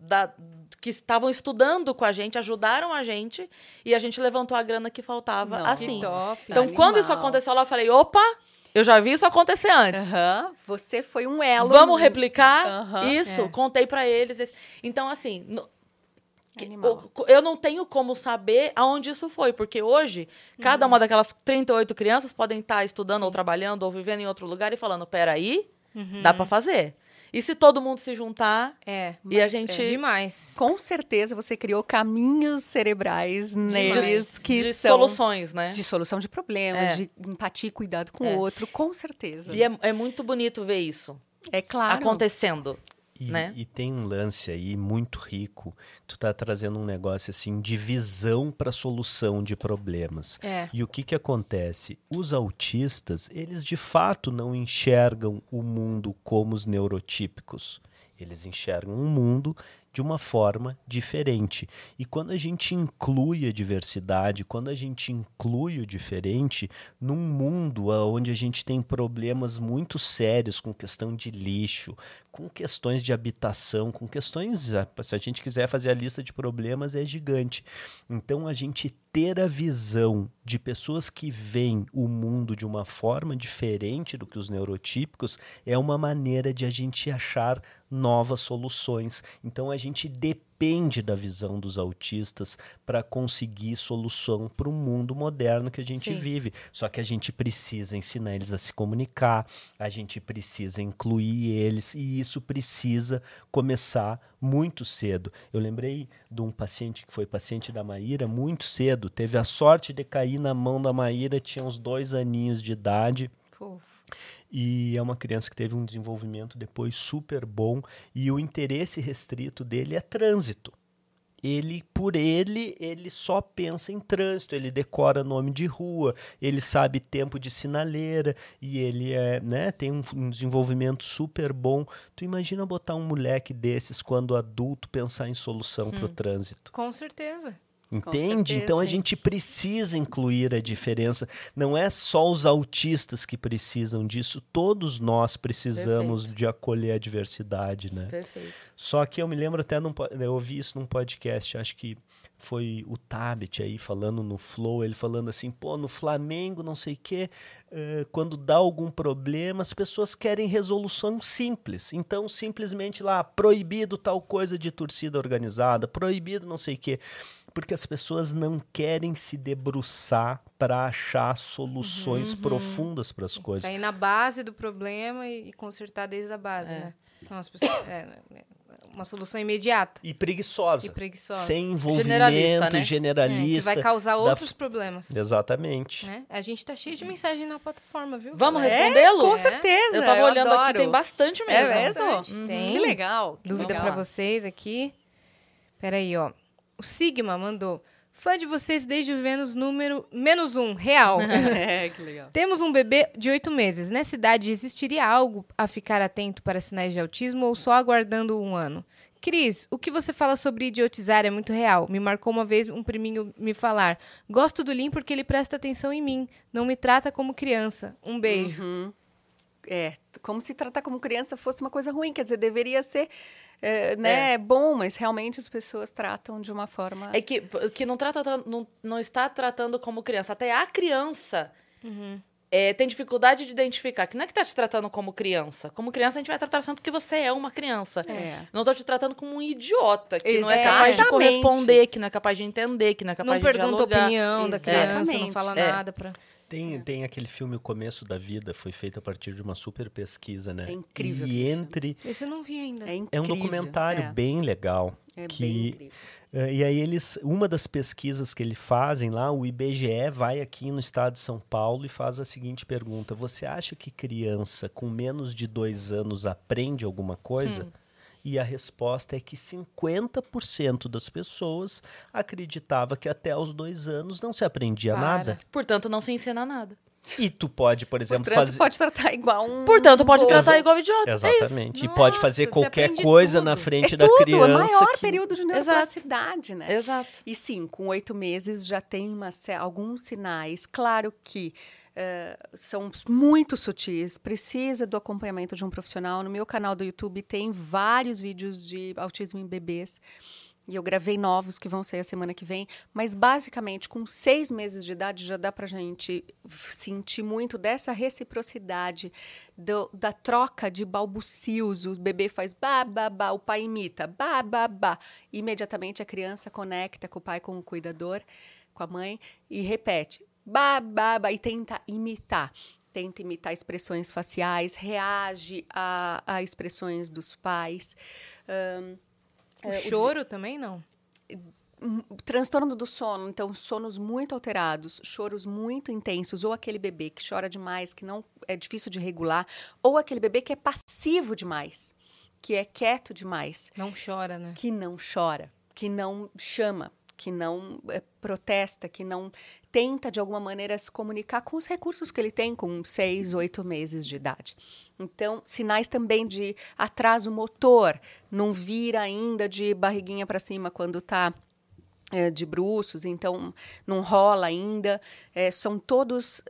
da- que estavam estudando com a gente ajudaram a gente e a gente levantou a grana que faltava assim. Que top. Então, animal. quando isso aconteceu lá, eu falei, opa, eu já vi isso acontecer antes. Aham. Você foi um elo. Vamos replicar Aham. isso? É. Contei pra eles. Então, assim, no- Animal. eu não tenho como saber aonde isso foi, porque hoje, cada Uhum. uma daquelas 38 crianças podem estar estudando ou trabalhando ou vivendo em outro lugar e falando: peraí, Dá pra fazer. E se todo mundo se juntar É. e a Mas gente. É demais. Com certeza você criou caminhos cerebrais neles de, que de são soluções, né? de solução de problemas, É. de empatia e cuidado com É. o outro, com certeza. E é, é muito bonito ver isso é claro. acontecendo. E, né? e tem um lance aí muito rico. Tu tá trazendo um negócio assim de visão para solução de problemas. É. E o que que acontece? Os autistas, eles de fato não enxergam o mundo como os neurotípicos. Eles enxergam o mundo de uma forma diferente. E quando a gente inclui a diversidade, quando a gente inclui o diferente num mundo onde a gente tem problemas muito sérios com questão de lixo, com questões de habitação, com questões, ah, se a gente quiser fazer a lista de problemas é gigante. Então a gente ter a visão de pessoas que veem o mundo de uma forma diferente do que os neurotípicos é uma maneira de a gente achar novas soluções. Então a gente depende da visão dos autistas para conseguir solução para o mundo moderno que a gente Sim. vive. Só que a gente precisa ensinar eles a se comunicar, a gente precisa incluir eles e isso precisa começar muito cedo. Eu lembrei de um paciente que foi paciente da Maíra muito cedo, teve a sorte de cair na mão da Maíra, tinha uns dois aninhos de idade. E é uma criança que teve um desenvolvimento depois super bom e o interesse restrito dele é trânsito. Ele, por ele, ele só pensa em trânsito, ele decora nome de rua, ele sabe tempo de sinaleira e ele é, né, tem um, um desenvolvimento super bom. Tu imagina botar um moleque desses quando adulto pensar em solução para o trânsito. Com certeza. Entende? então a gente precisa incluir a diferença. Não é só os autistas que precisam disso, todos nós precisamos de acolher a diversidade, né? Perfeito. Só que eu me lembro até, num, eu ouvi isso num podcast, acho que foi o Tabet aí falando no Flow, ele falando assim, pô, no Flamengo, não sei o quê, eh, quando dá algum problema, as pessoas querem resolução simples. Então, simplesmente lá, proibido tal coisa de torcida organizada, proibido não sei o quê. Porque as pessoas não querem se debruçar para achar soluções profundas para as coisas. Tá aí na base do problema e, e consertar desde a base, É. né? As pessoas- é, é, uma solução imediata E preguiçosa. e preguiçosa. Sem Generalista, envolvimento né? generalista. É, que vai causar da outros problemas. Exatamente. Né? A gente tá cheio de mensagem na plataforma, viu? Vamos galera? respondê-los? Com É. certeza. Eu tava olhando aqui, adoro. tem bastante mesmo. É mesmo? Bastante. Tem. Que legal. que Dúvida pra vocês aqui. Peraí, ó. O Sigma mandou. Fã de vocês desde o Vênus número menos um, real. É, que legal. Temos um bebê de oito meses. Nessa idade, existiria algo a ficar atento para sinais de autismo ou só aguardando um ano? Cris, o que você fala sobre idiotizar é muito real. Me marcou uma vez um priminho me falar: Gosto do Lim porque ele presta atenção em mim. Não me trata como criança. Um beijo. Uhum. É, como se tratar como criança fosse uma coisa ruim, quer dizer, deveria ser, é, né, bom, mas realmente as pessoas tratam de uma forma... É que, que não, trata, não, não está tratando como criança. Até a criança é, tem dificuldade de identificar. Que não é que está te tratando como criança. Como criança, a gente vai tratar tanto porque você é uma criança. É. Não tô te tratando como um idiota, que não é Exatamente. capaz de corresponder, que não é capaz de entender, que não é capaz Não de pergunta a dialogar. opinião da criança, não Exatamente. fala É. nada pra. Tem, tem aquele filme O Começo da Vida, foi feito a partir de uma super pesquisa, né? É incrível E entre. Esse eu não vi ainda. É, É um incrível, documentário é. bem legal. É que, bem incrível. eh, e aí eles, uma das pesquisas que eles fazem lá, o IBGE vai aqui no estado de São Paulo e faz a seguinte pergunta: você acha que criança com menos de dois anos aprende alguma coisa? Hum. E a resposta é que 50% das pessoas acreditava que até os dois anos não se aprendia Para. nada. Portanto, não se ensina nada. E tu pode, por exemplo, Portanto, fazer. pode tratar igual um... Portanto, pode tratar igual idiota. É isso. Exatamente. e pode fazer qualquer coisa tudo. na frente É da tudo, criança. é o maior que- período de neuroplasticidade, né? Exato. E sim, com oito meses já tem uma alguns sinais. Claro que eh, são muito sutis, precisa do acompanhamento de um profissional. No meu canal do YouTube tem vários vídeos de autismo em bebês. E eu gravei novos que vão sair a semana que vem. Mas, basicamente, com seis meses de idade, já dá pra gente sentir muito dessa reciprocidade, do- da troca de balbucios. O bebê faz ba, ba, ba, o pai imita ba, ba, ba. Imediatamente a criança conecta com o pai, com o cuidador, com a mãe, e repete ba, ba, ba, e tenta imitar. tenta imitar expressões faciais, reage a, a expressões dos pais. Ahn, O É, o choro também não. Hum, transtorno do sono, então sonos muito alterados, choros muito intensos, ou aquele bebê que chora demais, que não é difícil de regular, ou aquele bebê que é passivo demais, que é quieto demais, Não chora, né? que não chora, que não chama, que não eh, protesta, que não tenta de alguma maneira se comunicar com os recursos que ele tem com seis, oito meses de idade. Então, sinais também de atraso motor, não vira ainda de barriguinha para cima quando está de bruços, então não rola ainda. É, são todos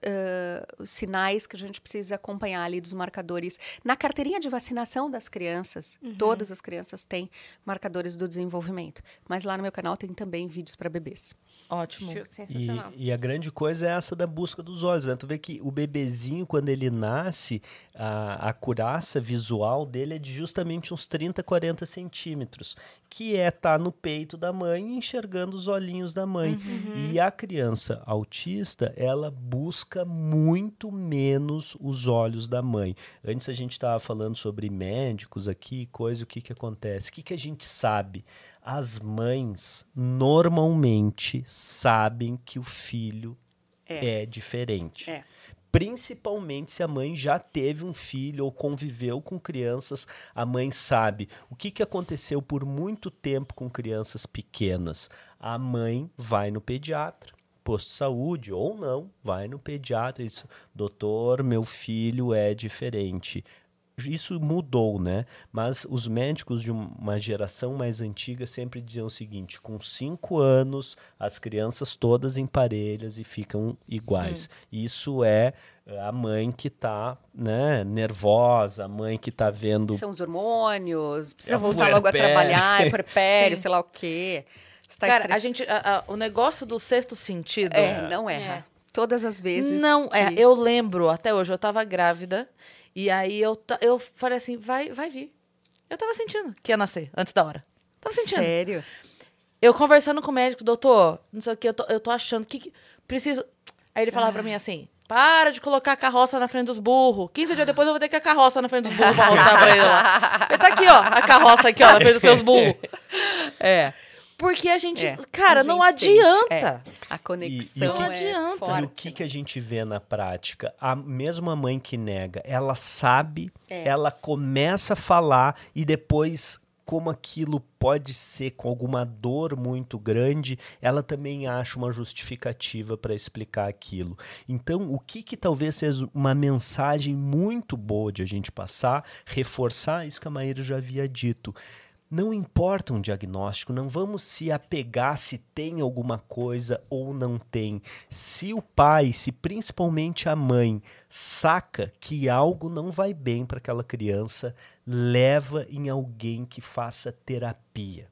os sinais que a gente precisa acompanhar ali dos marcadores. Na carteirinha de vacinação das crianças, todas as crianças têm marcadores do desenvolvimento. Mas lá no meu canal tem também vídeos para bebês. Ótimo. Show, E, Sensacional. e a grande coisa é essa da busca dos olhos, né? Tu vê que o bebezinho, quando ele nasce, a, a curaça visual dele é de justamente uns 30, 40 centímetros, que é estar no peito da mãe e enxergando os olhinhos da mãe. E a criança autista, ela busca muito menos os olhos da mãe. Antes a gente estava falando sobre médicos aqui, coisa, o que, que acontece? O que, que a gente sabe? As mães normalmente sabem que o filho é, diferente. É. Principalmente se a mãe já teve um filho ou conviveu com crianças, a mãe sabe. O que, que aconteceu por muito tempo com crianças pequenas? A mãe vai no pediatra, posto de saúde ou não, vai no pediatra e diz: Doutor, meu filho é diferente isso mudou, né? Mas os médicos de uma geração mais antiga sempre diziam o seguinte: com cinco anos, as crianças todas em parelhas e ficam iguais. Isso é eh, a mãe que tá, né, nervosa, a mãe que tá vendo. São os hormônios, precisa É voltar logo a trabalhar, é puerpério, sei lá o quê. Você tá Cara, a estress- gente. a- a- o negócio do sexto sentido. É, não erra. É. Todas as vezes. Não, que- é, eu lembro, até hoje, eu tava grávida, e aí eu, eu falei assim, vai, vai vir. Eu tava sentindo que ia nascer, antes da hora. Tava sentindo. Sério? Eu conversando com o médico, doutor, não sei o que, eu tô, eu tô achando que, que preciso... Aí ele falava pra mim assim, para de colocar a carroça na frente dos burros. 15 dias depois eu vou ter que a carroça na frente dos burros pra mostrar pra ele lá. Ele tá aqui, ó, a carroça aqui, ó, na frente dos seus burros. É. Porque a gente, É, cara, a não gente sente, adianta. A conexão E- e o que- é Não adianta. E forte. o que, que a gente vê na prática? A mesma mãe que nega, ela sabe, É. ela começa a falar e depois, como aquilo pode ser com alguma dor muito grande, ela também acha uma justificativa para explicar aquilo. Então, o que, que talvez seja uma mensagem muito boa de a gente passar, reforçar isso que a Maíra já havia dito. Não importa um diagnóstico, não vamos se apegar se tem alguma coisa ou não tem. Se o pai, se principalmente a mãe, saca que algo não vai bem para aquela criança, leva em alguém que faça terapia.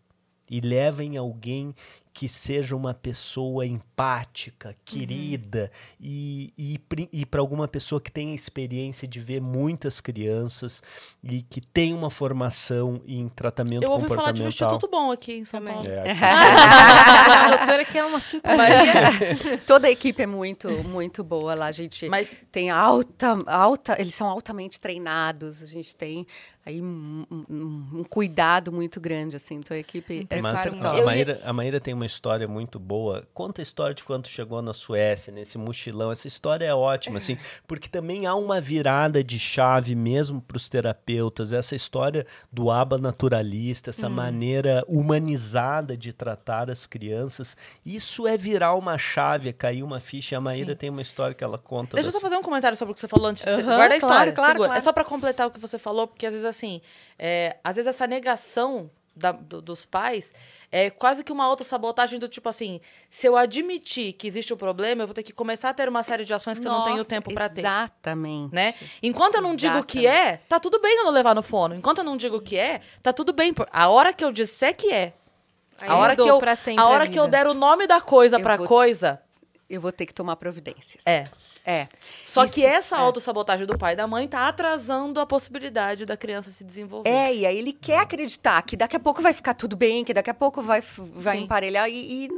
E leva em alguém que seja uma pessoa empática, querida, e, e, pri- e para alguma pessoa que tenha experiência de ver muitas crianças e que tem uma formação em tratamento Eu ouvi falar de um. Instituto Bom aqui em São. Paulo. É, a doutora que é uma simpatia. Toda a equipe é muito, muito boa lá. A gente Mas tem alta, alta, eles são altamente treinados. A gente tem aí um, um- um cuidado muito grande, assim. Então a equipe é Mas super a- top. Eu a, ia- Maíra, a Maíra tem uma história muito boa. Conta a história de quando chegou na Suécia, nesse mochilão. Essa história é ótima, assim, porque também há uma virada de chave mesmo para os terapeutas. Essa história do aba naturalista, essa maneira humanizada de tratar as crianças. Isso é virar uma chave, é cair uma ficha. A Maíra tem uma história que ela conta. Deixa eu da só fazer um comentário sobre o que você falou antes. Aham, Guarda a claro, história. claro, segura. claro. É só pra completar o que você falou, porque às vezes assim, é, às vezes essa negação da- do- dos pais é quase que uma autossabotagem do tipo assim, se eu admitir que existe o problema, eu vou ter que começar a ter uma série de ações que eu não tenho Nossa, tempo pra ter. Exatamente. Né? Enquanto eu não digo o que é, tá tudo bem eu não levar no fono. Enquanto eu não digo o que é, tá tudo bem. A hora que eu disser que é, Aí a hora que eu, a hora que eu der o nome da coisa Eu pra vou- coisa, Eu vou ter que tomar providências. é. É. Só Isso, que essa é. autossabotagem do pai e da mãe tá atrasando a possibilidade da criança se desenvolver. É, e aí ele quer acreditar que daqui a pouco vai ficar tudo bem, que daqui a pouco vai, vai Sim. emparelhar e, e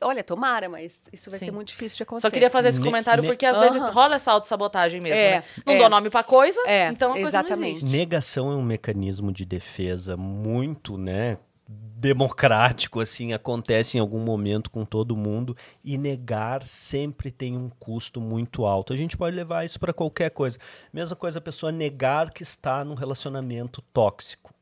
olha, tomara, mas isso vai Sim. ser muito difícil de acontecer. Só queria fazer esse comentário ne- porque às vezes rola essa autossabotagem mesmo, É, né? Não é. dou nome pra coisa, É, então a coisa não exatamente. existe. Negação é um mecanismo de defesa muito, né, democrático, assim, acontece em algum momento com todo mundo e negar sempre tem um custo muito alto. A gente pode levar isso para qualquer coisa. Mesma coisa a pessoa negar que está num relacionamento tóxico.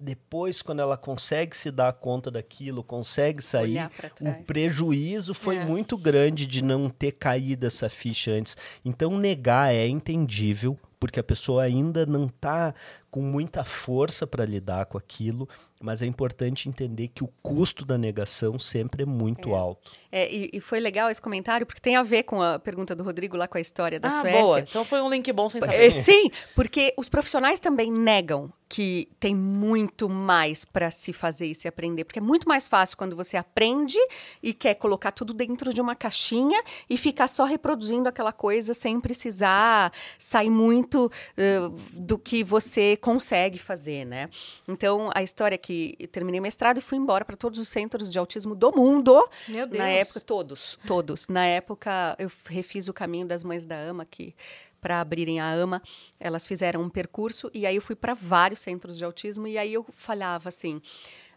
Depois, quando ela consegue se dar conta daquilo, consegue sair, o prejuízo foi É. muito grande de não ter caído essa ficha antes. Então, negar é entendível, porque a pessoa ainda não está com muita força para lidar com aquilo, mas é importante entender que o custo da negação sempre é muito alto. É, e, e foi legal esse comentário, porque tem a ver com a pergunta do Rodrigo lá com a história da ah, Suécia. boa. Então foi um link bom sem É, saber. sim, porque os profissionais também negam que tem muito mais para se fazer e se aprender, porque é muito mais fácil quando você aprende e quer colocar tudo dentro de uma caixinha e ficar só reproduzindo aquela coisa sem precisar sair muito eh, do que você consegue fazer, né? Então, a história é que eu terminei mestrado e fui embora para todos os centros de autismo do mundo. Meu Deus. Na época, todos, todos. Na época, eu refiz o caminho das mães da AMA, que para abrirem a AMA, elas fizeram um percurso e aí eu fui para vários centros de autismo e aí eu falava assim,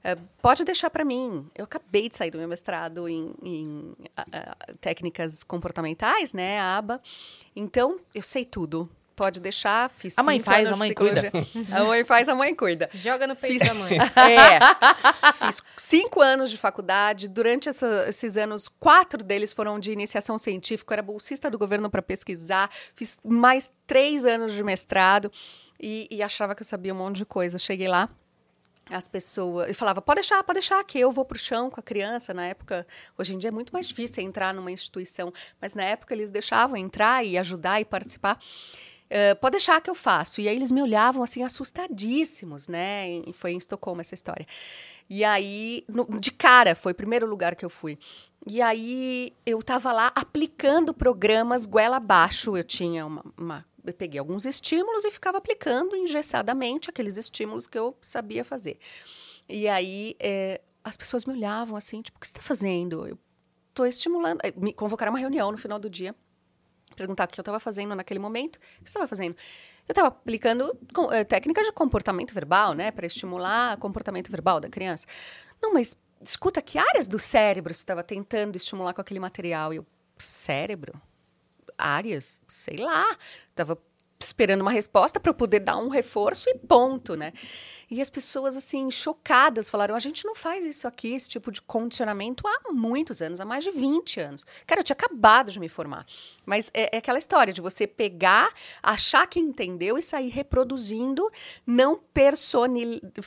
"Eh, pode deixar para mim. Eu acabei de sair do meu mestrado em, em, ah, ah, técnicas comportamentais, né, a ABA. Então, eu sei tudo. Pode deixar, fiz A mãe cinco faz, anos a de mãe psicologia. A mãe faz, a mãe cuida. Joga no peito Fiz- da mãe. É. Fiz cinco anos de faculdade. Durante essa- esses anos, quatro deles foram de iniciação científica. Eu era bolsista do governo para pesquisar. Fiz mais três anos de mestrado e, e achava que eu sabia um monte de coisa. Cheguei lá. As pessoas. E falava, pode deixar, pode deixar, que eu vou pro chão com a criança. Na época, hoje em dia é muito mais difícil entrar numa instituição, mas na época eles deixavam entrar e ajudar e participar. Eh, pode deixar que eu faço. E aí eles me olhavam assim, assustadíssimos, né? E foi em Estocolmo essa história. E aí, no- de cara, foi o primeiro lugar que eu fui. E aí eu tava lá aplicando programas goela abaixo. Eu tinha uma, uma- Eu peguei alguns estímulos e ficava aplicando engessadamente aqueles estímulos que eu sabia fazer. E aí eh, as pessoas me olhavam assim, tipo, o que você está fazendo? Eu estou estimulando. Me convocaram uma reunião no final do dia perguntar o que eu estava fazendo naquele momento. O que você estava fazendo? Eu estava aplicando com, eh, técnicas de comportamento verbal, né, para estimular o comportamento verbal da criança. Não, mas escuta, que áreas do cérebro você estava tentando estimular com aquele material? E eu, cérebro? Áreas? Sei lá. Estava esperando uma resposta para eu poder dar um reforço e ponto, né? E as pessoas, assim, chocadas, falaram: a gente não faz isso aqui, esse tipo de condicionamento, há muitos anos, há mais de 20 anos. Cara, eu tinha acabado de me formar. Mas é, é aquela história de você pegar, achar que entendeu e sair reproduzindo, não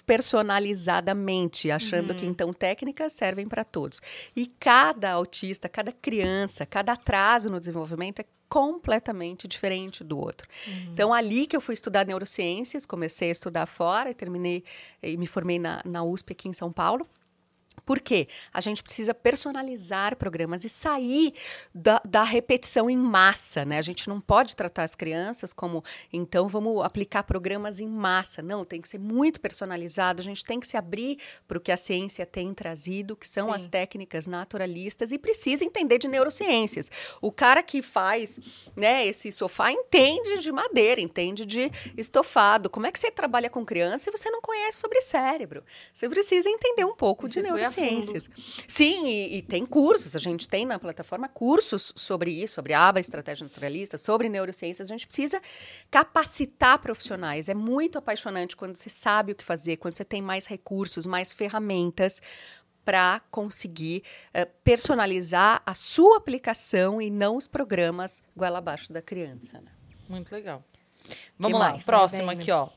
personalizadamente, achando que então técnicas servem para todos. E cada autista, cada criança, cada atraso no desenvolvimento é completamente diferente do outro. Então, ali que eu fui estudar neurociências, comecei a estudar fora e terminei e me formei na, na USP aqui em São Paulo. Por quê? A gente precisa personalizar programas e sair da, da repetição em massa, né? A gente não pode tratar as crianças como, então, vamos aplicar programas em massa. Não, tem que ser muito personalizado. A gente tem que se abrir para o que a ciência tem trazido, que são Sim. as técnicas naturalistas, e precisa entender de neurociências. O cara que faz né, esse sofá entende de madeira, entende de estofado. Como é que você trabalha com criança e você não conhece sobre cérebro? Você precisa entender um pouco de Você foi a neurociências. Sim, e, e tem cursos, a gente tem na plataforma cursos sobre isso, sobre aba, estratégia naturalista, sobre neurociências. A gente precisa capacitar profissionais. É muito apaixonante quando você sabe o que fazer, quando você tem mais recursos, mais ferramentas para conseguir eh, personalizar a sua aplicação e não os programas goela abaixo da criança. né? Muito legal. Vamos lá, mais? próximo aqui, ó.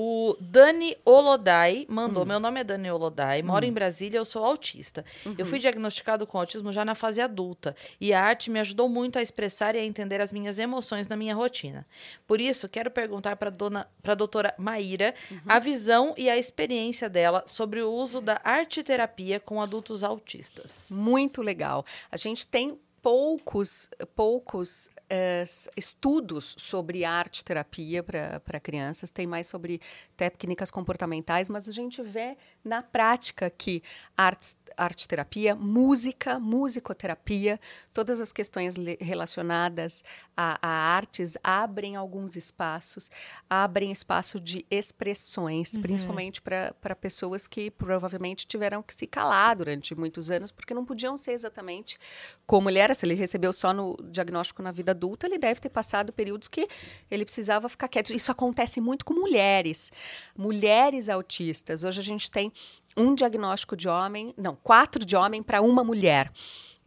O Dani Olodai mandou. Hum. Meu nome é Dani Olodai, moro em Brasília, eu sou autista. Eu Uhum. fui diagnosticado com autismo já na fase adulta e a arte me ajudou muito a expressar e a entender as minhas emoções na minha rotina. Por isso, quero perguntar para dona, para doutora Maíra Uhum. a visão e a experiência dela sobre o uso da arte terapia com adultos autistas. Muito legal. A gente tem poucos, poucos eh, estudos sobre arte terapia para crianças, tem mais sobre técnicas comportamentais, mas a gente vê na prática que arte, arte terapia, música, musicoterapia, todas as questões relacionadas a, a artes abrem alguns espaços, abrem espaço de expressões, principalmente para pessoas que provavelmente tiveram que se calar durante muitos anos, porque não podiam ser exatamente como ele era. Se ele recebeu só no diagnóstico na vida adulta, ele deve ter passado períodos que ele precisava ficar quieto. Isso acontece muito com mulheres, mulheres autistas. Hoje a gente tem um diagnóstico de homem, não, quatro de homem para uma mulher.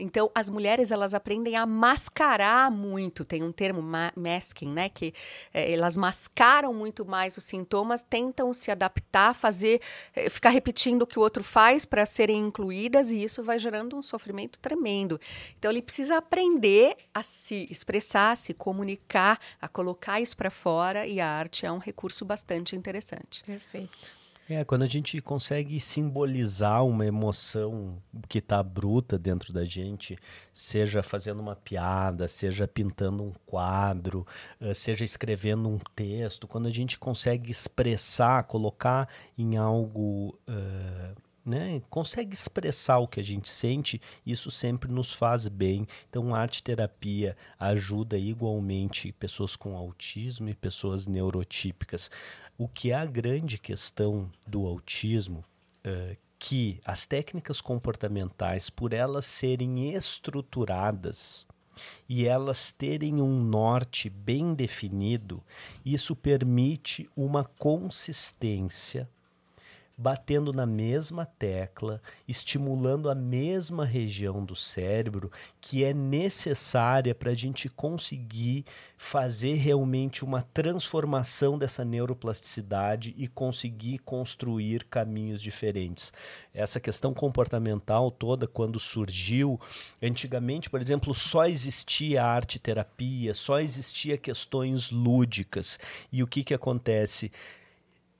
Então, as mulheres, elas aprendem a mascarar muito. Tem um termo, ma masking, né? Que eh, elas mascaram muito mais os sintomas, tentam se adaptar, fazer, eh, ficar repetindo o que o outro faz para serem incluídas, e isso vai gerando um sofrimento tremendo. Então, ele precisa aprender a se expressar, a se comunicar, a colocar isso para fora, e a arte é um recurso bastante interessante. Perfeito. É, quando a gente consegue simbolizar uma emoção que está bruta dentro da gente, seja fazendo uma piada, seja pintando um quadro, eh, seja escrevendo um texto, quando a gente consegue expressar, colocar em algo. eh, né, consegue expressar o que a gente sente, isso sempre nos faz bem. Então, a arte terapia ajuda igualmente pessoas com autismo e pessoas neurotípicas. O que é a grande questão do autismo, eh, que as técnicas comportamentais, por elas serem estruturadas e elas terem um norte bem definido, isso permite uma consistência batendo na mesma tecla, estimulando a mesma região do cérebro que é necessária para a gente conseguir fazer realmente uma transformação dessa neuroplasticidade e conseguir construir caminhos diferentes. Essa questão comportamental toda, quando surgiu, antigamente, por exemplo, só existia arte terapia, só existia questões lúdicas. E o que, que acontece?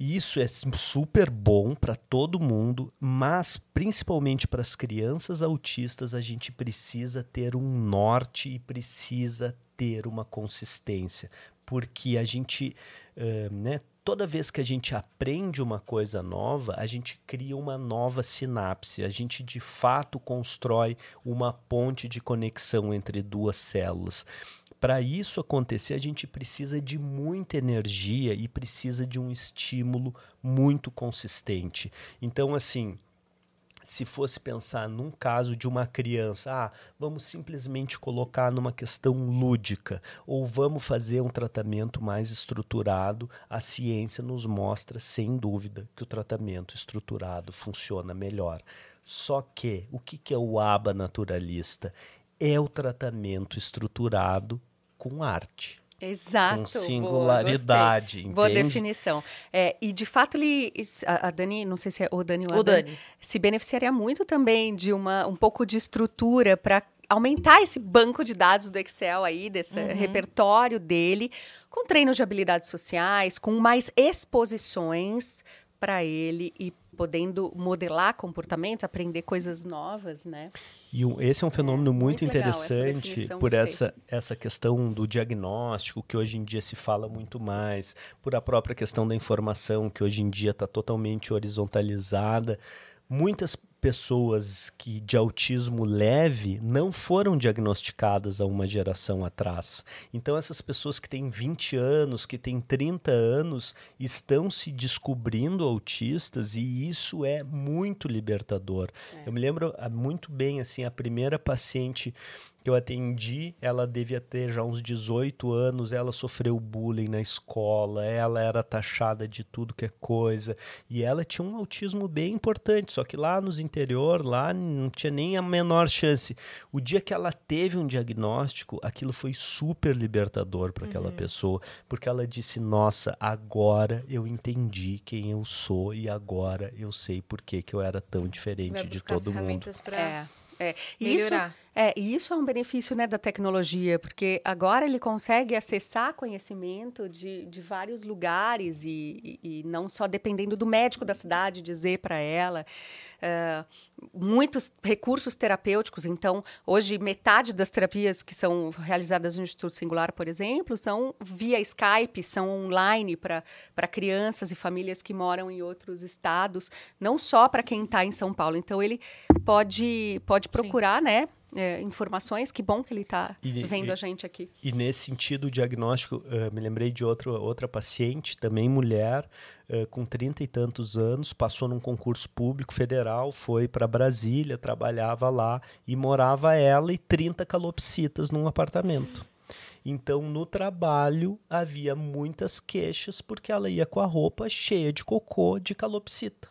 Isso é super bom para todo mundo, mas principalmente para as crianças autistas, a gente precisa ter um norte e precisa ter uma consistência, porque a gente, eh, né, toda vez que a gente aprende uma coisa nova, a gente cria uma nova sinapse, a gente de fato constrói uma ponte de conexão entre duas células. Para isso acontecer, a gente precisa de muita energia e precisa de um estímulo muito consistente. Então, assim, se fosse pensar num caso de uma criança, ah, vamos simplesmente colocar numa questão lúdica ou vamos fazer um tratamento mais estruturado, a ciência nos mostra, sem dúvida, que o tratamento estruturado funciona melhor. Só que o que, que é o aba naturalista? É o tratamento estruturado com arte. Exato. com boa, singularidade. Boa entende? definição. É, e de fato ele, a, a Dani, não sei se é o Dani ou a O Dani. se beneficiaria muito também de uma um pouco de estrutura para aumentar esse banco de dados do Excel aí, desse repertório dele, com treino de habilidades sociais, com mais exposições para ele e podendo modelar comportamentos, aprender coisas novas, né? E um- esse é um fenômeno muito, muito legal, essa interessante definição, por essa, essa questão do diagnóstico, que hoje em dia se fala muito mais, por a própria questão da informação, que hoje em dia está totalmente horizontalizada. Muitas pessoas que de autismo leve não foram diagnosticadas há uma geração atrás. Então essas pessoas que têm 20 anos, que têm 30 anos, estão se descobrindo autistas e isso é muito libertador. Eu me lembro ah, muito bem assim, a primeira paciente que eu atendi, ela devia ter já uns 18 anos, ela sofreu bullying na escola, ela era taxada de tudo que é coisa, e ela tinha um autismo bem importante, só que lá nos interior, lá não tinha nem a menor chance. O dia que ela teve um diagnóstico, aquilo foi super libertador para aquela pessoa, porque ela disse: "Nossa, agora eu entendi quem eu sou e agora eu sei por que que eu era tão diferente Vai de todo mundo". ferramentas para É. É, e isso, melhorar. é, e isso é um benefício né, da tecnologia, porque agora ele consegue acessar conhecimento de, de vários lugares e, e, e não só dependendo do médico da cidade dizer para ela. É, muitos recursos terapêuticos, então, hoje, metade das terapias que são realizadas no Instituto Singular, por exemplo, são via Skype, são online para crianças e famílias que moram em outros estados, não só para quem está em São Paulo. Então, ele pode, pode procurar, né? é, informações, que bom que ele está vendo e- a gente aqui. E nesse sentido, o diagnóstico, eh, me lembrei de outro, outra paciente, também mulher, eh, com trinta e tantos anos, passou num concurso público federal, foi para Brasília, trabalhava lá e morava ela e 30 calopsitas num apartamento. Então, no trabalho, havia muitas queixas porque ela ia com a roupa cheia de cocô de calopsita.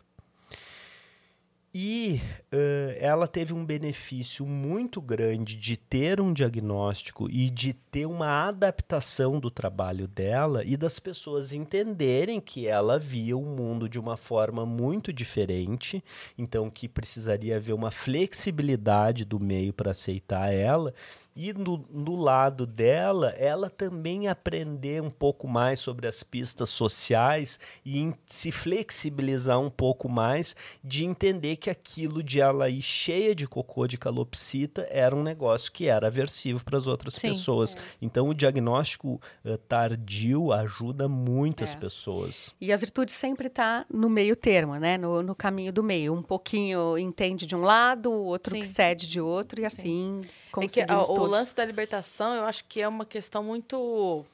E eh, ela teve um benefício muito grande de ter um diagnóstico e de ter uma adaptação do trabalho dela e das pessoas entenderem que ela via o mundo de uma forma muito diferente, então que precisaria haver uma flexibilidade do meio para aceitar ela. E no, no lado dela, ela também aprender um pouco mais sobre as pistas sociais e em- se flexibilizar um pouco mais de entender que aquilo de ela ir cheia de cocô de calopsita era um negócio que era aversivo para as outras Sim. pessoas. Então o diagnóstico eh, tardio ajuda muito as É. pessoas. E a virtude sempre está no meio termo, né? No, no caminho do meio. Um pouquinho entende de um lado, o outro Sim. que cede de outro, e assim É que conseguimos a- o todos. lance da libertação, eu acho que é uma questão muito.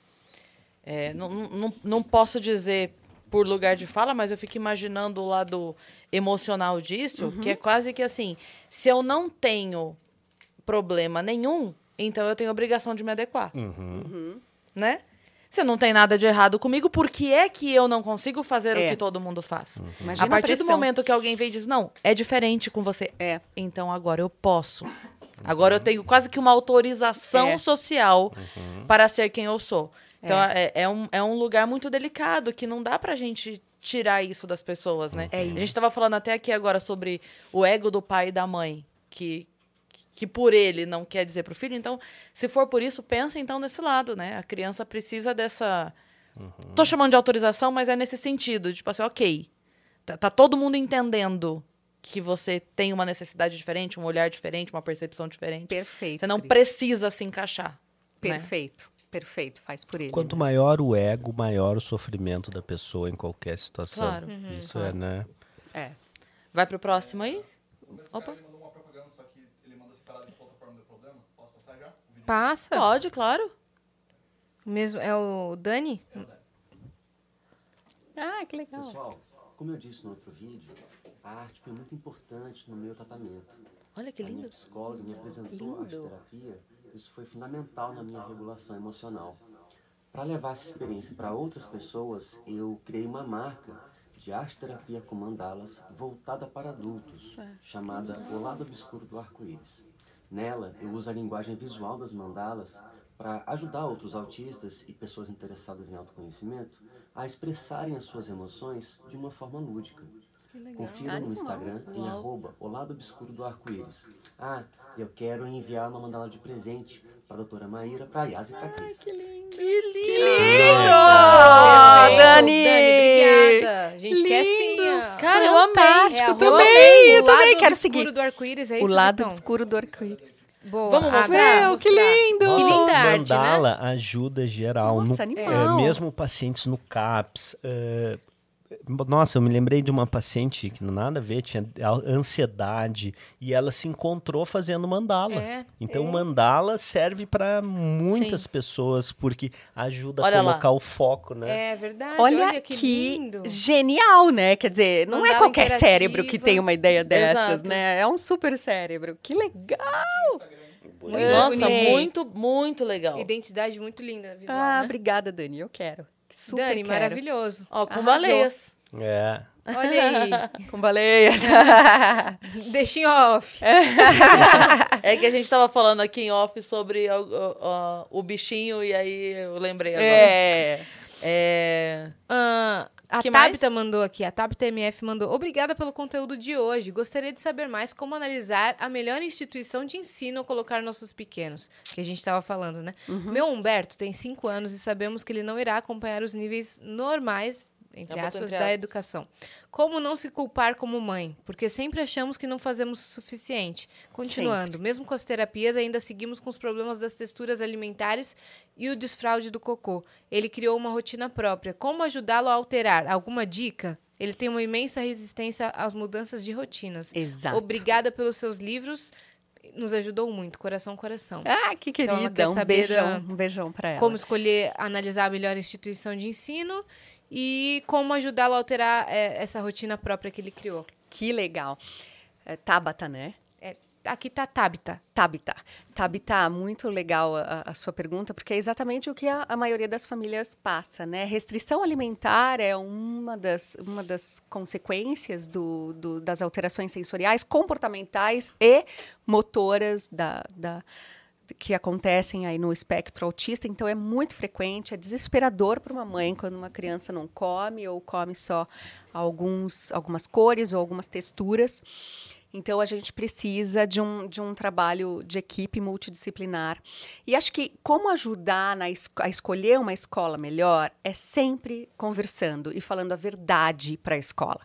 é, não, não, não- não posso dizer por lugar de fala, mas eu fico imaginando o lado emocional disso, Uhum. que é quase que assim: se eu não tenho problema nenhum, então eu tenho obrigação de me adequar, Uhum. né? Se não tem nada de errado comigo, por que é que eu não consigo fazer É. o que todo mundo faz? Imagina A partir do pressão. momento que alguém vem e diz, não, é diferente com você. É. Então agora eu posso. Agora eu tenho quase que uma autorização É. social para ser quem eu sou. Então é, é um, é um lugar muito delicado que não dá pra gente tirar isso das pessoas, né? É A gente isso. estava falando até aqui agora sobre o ego do pai e da mãe, que, que por ele não quer dizer pro filho. Então, se for por isso, pensa então nesse lado, né? A criança precisa dessa. Tô chamando de autorização, mas é nesse sentido. Tipo assim, ok. Tá, tá todo mundo entendendo que você tem uma necessidade diferente, um olhar diferente, uma percepção diferente. Perfeito. Você não Cris. precisa se encaixar. né? Perfeito. Perfeito. Faz por ele. Quanto né? maior o ego, maior o sofrimento da pessoa em qualquer situação. Claro. Isso é, né? É. Vai pro próximo aí? Opa. Passa. Pode, claro. Mesmo, é o Dani? Ah, que legal. Pessoal, como eu disse no outro vídeo, arte foi muito importante no meu tratamento. Olha que a minha lindo. psicóloga me apresentou a Lindo. arte-terapia, isso foi fundamental na minha regulação emocional. Para levar essa experiência para outras pessoas, eu criei uma marca de arte-terapia com mandalas voltada para adultos, chamada O Lado Obscuro do Arco-Íris. Nela, eu uso a linguagem visual das mandalas para ajudar outros autistas e pessoas interessadas em autoconhecimento a expressarem as suas emoções de uma forma lúdica. Confira no Instagram em arroba o lado obscuro do arco-íris. Ah, eu quero enviar uma mandala de presente para a doutora Maíra, para a Yas e para a Cris. Que lindo! Perfeito, Dani! obrigada. A gente quer sim. Lindo. ó. Cara, eu amei. Fantástico, É, eu arroba também, eu o lado também quero obscuro seguir. do arco-íris, é O isso, lado Vitão? obscuro do arco-íris. Boa. Vamos Ah, mostrar? Meu, que lindo! Que Nossa, linda arte, né? mandala ajuda geral. Nossa, no, animal. é, mesmo pacientes no CAPS. é, nossa, eu me lembrei de uma paciente que nada a ver, tinha ansiedade e ela se encontrou fazendo mandala. É. Então, mandala serve para muitas Sim. pessoas porque ajuda Olha a lá. colocar o foco, né? É verdade. Olha, que, que, lindo. genial, né? Quer dizer, não é Mandala qualquer interativa. cérebro que tem uma ideia dessas, Exato. né? É um super cérebro. Que legal! Muito Nossa, bonito. muito, muito legal. Identidade muito linda visual, Ah, né? obrigada, Dani. Eu quero. Super Dani, quero. maravilhoso. Ó, com Arrasou. baleias. É. Olha aí. Com baleias. Deixa em off. É que a gente tava falando aqui em off sobre ó, ó, ó, o bichinho e aí eu lembrei agora. é. É... Ah, a Que Tabita mandou aqui, a Tabita MF mandou. Obrigada pelo conteúdo de hoje. Gostaria de saber mais como analisar a melhor instituição de ensino ao colocar nossos pequenos. Que a gente estava falando, né? Uhum. Meu Humberto tem 5 anos e sabemos que ele não irá acompanhar os níveis normais, entre boto aspas, entre da aspas. educação. Como não se culpar como mãe? Porque sempre achamos que não fazemos o suficiente. Continuando, mesmo com as terapias, ainda seguimos com os problemas das texturas alimentares e o desfraude do cocô. Ele criou uma rotina própria. Como ajudá-lo a alterar? Alguma dica? Ele tem uma imensa resistência às mudanças de rotinas. Exato. Obrigada pelos seus livros. Nos ajudou muito, coração, coração. Ah, que Então, querida. quer um beijão, um beijão pra ela. Como escolher, analisar a melhor instituição de ensino e como ajudá-lo a alterar eh, essa rotina própria que ele criou. Que legal. É, Tabata, né? Aqui tá Tabita. Tabita. Tabita, muito legal a, a sua pergunta, porque é exatamente o que a, a maioria das famílias passa, né? Restrição alimentar é uma das, uma das consequências do, do- das alterações sensoriais, comportamentais e motoras da, da- que acontecem aí no espectro autista. Então, é muito frequente, é desesperador para uma mãe quando uma criança não come ou come só alguns, algumas cores ou algumas texturas. Então, a gente precisa de um, de um trabalho de equipe multidisciplinar. E acho que como ajudar na a escolher uma escola melhor é sempre conversando e falando a verdade para a escola.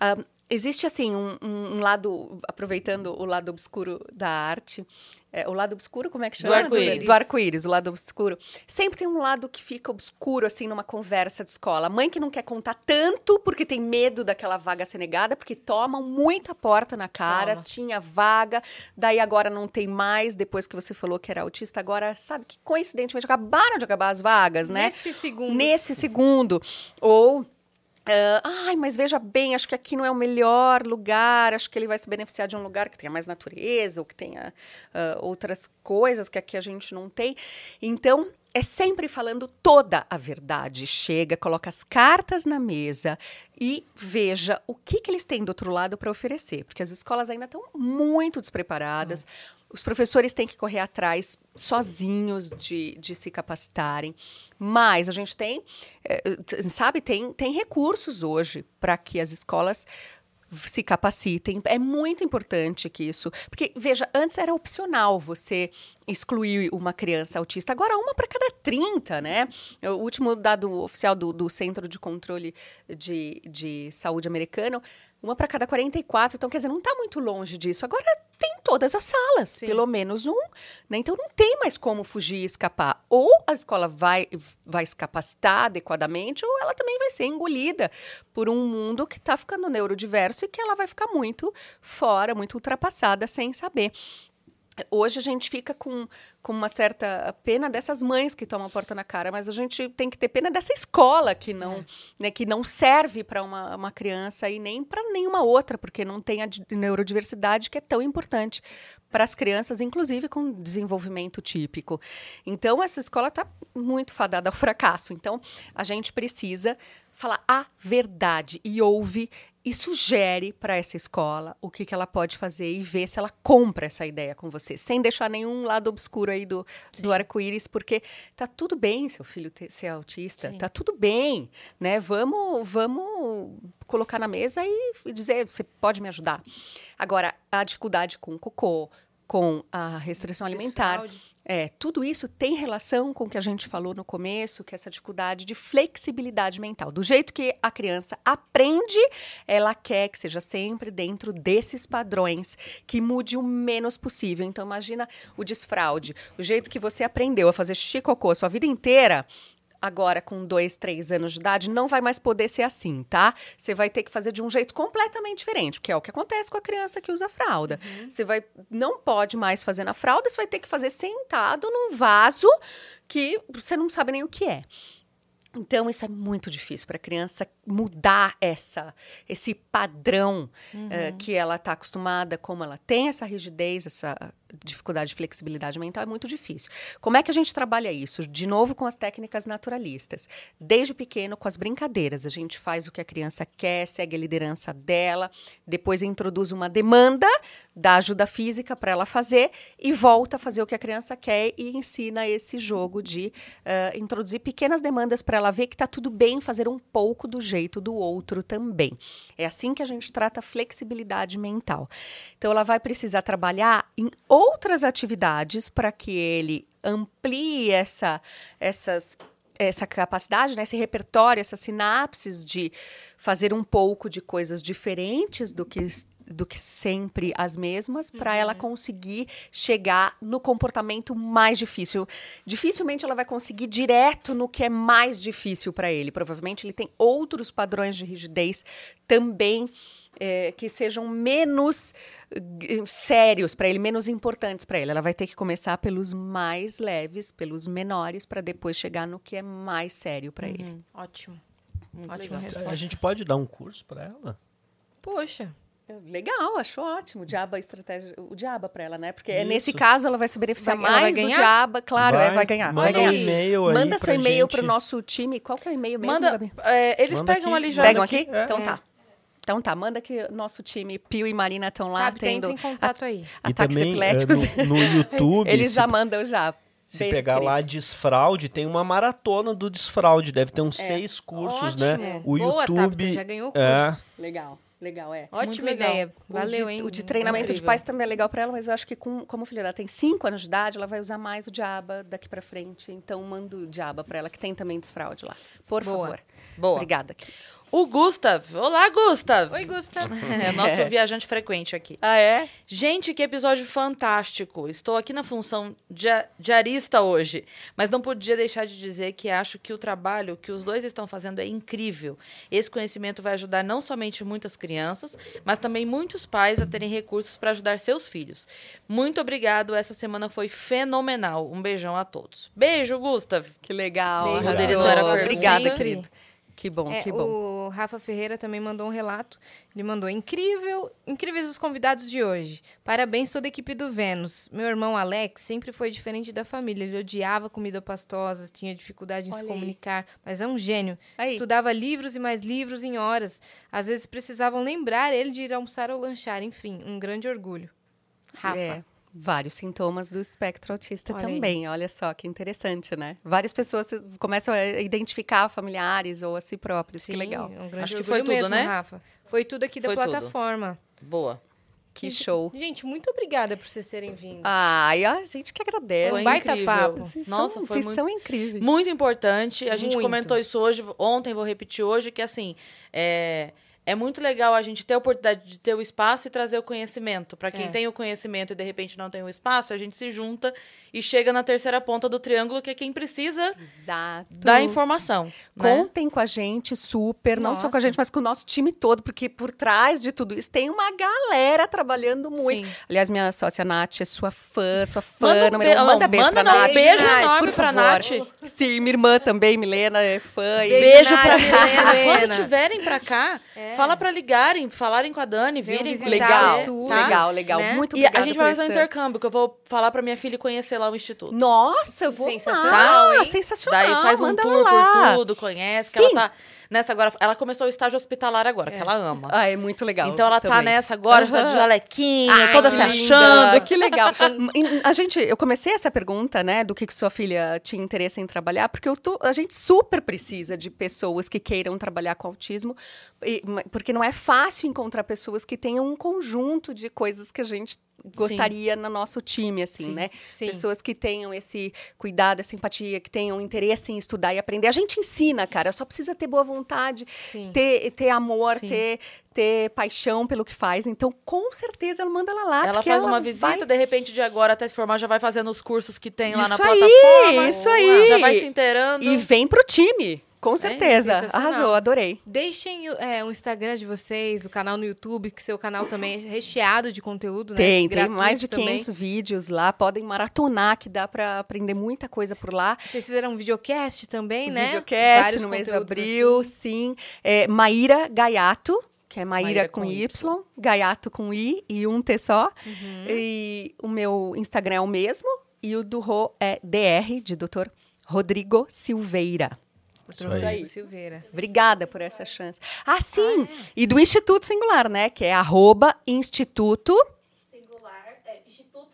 Ah, existe, assim, um, um- lado, aproveitando o lado obscuro da arte, é, o lado obscuro, como é que Do chama? arco-íris. Do arco-íris, o lado obscuro. Sempre tem um lado que fica obscuro, assim, numa conversa de escola. A mãe que não quer contar tanto porque tem medo daquela vaga ser negada, porque tomam muita porta na cara, Toma. tinha vaga, daí agora não tem mais, depois que você falou que era autista, agora, sabe, que coincidentemente acabaram de acabar as vagas, né? Nesse segundo. nesse segundo. Ou. Ah, Ai, mas veja bem, acho que aqui não é o melhor lugar, acho que ele vai se beneficiar de um lugar que tenha mais natureza, ou que tenha ah, outras coisas que aqui a gente não tem. Então, é sempre falando toda a verdade. Chega, coloca as cartas na mesa e veja o que, que eles têm do outro lado para oferecer, porque as escolas ainda estão muito despreparadas. Os professores têm que correr atrás sozinhos de, de se capacitarem. Mas a gente tem, eh, sabe, tem, tem recursos hoje para que as escolas se capacitem. É muito importante que isso. Porque, veja, antes era opcional você excluir uma criança autista, agora uma para cada 30, né? O último dado oficial do, do Centro de Controle de, de Saúde americano, uma para cada 44. Então, quer dizer, não está muito longe disso. Agora tem em todas as salas, Sim. pelo menos um. Né? Então, não tem mais como fugir e escapar. Ou a escola vai, vai se capacitar adequadamente, ou ela também vai ser engolida por um mundo que está ficando neurodiverso e que ela vai ficar muito fora, muito ultrapassada, sem saber. Hoje a gente fica com, com uma certa pena dessas mães que tomam a porta na cara, mas a gente tem que ter pena dessa escola que não, né, que não serve para uma, uma criança e nem para nenhuma outra, porque não tem a di- neurodiversidade que é tão importante para as crianças, inclusive com desenvolvimento típico. Então, essa escola está muito fadada ao fracasso. Então, a gente precisa falar a verdade e ouve e sugere para essa escola o que, que ela pode fazer e ver se ela compra essa ideia com você, sem deixar nenhum lado obscuro aí do, do arco-íris, porque tá tudo bem seu filho ter, ser autista, Sim. tá tudo bem, né? Vamos, vamos colocar na mesa e dizer, você pode me ajudar. Agora, a dificuldade com o cocô, com a restrição alimentar, Desfraude. É, tudo isso tem relação com o que a gente falou no começo, que é essa dificuldade de flexibilidade mental. Do jeito que a criança aprende, ela quer que seja sempre dentro desses padrões, que mude o menos possível. Então, imagina o desfraude. O jeito que você aprendeu a fazer xixi e cocô a sua vida inteira, agora com dois, três anos de idade, não vai mais poder ser assim, tá? Você vai ter que fazer de um jeito completamente diferente, que é o que acontece com a criança que usa fralda. Você vai, não pode mais fazer na fralda, você vai ter que fazer sentado num vaso que você não sabe nem o que é. Então, isso é muito difícil para a criança mudar essa, esse padrão eh, que ela está acostumada, como ela tem essa rigidez, essa dificuldade de flexibilidade mental é muito difícil. Como é que a gente trabalha isso? De novo com as técnicas naturalistas. Desde pequeno, com as brincadeiras. A gente faz o que a criança quer, segue a liderança dela, depois introduz uma demanda, dá ajuda física para ela fazer e volta a fazer o que a criança quer e ensina esse jogo de uh, introduzir pequenas demandas para ela ver que está tudo bem fazer um pouco do jeito do outro também. É assim que a gente trata flexibilidade mental. Então, ela vai precisar trabalhar em outras atividades para que ele amplie essa, essas essa capacidade, né, esse repertório, essas sinapses de fazer um pouco de coisas diferentes do que do que sempre as mesmas, para ela Uhum. conseguir chegar no comportamento mais difícil. Dificilmente ela vai conseguir direto no que é mais difícil para ele. Provavelmente ele tem outros padrões de rigidez também é, que sejam menos eh, sérios para ele, menos importantes para ele. Ela vai ter que começar pelos mais leves, pelos menores, para depois chegar no que é mais sério para ele. Ótimo. Muito Ótima. A gente pode dar um curso para ela? Poxa. Legal, acho ótimo. O diaba a estratégia, o diaba para ela, né? Porque é Isso. nesse caso ela vai se beneficiar Vai- vai mais do ganhar? diaba, claro, é, vai ganhar. vai Manda um ganhar. e-mail aí Manda pra seu e-mail gente. para o nosso time. Qual que é o e-mail mesmo? Manda, é, eles Manda pegam aqui. ali já. Pegam aqui? É. Então É. tá. Então tá, manda que o nosso time, Pio e Marina, estão lá Sabe, tendo entra em contato aí. E ataques também eh, epiléticos. no, no YouTube, Eles se, já mandam já. se pegar lá desfraude, tem uma maratona do desfraude. Deve ter uns seis cursos, Ótimo. né? O Boa, YouTube. Tabita, já ganhou o é, curso. Legal, legal, é. Ótima legal. ideia. Valeu, o de, hein? O de treinamento de Incrível. pais também é legal para ela, mas eu acho que com, como o filho dela tem 5 anos de idade, ela vai usar mais o diaba daqui para frente. Então manda o diaba para ela, que tem também desfraude lá. Por Boa. favor. Boa. Obrigada, querido. O Gustav. Olá, Gustav. Oi, Gustavo. É, nosso viajante frequente aqui. Ah, é? Gente, que episódio fantástico. Estou aqui na função de diarista hoje, mas não podia deixar de dizer que acho que o trabalho que os dois estão fazendo é incrível. Esse conhecimento vai ajudar não somente muitas crianças, mas também muitos pais a terem recursos para ajudar seus filhos. Muito obrigado, essa semana foi fenomenal. Um beijão a todos. Beijo, Gustav. Que legal. Beijo, arrasou. Obrigada, querido. Que bom, É, que bom. O Rafa Ferreira também mandou um relato. Ele mandou: incrível, incríveis os convidados de hoje. Parabéns toda a equipe do Vênus. Meu irmão Alex sempre foi diferente da família. Ele odiava comida pastosa, tinha dificuldade em se comunicar, mas é um gênio. Aí. Estudava livros e mais livros em horas. Às vezes precisavam lembrar ele de ir almoçar ou lanchar. Enfim, um grande orgulho. Rafa. É, vários sintomas do espectro autista Olha aí. também. Olha só que interessante, né? Várias pessoas começam a identificar familiares ou a si próprios. Sim, que legal. Um grande Acho que foi tudo, mesmo, né? Rafa. Foi tudo aqui da Foi tudo. plataforma. Boa. Que show. Gente, muito obrigada por vocês terem vindo. Ai, a gente que agradece. Foi um baita incrível. papo. Vocês Nossa, são, foi vocês muito são incríveis. Muito importante. A gente Muito. comentou isso hoje, ontem, vou repetir hoje, que assim, é, é muito legal a gente ter a oportunidade de ter o espaço e trazer o conhecimento. Para quem É. tem o conhecimento e de repente não tem o espaço, a gente se junta e chega na terceira ponta do triângulo, que é quem precisa Exato. da informação. né? Contem com a gente super, não só com a Nossa. gente, mas com o nosso time todo, porque por trás de tudo isso tem uma galera trabalhando muito. Sim. Aliás, minha sócia Nath é sua fã, sua fã. Manda um, número be- manda beijo manda pra Nath. um beijo Nath, enorme por pra. Nath. Sim, minha irmã também, Milena, é fã. e- Beijo Nath, pra Milena. Quando tiverem pra cá, É. fala pra ligarem, falarem com a Dani, virem Legal, o conhecer, estúdio, tá? legal, legal. né? Muito E obrigada a gente vai fazer um intercâmbio, que eu vou falar pra minha filha conhecer lá o instituto. Nossa, eu vou Sensacional, lá. hein? Sensacional. Daí faz um manda tour lá. por tudo, conhece, que ela Sim. tá nessa agora. Ela começou o estágio hospitalar agora, que ela ama. Ah, é muito legal. então ela tá também. nessa agora, já tá de Aham. jalequinho, Ai, toda se achando. Que legal. A gente, eu comecei essa pergunta, né, do que, que sua filha tinha interesse em trabalhar, porque eu tô, a gente super precisa de pessoas que queiram trabalhar com autismo, e- porque não é fácil encontrar pessoas que tenham um conjunto de coisas que a gente gostaria no nosso time, assim, Sim. né? Sim. Pessoas que tenham esse cuidado, essa empatia, que tenham interesse em estudar e aprender. A gente ensina, cara, só precisa ter boa vontade, Sim. ter, ter amor, Sim. ter, ter paixão pelo que faz. Então, com certeza, ela manda ela lá. Ela faz ela uma visita, vai- de repente, de agora até se formar, já vai fazendo os cursos que tem lá na Isso aí, plataforma. isso aí. Já vai se inteirando. E vem pro time, com certeza. sensacional. Arrasou, adorei. Deixem é, o Instagram de vocês, o canal no YouTube, que seu canal também é recheado de conteúdo, né? Tem, tem mais de também. 500 vídeos lá. Podem maratonar, que dá pra aprender muita coisa por lá. Vocês fizeram um videocast também, né? Videocast Vários no mês de abril, assim. sim. É, Maíra Gaiato, que é Maíra, Maíra com, com y, Gaiato com I e um T só. Uhum. E o meu Instagram é o mesmo. E o do Rô é DR, de Dr. Rodrigo Silveira. Aí. Rodrigo Silveira. Obrigada por essa chance. Ah, sim! E do Instituto Singular, né? Que é arroba Instituto, Singular, é Instituto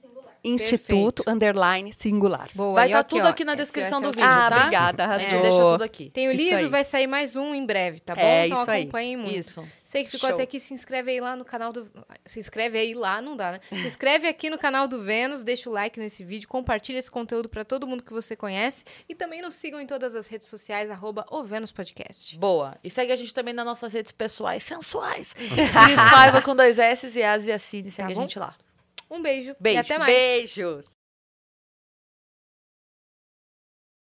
Singular. Instituto Underline Singular. Boa, Vai estar aqui, tudo ó, aqui na descrição do o vídeo, Ah, tá? obrigada, A arrasou. gente deixa tudo aqui. Tem o Isso livro, aí. vai sair mais um em breve, tá bom? É, então isso aí. acompanhem muito. Isso. Você que ficou Show. até aqui, se inscreve aí lá no canal do. Se inscreve aí lá, não dá, né? Se inscreve aqui no canal do Vênus, deixa o like nesse vídeo, compartilha esse conteúdo pra todo mundo que você conhece e também nos sigam em todas as redes sociais, arroba o Vênus Podcast. Boa. E segue a gente também nas nossas redes pessoais sensuais. Cris Paiva com dois S e As e Assine. Segue Tá a gente lá. Um beijo, Beijo. e até mais. Beijos!